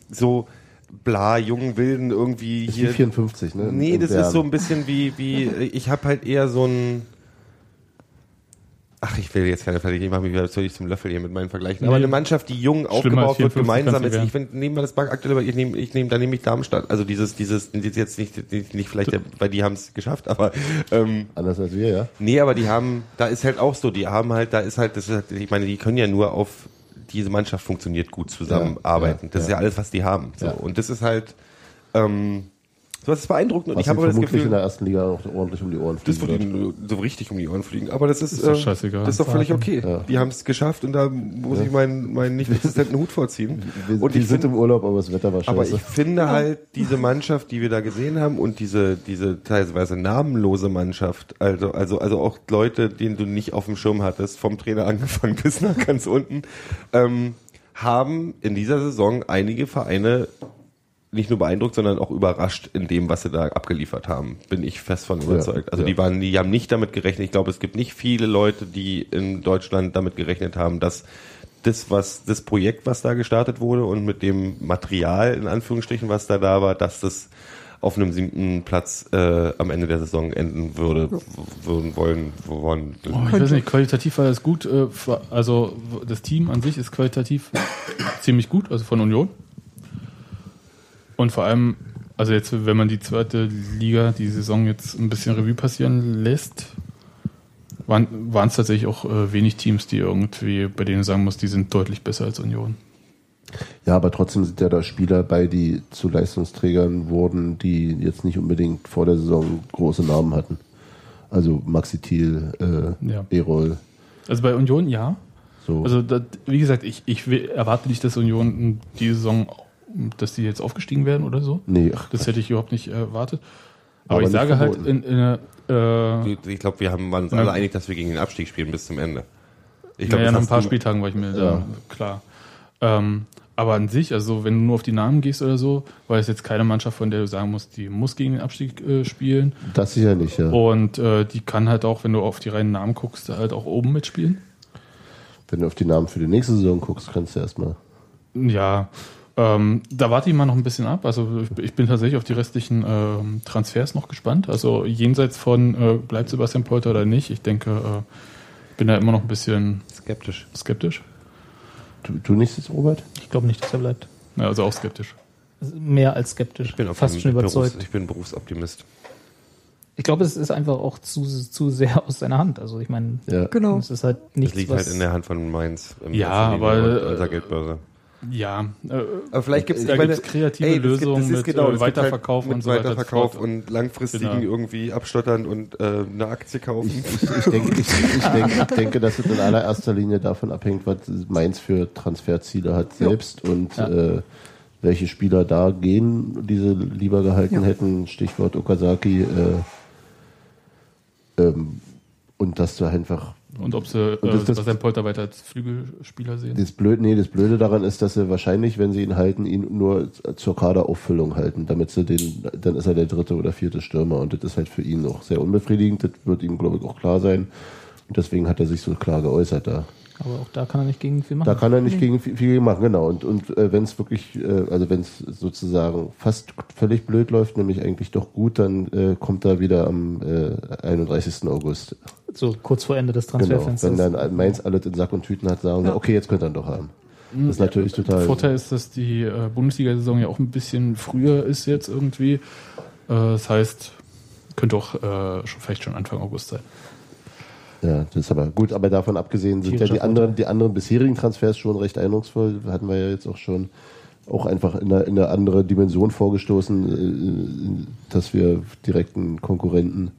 so bla jungen Wilden irgendwie Ist wie hier. 54, ne? Nee, In das Bern. ist so ein bisschen wie, wie, ich habe halt eher so ein, ach, ich will jetzt keine Vergleiche, ich mache mich wieder völlig zum Löffel hier mit meinen Vergleichen. Aber Nee. eine Mannschaft, die jung aufgebaut wird, 54 gemeinsam ist, ich finde, nehmen wir das Bank aktuell, aber ich nehme, ich nehme, da nehme ich Darmstadt. Also dieses, dieses, jetzt nicht, nicht, nicht vielleicht, der, weil die haben es geschafft, aber, ähm, Anders als wir, ja. Nee, aber die haben, da ist halt auch so, die haben halt, da ist halt, das ist halt, ich meine, die können ja nur auf, diese Mannschaft funktioniert gut zusammenarbeiten. Ja, ja, das ist ja. alles, was die haben. So. Und das ist halt, ähm, so was ist beeindruckend und Was ich habe aber das vermutlich in Gefühl, der ersten Liga noch ordentlich um die Ohren das fliegen würde wird. ihnen so richtig um die Ohren fliegen. Aber das ist, Ist doch ähm, scheißegal. Das ist doch völlig okay. Ja. Die haben es geschafft und da muss ich meinen, meinen nicht existenten Hut vorziehen. Wir, Und die ich sind find- im Urlaub, aber das Wetter war scheiße. aber ich finde halt diese Mannschaft, die wir da gesehen haben und diese diese teilweise namenlose Mannschaft, also also also auch Leute, denen du nicht auf dem Schirm hattest, vom Trainer angefangen bis nach ganz unten, ähm, haben in dieser Saison einige Vereine nicht nur beeindruckt, sondern auch überrascht in dem, was sie da abgeliefert haben. Bin ich fest von überzeugt. also ja. die waren, die haben nicht damit gerechnet. Ich glaube, es gibt nicht viele Leute, die in Deutschland damit gerechnet haben, dass das, was, das Projekt, was da gestartet wurde und mit dem Material, in Anführungsstrichen, was da da war, dass das auf einem siebten Platz äh, am Ende der Saison enden würde, würden wollen, wollen. Oh, ich weiß nicht, qualitativ war das gut. äh, Also das Team an sich ist qualitativ ziemlich gut, also von Union. Und vor allem, also jetzt, wenn man die zweite Liga, die Saison jetzt ein bisschen Revue passieren lässt, waren es tatsächlich auch äh, wenig Teams, die irgendwie, bei denen du sagen muss, die sind deutlich besser als Union. Ja, aber trotzdem sind ja da Spieler bei, die zu Leistungsträgern wurden, die jetzt nicht unbedingt vor der Saison große Namen hatten. Also Maxi Thiel, äh, Ja. Erol, Also bei Union ja. so. Also das, wie gesagt, ich, ich erwarte nicht, dass Union die Saison, dass die jetzt aufgestiegen werden oder so. nee, ach, Das hätte ich überhaupt nicht erwartet. Aber, Aber ich sage halt verboten. in, in einer, äh, Ich glaube, wir haben, waren uns alle einig, dass wir gegen den Abstieg spielen bis zum Ende. Ich naja, das nach ein paar Spieltagen war ich mir da Ja. klar. Ähm, aber an sich, also wenn du nur auf die Namen gehst oder so, war es jetzt keine Mannschaft, von der du sagen musst, die muss gegen den Abstieg äh, spielen. das sicher nicht, ja. Und äh, die kann halt auch, wenn du auf die reinen Namen guckst, halt auch oben mitspielen. Wenn du auf die Namen für die nächste Saison guckst, kannst du erstmal. Ja, Ähm, da warte ich mal noch ein bisschen ab. Also ich- bin tatsächlich auf die restlichen ähm, Transfers noch gespannt. Also jenseits von äh, bleibt Sebastian Polter oder nicht. Ich denke, äh, bin da immer noch ein bisschen Skeptisch. skeptisch. Du, du nicht jetzt, Robert? Ich glaube nicht, dass er bleibt. Ja, also auch skeptisch. Mehr als skeptisch. Ich bin auf Fast schon Berufs- überzeugt. Ich bin Berufsoptimist. Ich glaube, es ist einfach auch zu, zu sehr aus seiner Hand. Also ich meine, Ja. Genau. es ist halt Das nichts, liegt was... halt in der Hand von Mainz. im Ja, und unserer äh, Geldbörse. Ja, äh, Aber vielleicht gibt es kreative Lösungen mit, äh, Weiterverkauf mit und so weiter und so Weiterverkauf fort. und langfristigen Genau. irgendwie abstottern und äh, eine Aktie kaufen. Ich, ich, ich, denke, ich, ich, denke, ich denke, dass es in allererster Linie davon abhängt, was Mainz für Transferziele hat selbst und Ja. äh, welche Spieler da gehen, die sie lieber gehalten Ja. hätten. Stichwort Okazaki. Äh, ähm, und dass du einfach und ob sie äh, Und das- das- Sebastian Polter weiter als Flügelspieler sehen. Das Blöde, nee, das Blöde daran ist, dass sie wahrscheinlich, wenn sie ihn halten, ihn nur zur Kaderauffüllung halten, damit sie den, dann ist er der dritte oder vierte Stürmer und das ist halt für ihn auch sehr unbefriedigend. Das wird ihm, glaube ich, auch klar sein. Und deswegen hat er sich so klar geäußert da. Aber auch da kann er nicht gegen viel machen. Da kann er nicht gegen viel, viel machen, genau. Und, und äh, wenn es wirklich, äh, also wenn es sozusagen fast völlig blöd läuft, nämlich eigentlich doch gut, dann äh, kommt er wieder am äh, 31. August. so kurz vor Ende des Genau. Transferfensters. Wenn dann Mainz alles in Sack und Tüten hat, sagen sie, okay, jetzt könnt ihr ihn doch haben. Das ist natürlich total. Vorteil ist, dass die äh, Bundesliga-Saison ja auch ein bisschen früher ist jetzt irgendwie. Äh, das heißt, könnte auch äh, schon, vielleicht schon Anfang August sein. Ja, das ist aber gut, aber davon abgesehen sind ja die anderen, die anderen bisherigen Transfers schon recht eindrucksvoll. Hatten wir ja jetzt auch schon auch einfach in eine, in eine andere Dimension vorgestoßen, äh, dass wir direkten Konkurrenten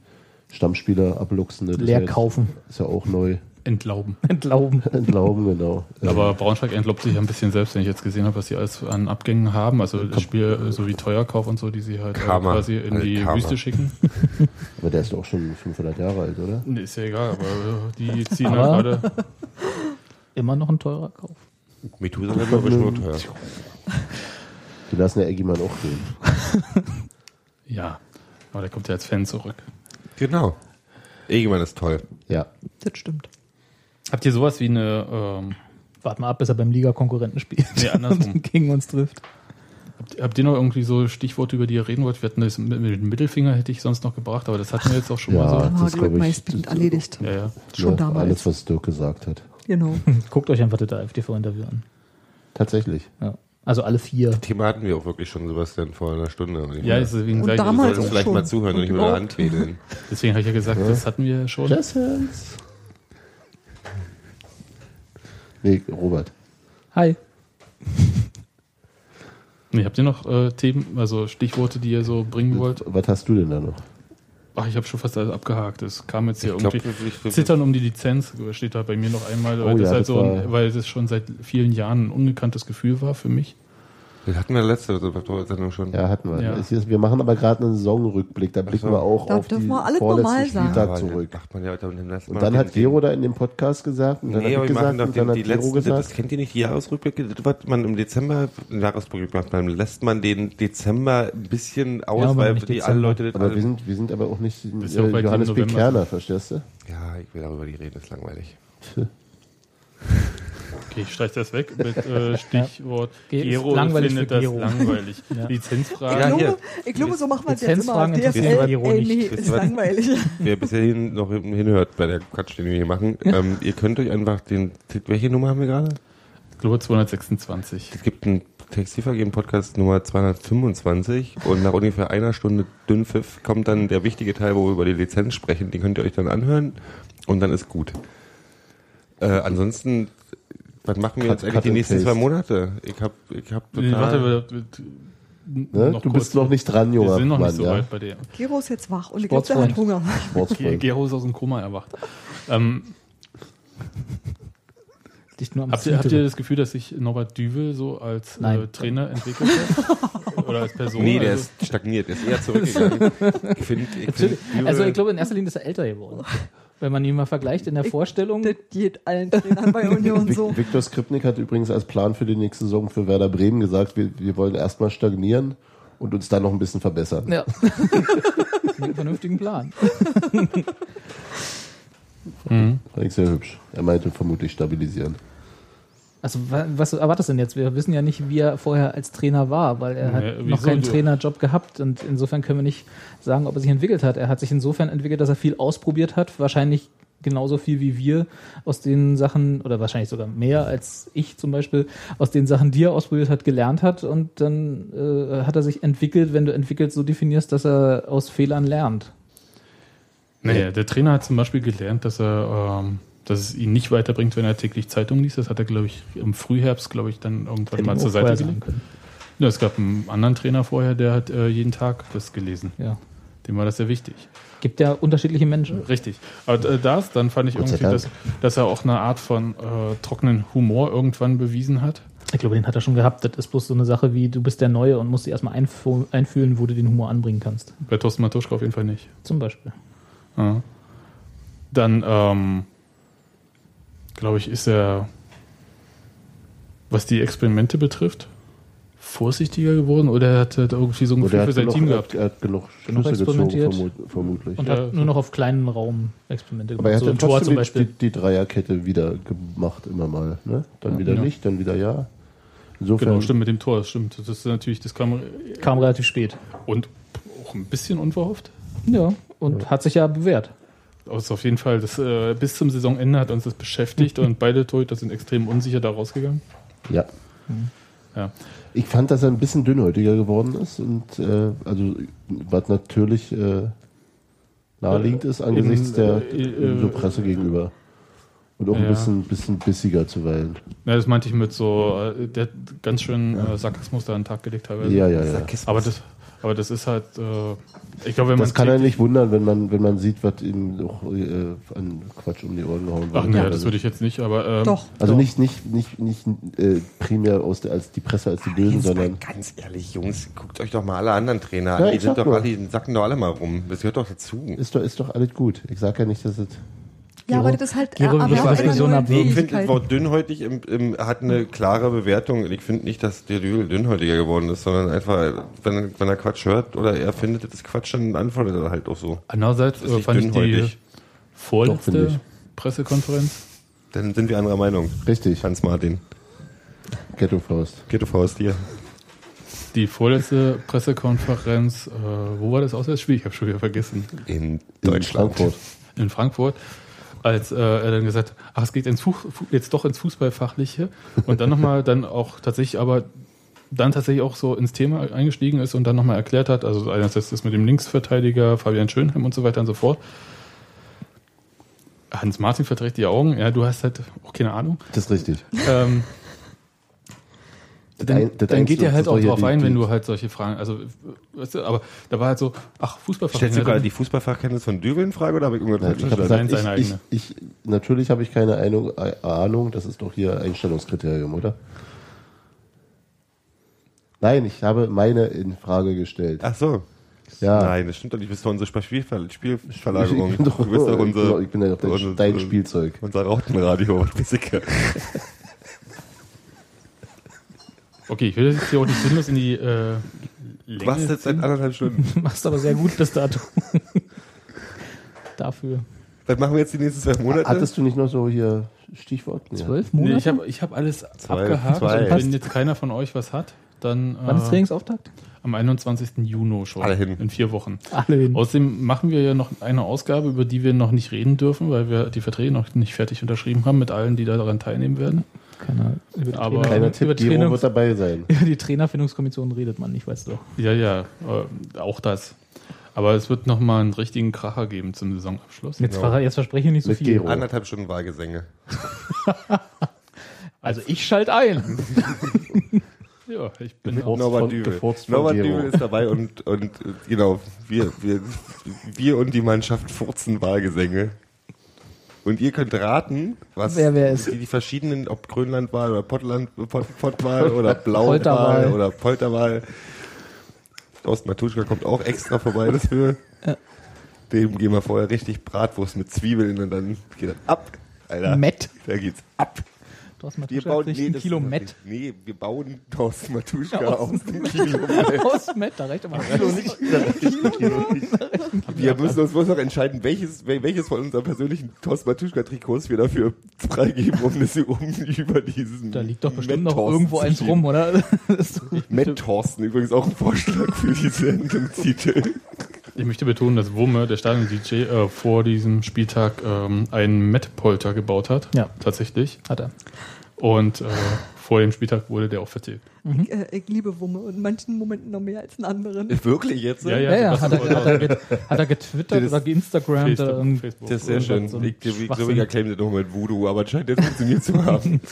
Stammspieler abluchsen. ne? Das Leer kaufen, Ist ja auch neu. Entlauben. entlauben. Entlauben, genau. Aber Braunschweig entlobt sich ein bisschen selbst, wenn ich jetzt gesehen habe, was sie alles an Abgängen haben. Also das Spiel so wie Teuerkauf und so, die sie halt äh, Karma. quasi in Halt die Karma. Wüste schicken. Aber der ist doch auch schon 500 Jahre alt, oder? Nee, ist ja egal, aber äh, die ziehen Aber- halt gerade. Immer noch ein teurer Kauf. Methuselah ist aber schon teuer. Die lassen der Eggimann auch gehen. Ja, aber der kommt ja als Fan zurück. Genau. Egemann ist toll. Ja. Das stimmt. Habt ihr sowas wie eine, ähm, Warten mal ab, bis er beim Liga-Konkurrenten spielt. Nee, andersrum. und gegen uns trifft. habt, habt ihr noch irgendwie so Stichworte, über die ihr reden wollt? Wir hatten das mit, mit dem Mittelfinger, hätte ich sonst noch gebracht, aber das hatten wir jetzt auch schon Ja. mal Dann das war ist, Glück glaub ich, meistens das- erledigt. so. Ja, ja. Schon ja, damals. Alles, was Dirk gesagt hat. Genau. Guckt euch einfach das AfD-Interview an. Tatsächlich. Ja. Also alle vier. Thema hatten wir auch wirklich schon, Sebastian, vor einer Stunde. Und ich Ja, deswegen, Und sag ich, solltest auch vielleicht schon. mal zuhören und nicht nur Und anwedeln. deswegen habe ich ja gesagt, das hatten wir schon. Jessens. Nee, Robert. Hi. Nee, habt ihr noch äh, Themen, also Stichworte, die ihr so bringen wollt? Was hast du denn da noch? Ach, ich habe schon fast alles abgehakt. Es kam jetzt hier Ich glaub, irgendwie. ich- Zittern um die Lizenz steht da bei mir noch einmal, weil, Oh das ja, halt das so, ein- war- weil das schon seit vielen Jahren ein ungekanntes Gefühl war für mich. Das hatten wir letzte Sendung schon. Ja, hatten wir. Ja. Ist- Wir machen aber gerade einen Saisonrückblick. Da blicken so. wir auch Da auf dürfen die wir alles vorletzten normal sagen. Spieltag Aber zurück. Macht man ja, dann lässt Und man dann hat Gero da in dem Podcast gesagt, und dann Nee, hat aber gesagt, und die, dann hat die Gero letzten, das gesagt. kennt ihr nicht, die Jahresrückblicke, das, was man im Dezember, einen Jahresrückblick macht, dann lässt man den Dezember ein bisschen aus, aber weil die Dezember. alle Leute das Aber alle, wir sind, wir sind aber auch nicht äh, ja auch Johannes im B. Kerner, verstehst du? Ja, ich will darüber nicht reden, das ist langweilig. Okay, ich streiche das weg mit äh, Stichwort Ge- Gero langweilig findet für das Gero. langweilig. Ja. Lizenzfragen. Ja, ich, glaube, ich glaube, so machen wir es jetzt immer. DSL, Gero ey, nee, ist langweilig. Wer bisher hin noch hinhört bei der Quatsch, den wir hier machen, ähm, ihr könnt euch einfach den, welche Nummer haben wir gerade? Ich glaube 226. Es gibt einen Textilvergehen-Podcast Nummer 225 und nach ungefähr einer Stunde Dünnpfiff kommt dann der wichtige Teil, wo wir über die Lizenz sprechen. Den könnt ihr euch dann anhören und dann ist gut. Äh, ansonsten, was machen wir Cut- jetzt eigentlich die nächsten paste. zwei Monate? Ich hab, ich hab Nee, total... warte, wir, wir, Ne? noch du kurz. bist noch nicht dran, Wir junger sind noch Mann. nicht so ja? weit bei dir. Gero ist jetzt wach und ich glaube, der hat. Hunger. Gero ist aus dem Koma erwacht. Ähm, Dicht nur am habt, ihr, habt ihr das Gefühl, dass sich Norbert Düvel so als äh. Trainer entwickelt hat? Oder als Person? nee, der Also- ist stagniert, der ist eher zurückgegangen. ich finde, ich find. Also ich glaube, in erster Linie ist er älter geworden. Wenn man ihn mal vergleicht in der Vorstellung. Das geht allen Trainern bei Union so. Viktor Skripnik hat übrigens als Plan für die nächste Saison für Werder Bremen gesagt, wir, wir wollen erstmal stagnieren und uns dann noch ein bisschen verbessern. Ja. Einen vernünftigen Plan. Mhm. Fand ich sehr hübsch. Er meinte vermutlich stabilisieren. Also wa- was erwartest du denn jetzt? Wir wissen ja nicht, wie er vorher als Trainer war, weil er hat Ja, noch wieso? keinen Du- Trainerjob gehabt und insofern können wir nicht sagen, ob er sich entwickelt hat. Er hat sich insofern entwickelt, dass er viel ausprobiert hat, wahrscheinlich genauso viel wie wir aus den Sachen oder wahrscheinlich sogar mehr als ich zum Beispiel aus den Sachen, die er ausprobiert hat, gelernt hat und dann äh, hat er sich entwickelt, wenn du entwickelt so definierst, dass er aus Fehlern lernt. Naja, der Trainer hat zum Beispiel gelernt, dass er, ähm, dass es ihn nicht weiterbringt, wenn er täglich Zeitung liest. Das hat er, glaube ich, im Frühherbst, glaube ich, dann irgendwann mal Hätte zur ihm auch Seite gelegt. Ja, es gab einen anderen Trainer vorher, der hat äh, jeden Tag das gelesen. Ja. Dem war das sehr wichtig. Gibt ja unterschiedliche Menschen. Richtig. Aber äh, das, dann fand ich Gott irgendwie, dass, dass er auch eine Art von äh, trockenen Humor irgendwann bewiesen hat. Ich glaube, den hat er schon gehabt. Das ist bloß so eine Sache wie, du bist der Neue und musst dir erstmal einfu- einfühlen, wo du den Humor anbringen kannst. Bei Thorsten Matuschka auf jeden Fall nicht. Zum Beispiel. Ja. Dann, ähm, glaube ich, ist er, was die Experimente betrifft, vorsichtiger geworden oder er hat halt irgendwie so ein Gefühl er für sein genug, Team er, gehabt. er hat genug Schlüsse gezogen, vermut, vermutlich. Und Ja. hat nur noch auf kleinen Raum Experimente Aber er gemacht. hat So dann ein Tor trotzdem zum die, Beispiel. die, die Dreierkette wieder gemacht, immer mal. Ne? Dann wieder Ja. nicht, dann wieder ja. Insofern, Genau, stimmt mit dem Tor, das stimmt. Das ist natürlich, das kam Kam relativ spät. und auch ein bisschen unverhofft. Ja, und hat sich ja bewährt. Aber es ist auf jeden Fall, das, äh, bis zum Saisonende hat uns das beschäftigt und beide Torhüter sind extrem unsicher da rausgegangen. ja. Ja. Ich fand, dass er ein bisschen dünnhäutiger geworden ist und äh, also was natürlich äh, naheliegend ist angesichts in, der äh, äh, so Presse gegenüber. Und auch ein Ja. bisschen, bisschen bissiger zuweilen. Ja, das meinte ich mit so, äh, der hat ganz schön äh, Sarkasmus da an den Tag gelegt teilweise. Ja, ja, ja. Aber das, aber das ist halt, äh, ich glaube, wenn Das man kann einen nicht wundern, wenn man, wenn man sieht, was ihm auch äh, an Quatsch um die Ohren gehauen Ach wird. nee, Also- das würde ich jetzt nicht, aber ähm, Doch. Also doch. nicht, nicht, nicht, nicht äh, primär aus der, als die Presse als die Bösen, sondern ganz ehrlich, Jungs, guckt euch doch mal alle anderen Trainer Ja, an. Die ich sind doch nur. alle, die sacken doch alle mal rum. Das gehört doch dazu. ist doch, ist doch alles gut. Ich sage ja nicht, dass es. Ja, aber das ist halt Gero er das immer sowieso neue abwägen. Ich finde das. Wort dünnhäutig im, im, hat eine klare Bewertung. Ich finde nicht, dass der Dübel dünnhäutiger geworden ist, sondern einfach, wenn, wenn er Quatsch hört oder er findet, das ist Quatsch, dann antwortet er halt auch so. andererseits Das ist äh, fand ich die dünnhäutig. Doch, vorletzte finde ich. Pressekonferenz. Dann sind wir anderer Meinung. Richtig, Hans Martin. Ghetto-Faust. Ghetto Faust hier. Die vorletzte Pressekonferenz, äh, wo war das Auswärtsspiel? Ich habe schon wieder vergessen. In In Deutschland. Frankfurt. In Frankfurt. Als äh, er dann gesagt hat, ach, es geht ins jetzt doch ins Fußballfachliche und dann nochmal dann auch tatsächlich aber dann tatsächlich auch so ins Thema eingestiegen ist und dann nochmal erklärt hat, also einerseits das mit dem Linksverteidiger Fabian Schönheim und so weiter und so fort. Hans Martin verdreht die Augen, ja, du hast halt auch keine Ahnung. Das ist richtig. Ähm, dann, dann geht er halt auch ja drauf die- ein, wenn du halt solche Fragen, also, weißt du, aber da war halt so, ach, Stellst Fußballverein. du gerade die Fußballfachkenntnis von Dübel in Frage oder habe ich irgendwas falsch verstanden? gesagt, Nein, ich, seine ich, ich, natürlich habe ich keine Ahnung, Ahnung, das ist doch hier Einstellungskriterium, oder? Nein, ich habe meine in Frage gestellt. Ach so. Ja. Nein, das stimmt doch nicht. Du bist doch unsere Spielver Spielverlagerung. Ich bin doch- du bist doch unser, genau, ich bin ja doch dein- unser- dein Spielzeug. Unser Rautenradio. Okay, ich will das jetzt hier auch nicht sinnlos in die äh, Länge Was jetzt seit anderthalb Stunden? Du machst aber sehr gut bis dato. Dafür. Was machen wir jetzt die nächsten zwei Monate? Hattest du nicht noch so hier Stichwort? Ja. Zwölf Nee, Monate? ich habe ich hab alles Zwei- abgehakt. zwei. Und wenn jetzt keiner von euch was hat, dann Wann ist äh, Trainingsauftakt? am 21. Juni schon. Alle hin. In vier Wochen. Alle hin. Außerdem machen wir ja noch eine Ausgabe, über die wir noch nicht reden dürfen, weil wir die Verträge noch nicht fertig unterschrieben haben mit allen, die daran teilnehmen werden. Keiner, über, die Aber- Trainer, Kleiner über, Tipp, Gero Trainer, wird dabei sein. über die Trainerfindungskommission redet man nicht, weißt du doch. Ja, ja, äh, auch das. Aber es wird noch mal einen richtigen Kracher geben zum Saisonabschluss. Jetzt, ver jetzt verspreche ich nicht so Mit viel. Gero. Anderthalb Stunden Wahlgesänge. Also ich schalte ein. Ja, ich bin auch. Norbert Dübel. Norbert Gero. Dübel ist dabei und, und äh, genau, wir, wir, wir und die Mannschaft furzen Wahlgesänge. Und ihr könnt raten, was Wer wer ist. die, die verschiedenen, ob Grönlandwahl oder Pottland, Pott, Pottwahl oder. Blauwahl oder Polterwahl. Thorsten Matuschka kommt auch extra vorbei dafür. Dem gehen wir vorher richtig Bratwurst mit Zwiebeln und dann geht das ab. Alter. Matt. Da geht's ab. Thorsten Wir Matuschka bauen, hat sich nee, ein Kilo Met Nee, wir bauen Thorsten Matuschka Ja, aus dem Kilo Met. aus Met, da reicht aber Kilo nicht. Kilo nicht. Wir müssen uns bloß noch entscheiden, welches, wel- welches von unseren persönlichen Thorsten Matuschka-Trikots wir dafür freigeben, um, das, um über diesen Da liegt doch bestimmt Matt noch irgendwo eins rum, oder? Nicht- Matt Thorsten, übrigens auch ein Vorschlag für die Sendungstitel. Ich möchte betonen, dass Wumme, der Stadion-DJ, äh, vor diesem Spieltag ähm, einen Met-Polter gebaut hat. Ja. Tatsächlich. Hat er. Und äh, vor dem Spieltag wurde der auch vertilgt. Ich, äh, ich liebe Wumme und in manchen Momenten noch mehr als in anderen. Wirklich jetzt? Ja, Ja, ja, hat er, hat er, get, hat er getwittert Das- oder geinstagrammt. Facebook, oder irgend- Facebook. Das ist sehr schön. so ich glaube, ich erkläre das nochmal mit Voodoo, aber es scheint jetzt funktioniert zu haben.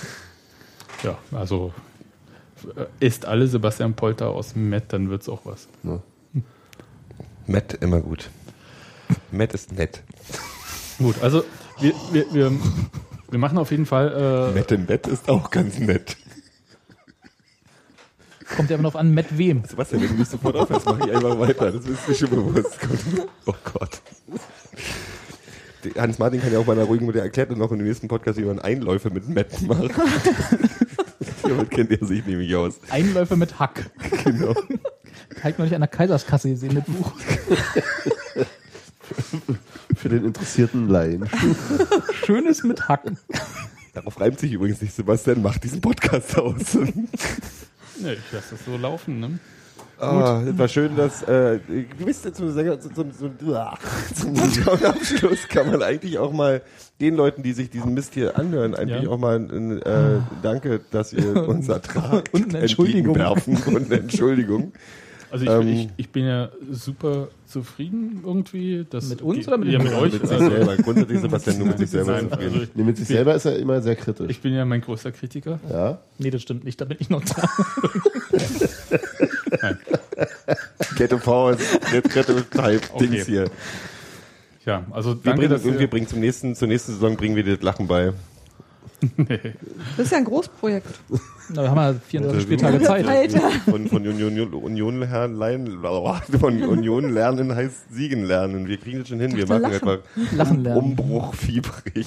Ja, also äh, ist alle Sebastian Polter aus Met, dann wird's auch was. Ja. Matt immer gut. Matt ist nett. Gut, also wir, wir, wir, wir machen auf jeden Fall. Äh, Matt im Bett ist auch ganz nett. Kommt ja immer noch an, mit wem. Sebastian, wenn du mich sofort aufhörst, mache ich einfach weiter. Das ist mir schon bewusst. Oh Gott. Hans Martin kann ja auch mal in einer ruhigen Mutter erklärt und noch im nächsten Podcast, wie man Einläufe mit Matt macht. Damit kennt er sich nämlich aus. Einläufe mit Hack. Genau. Habe ich noch nicht an der Kaiserskasse gesehen, das Buch. Für den interessierten Laien. Schönes mit Hack. Darauf reimt sich übrigens nicht. Sebastian, mach diesen Podcast aus. ne, ich lasse das so laufen, ne? Ah, es war schön, dass äh, ihr, zum, Sänger- zum, zum, zum, zum Saisonabschluss kann man eigentlich auch mal den Leuten, die sich diesen Mist hier anhören, eigentlich Ja. auch mal ein äh, Danke, dass ihr uns ertragt. Und eine Entschuldigung. Und eine Entschuldigung. Also ich, Ähm, ich, ich bin ja super zufrieden irgendwie. Dass Mit uns oder mit ja, mit euch? Mit sich Also, selber. Grundsätzlich Sebastian nur mit sich selber Nein, zufrieden. also Nee, mit sich selber ist er immer sehr kritisch. ich bin ja mein größter Kritiker. ja. Nee, das stimmt nicht, da bin ich noch da. Kette Pause, Kette Type, Okay. Dings hier. Ja, also Wir, danke, bringen, dass wir ihr, bringen zum nächsten, zur nächsten Saison bringen wir dir das Lachen bei. Das ist ja ein Großprojekt. Na, wir haben ja 34 Spieltage Zeit. Alter. Von, von Union, Union, lernen, von Union lernen heißt siegen lernen. Wir kriegen das schon hin. Wir machen lachen. etwa Lachen lernen. Umbruch fiebrig.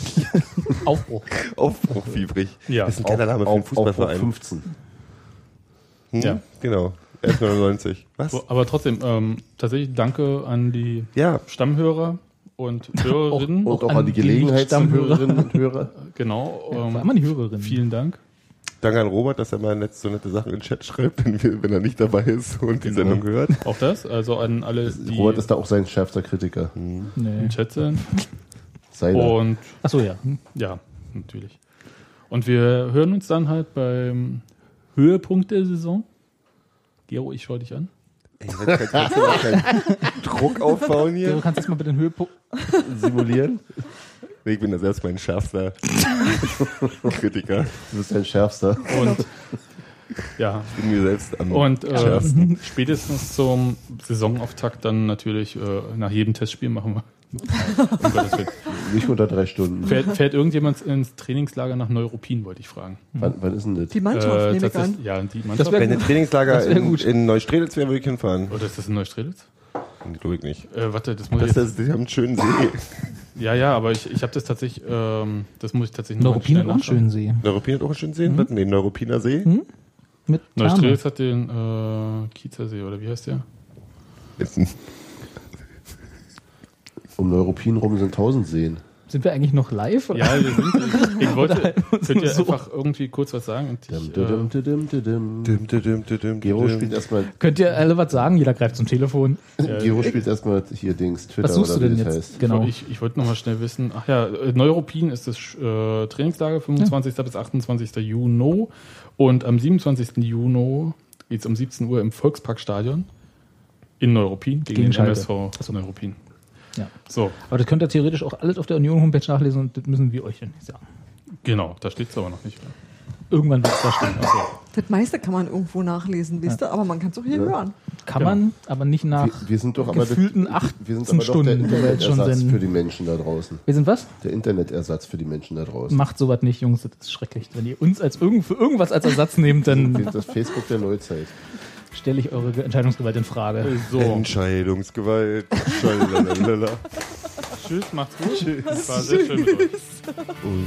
Aufbruch. Aufbruch fiebrig. Ja. Das ist ein kleiner Name für einen auf Fußballverein. 15. Hm? Ja. Genau. 11,99. Was? Aber trotzdem, ähm, tatsächlich danke an die Ja. Stammhörer und Hörerinnen. Und auch an an die Gelegenheitshörerinnen und Hörer. genau. Vor Ähm, allem die Hörerin. vielen Dank. Danke an Robert, dass er mal nett, so nette Sachen in den Chat schreibt, wenn, wir, wenn er nicht dabei ist und die Sendung hört. Auch das. Also an alle, die Robert ist da auch sein schärfster Kritiker. Nee. im Chat sind. Seiner. Und Achso, ja. Hm. ja, natürlich. Und wir hören uns dann halt beim Höhepunkt der Saison. Gero, ich schaue dich an. Ey, kannst, kannst du mal keinen Druck aufbauen Du hier? kannst jetzt mal bitte den Höhepunkt. Simulieren. Nee, Ich bin da selbst mein schärfster Kritiker. Du bist ein schärfster. Und ja, Ich bin mir selbst am und äh, schärfsten. spätestens zum Saisonauftakt dann natürlich äh, nach jedem Testspiel machen wir. Nicht unter drei Stunden. Fährt, fährt irgendjemand ins Trainingslager nach Neuruppin, wollte ich fragen. Wann, wann ist denn das? Die Mannschaft, nehme ich an. Ja, die Das Mannschaft. Wenn ein Trainingslager Das wär in, in Neustrelitz wäre, würde ich hinfahren. Oder ist das in Neustrelitz? Glaube ich nicht. Äh, warte, das muss Das ich ist, die haben einen schönen See. Ja, ja, aber ich, ich habe das tatsächlich, ähm, das muss ich tatsächlich noch Neuruppin hat auch einen schönen See. Neuruppin hat auch einen schönen See. Mhm. Nee, Neuruppiner See. Mit Therme. Neustrelitz hat den äh, Kiezersee, oder wie heißt der? Um Neuruppin rum sind tausend Seen. Sind wir eigentlich noch live? Oder? Ja, wir sind, ich, wollte, könnt ihr so. einfach irgendwie kurz was sagen? Und ich, Dim, äh, dim, dim, dim, dim. Dim, dim, dim, dim, dim, Gero spielt erstmal Könnt ihr alle was sagen? Jeder greift zum Telefon. Gero spielt erstmal hier Dings, Twitter Was suchst du oder wie denn das jetzt? heißt. Genau. Ich, ich wollte noch mal schnell wissen. Ach ja, äh, Neuruppin ist das äh, Trainingslager 25. bis 28. Juni und am 27. Juni geht es um 17 Uhr im Volksparkstadion in Neuruppin gegen, Gegen den. MSV Neuruppin. Ja. So, Aber das könnt ihr theoretisch auch alles auf der Union-Homepage nachlesen und das müssen wir euch ja nicht sagen. genau, da steht es aber noch nicht. Irgendwann wird es da stehen. Achso. Das meiste kann man irgendwo nachlesen, wisst ihr, aber man kann es auch hier hören. Kann Genau. man, aber nicht nach. Wir, wir sind doch aber gefühlten das, 18 wir sind aber doch der Stunden, jetzt schon Internetersatz senden. für die Menschen da draußen. Wir sind was? Der Internetersatz für die Menschen da draußen. Macht sowas nicht, Jungs, das ist schrecklich. Wenn ihr uns als irgend, für irgendwas als Ersatz nehmt, dann das Facebook der Neuzeit. Stelle ich eure Entscheidungsgewalt in Frage. So, Entscheidungsgewalt. Tschüss, macht's gut. Tschüss. War sehr schön mit euch. Und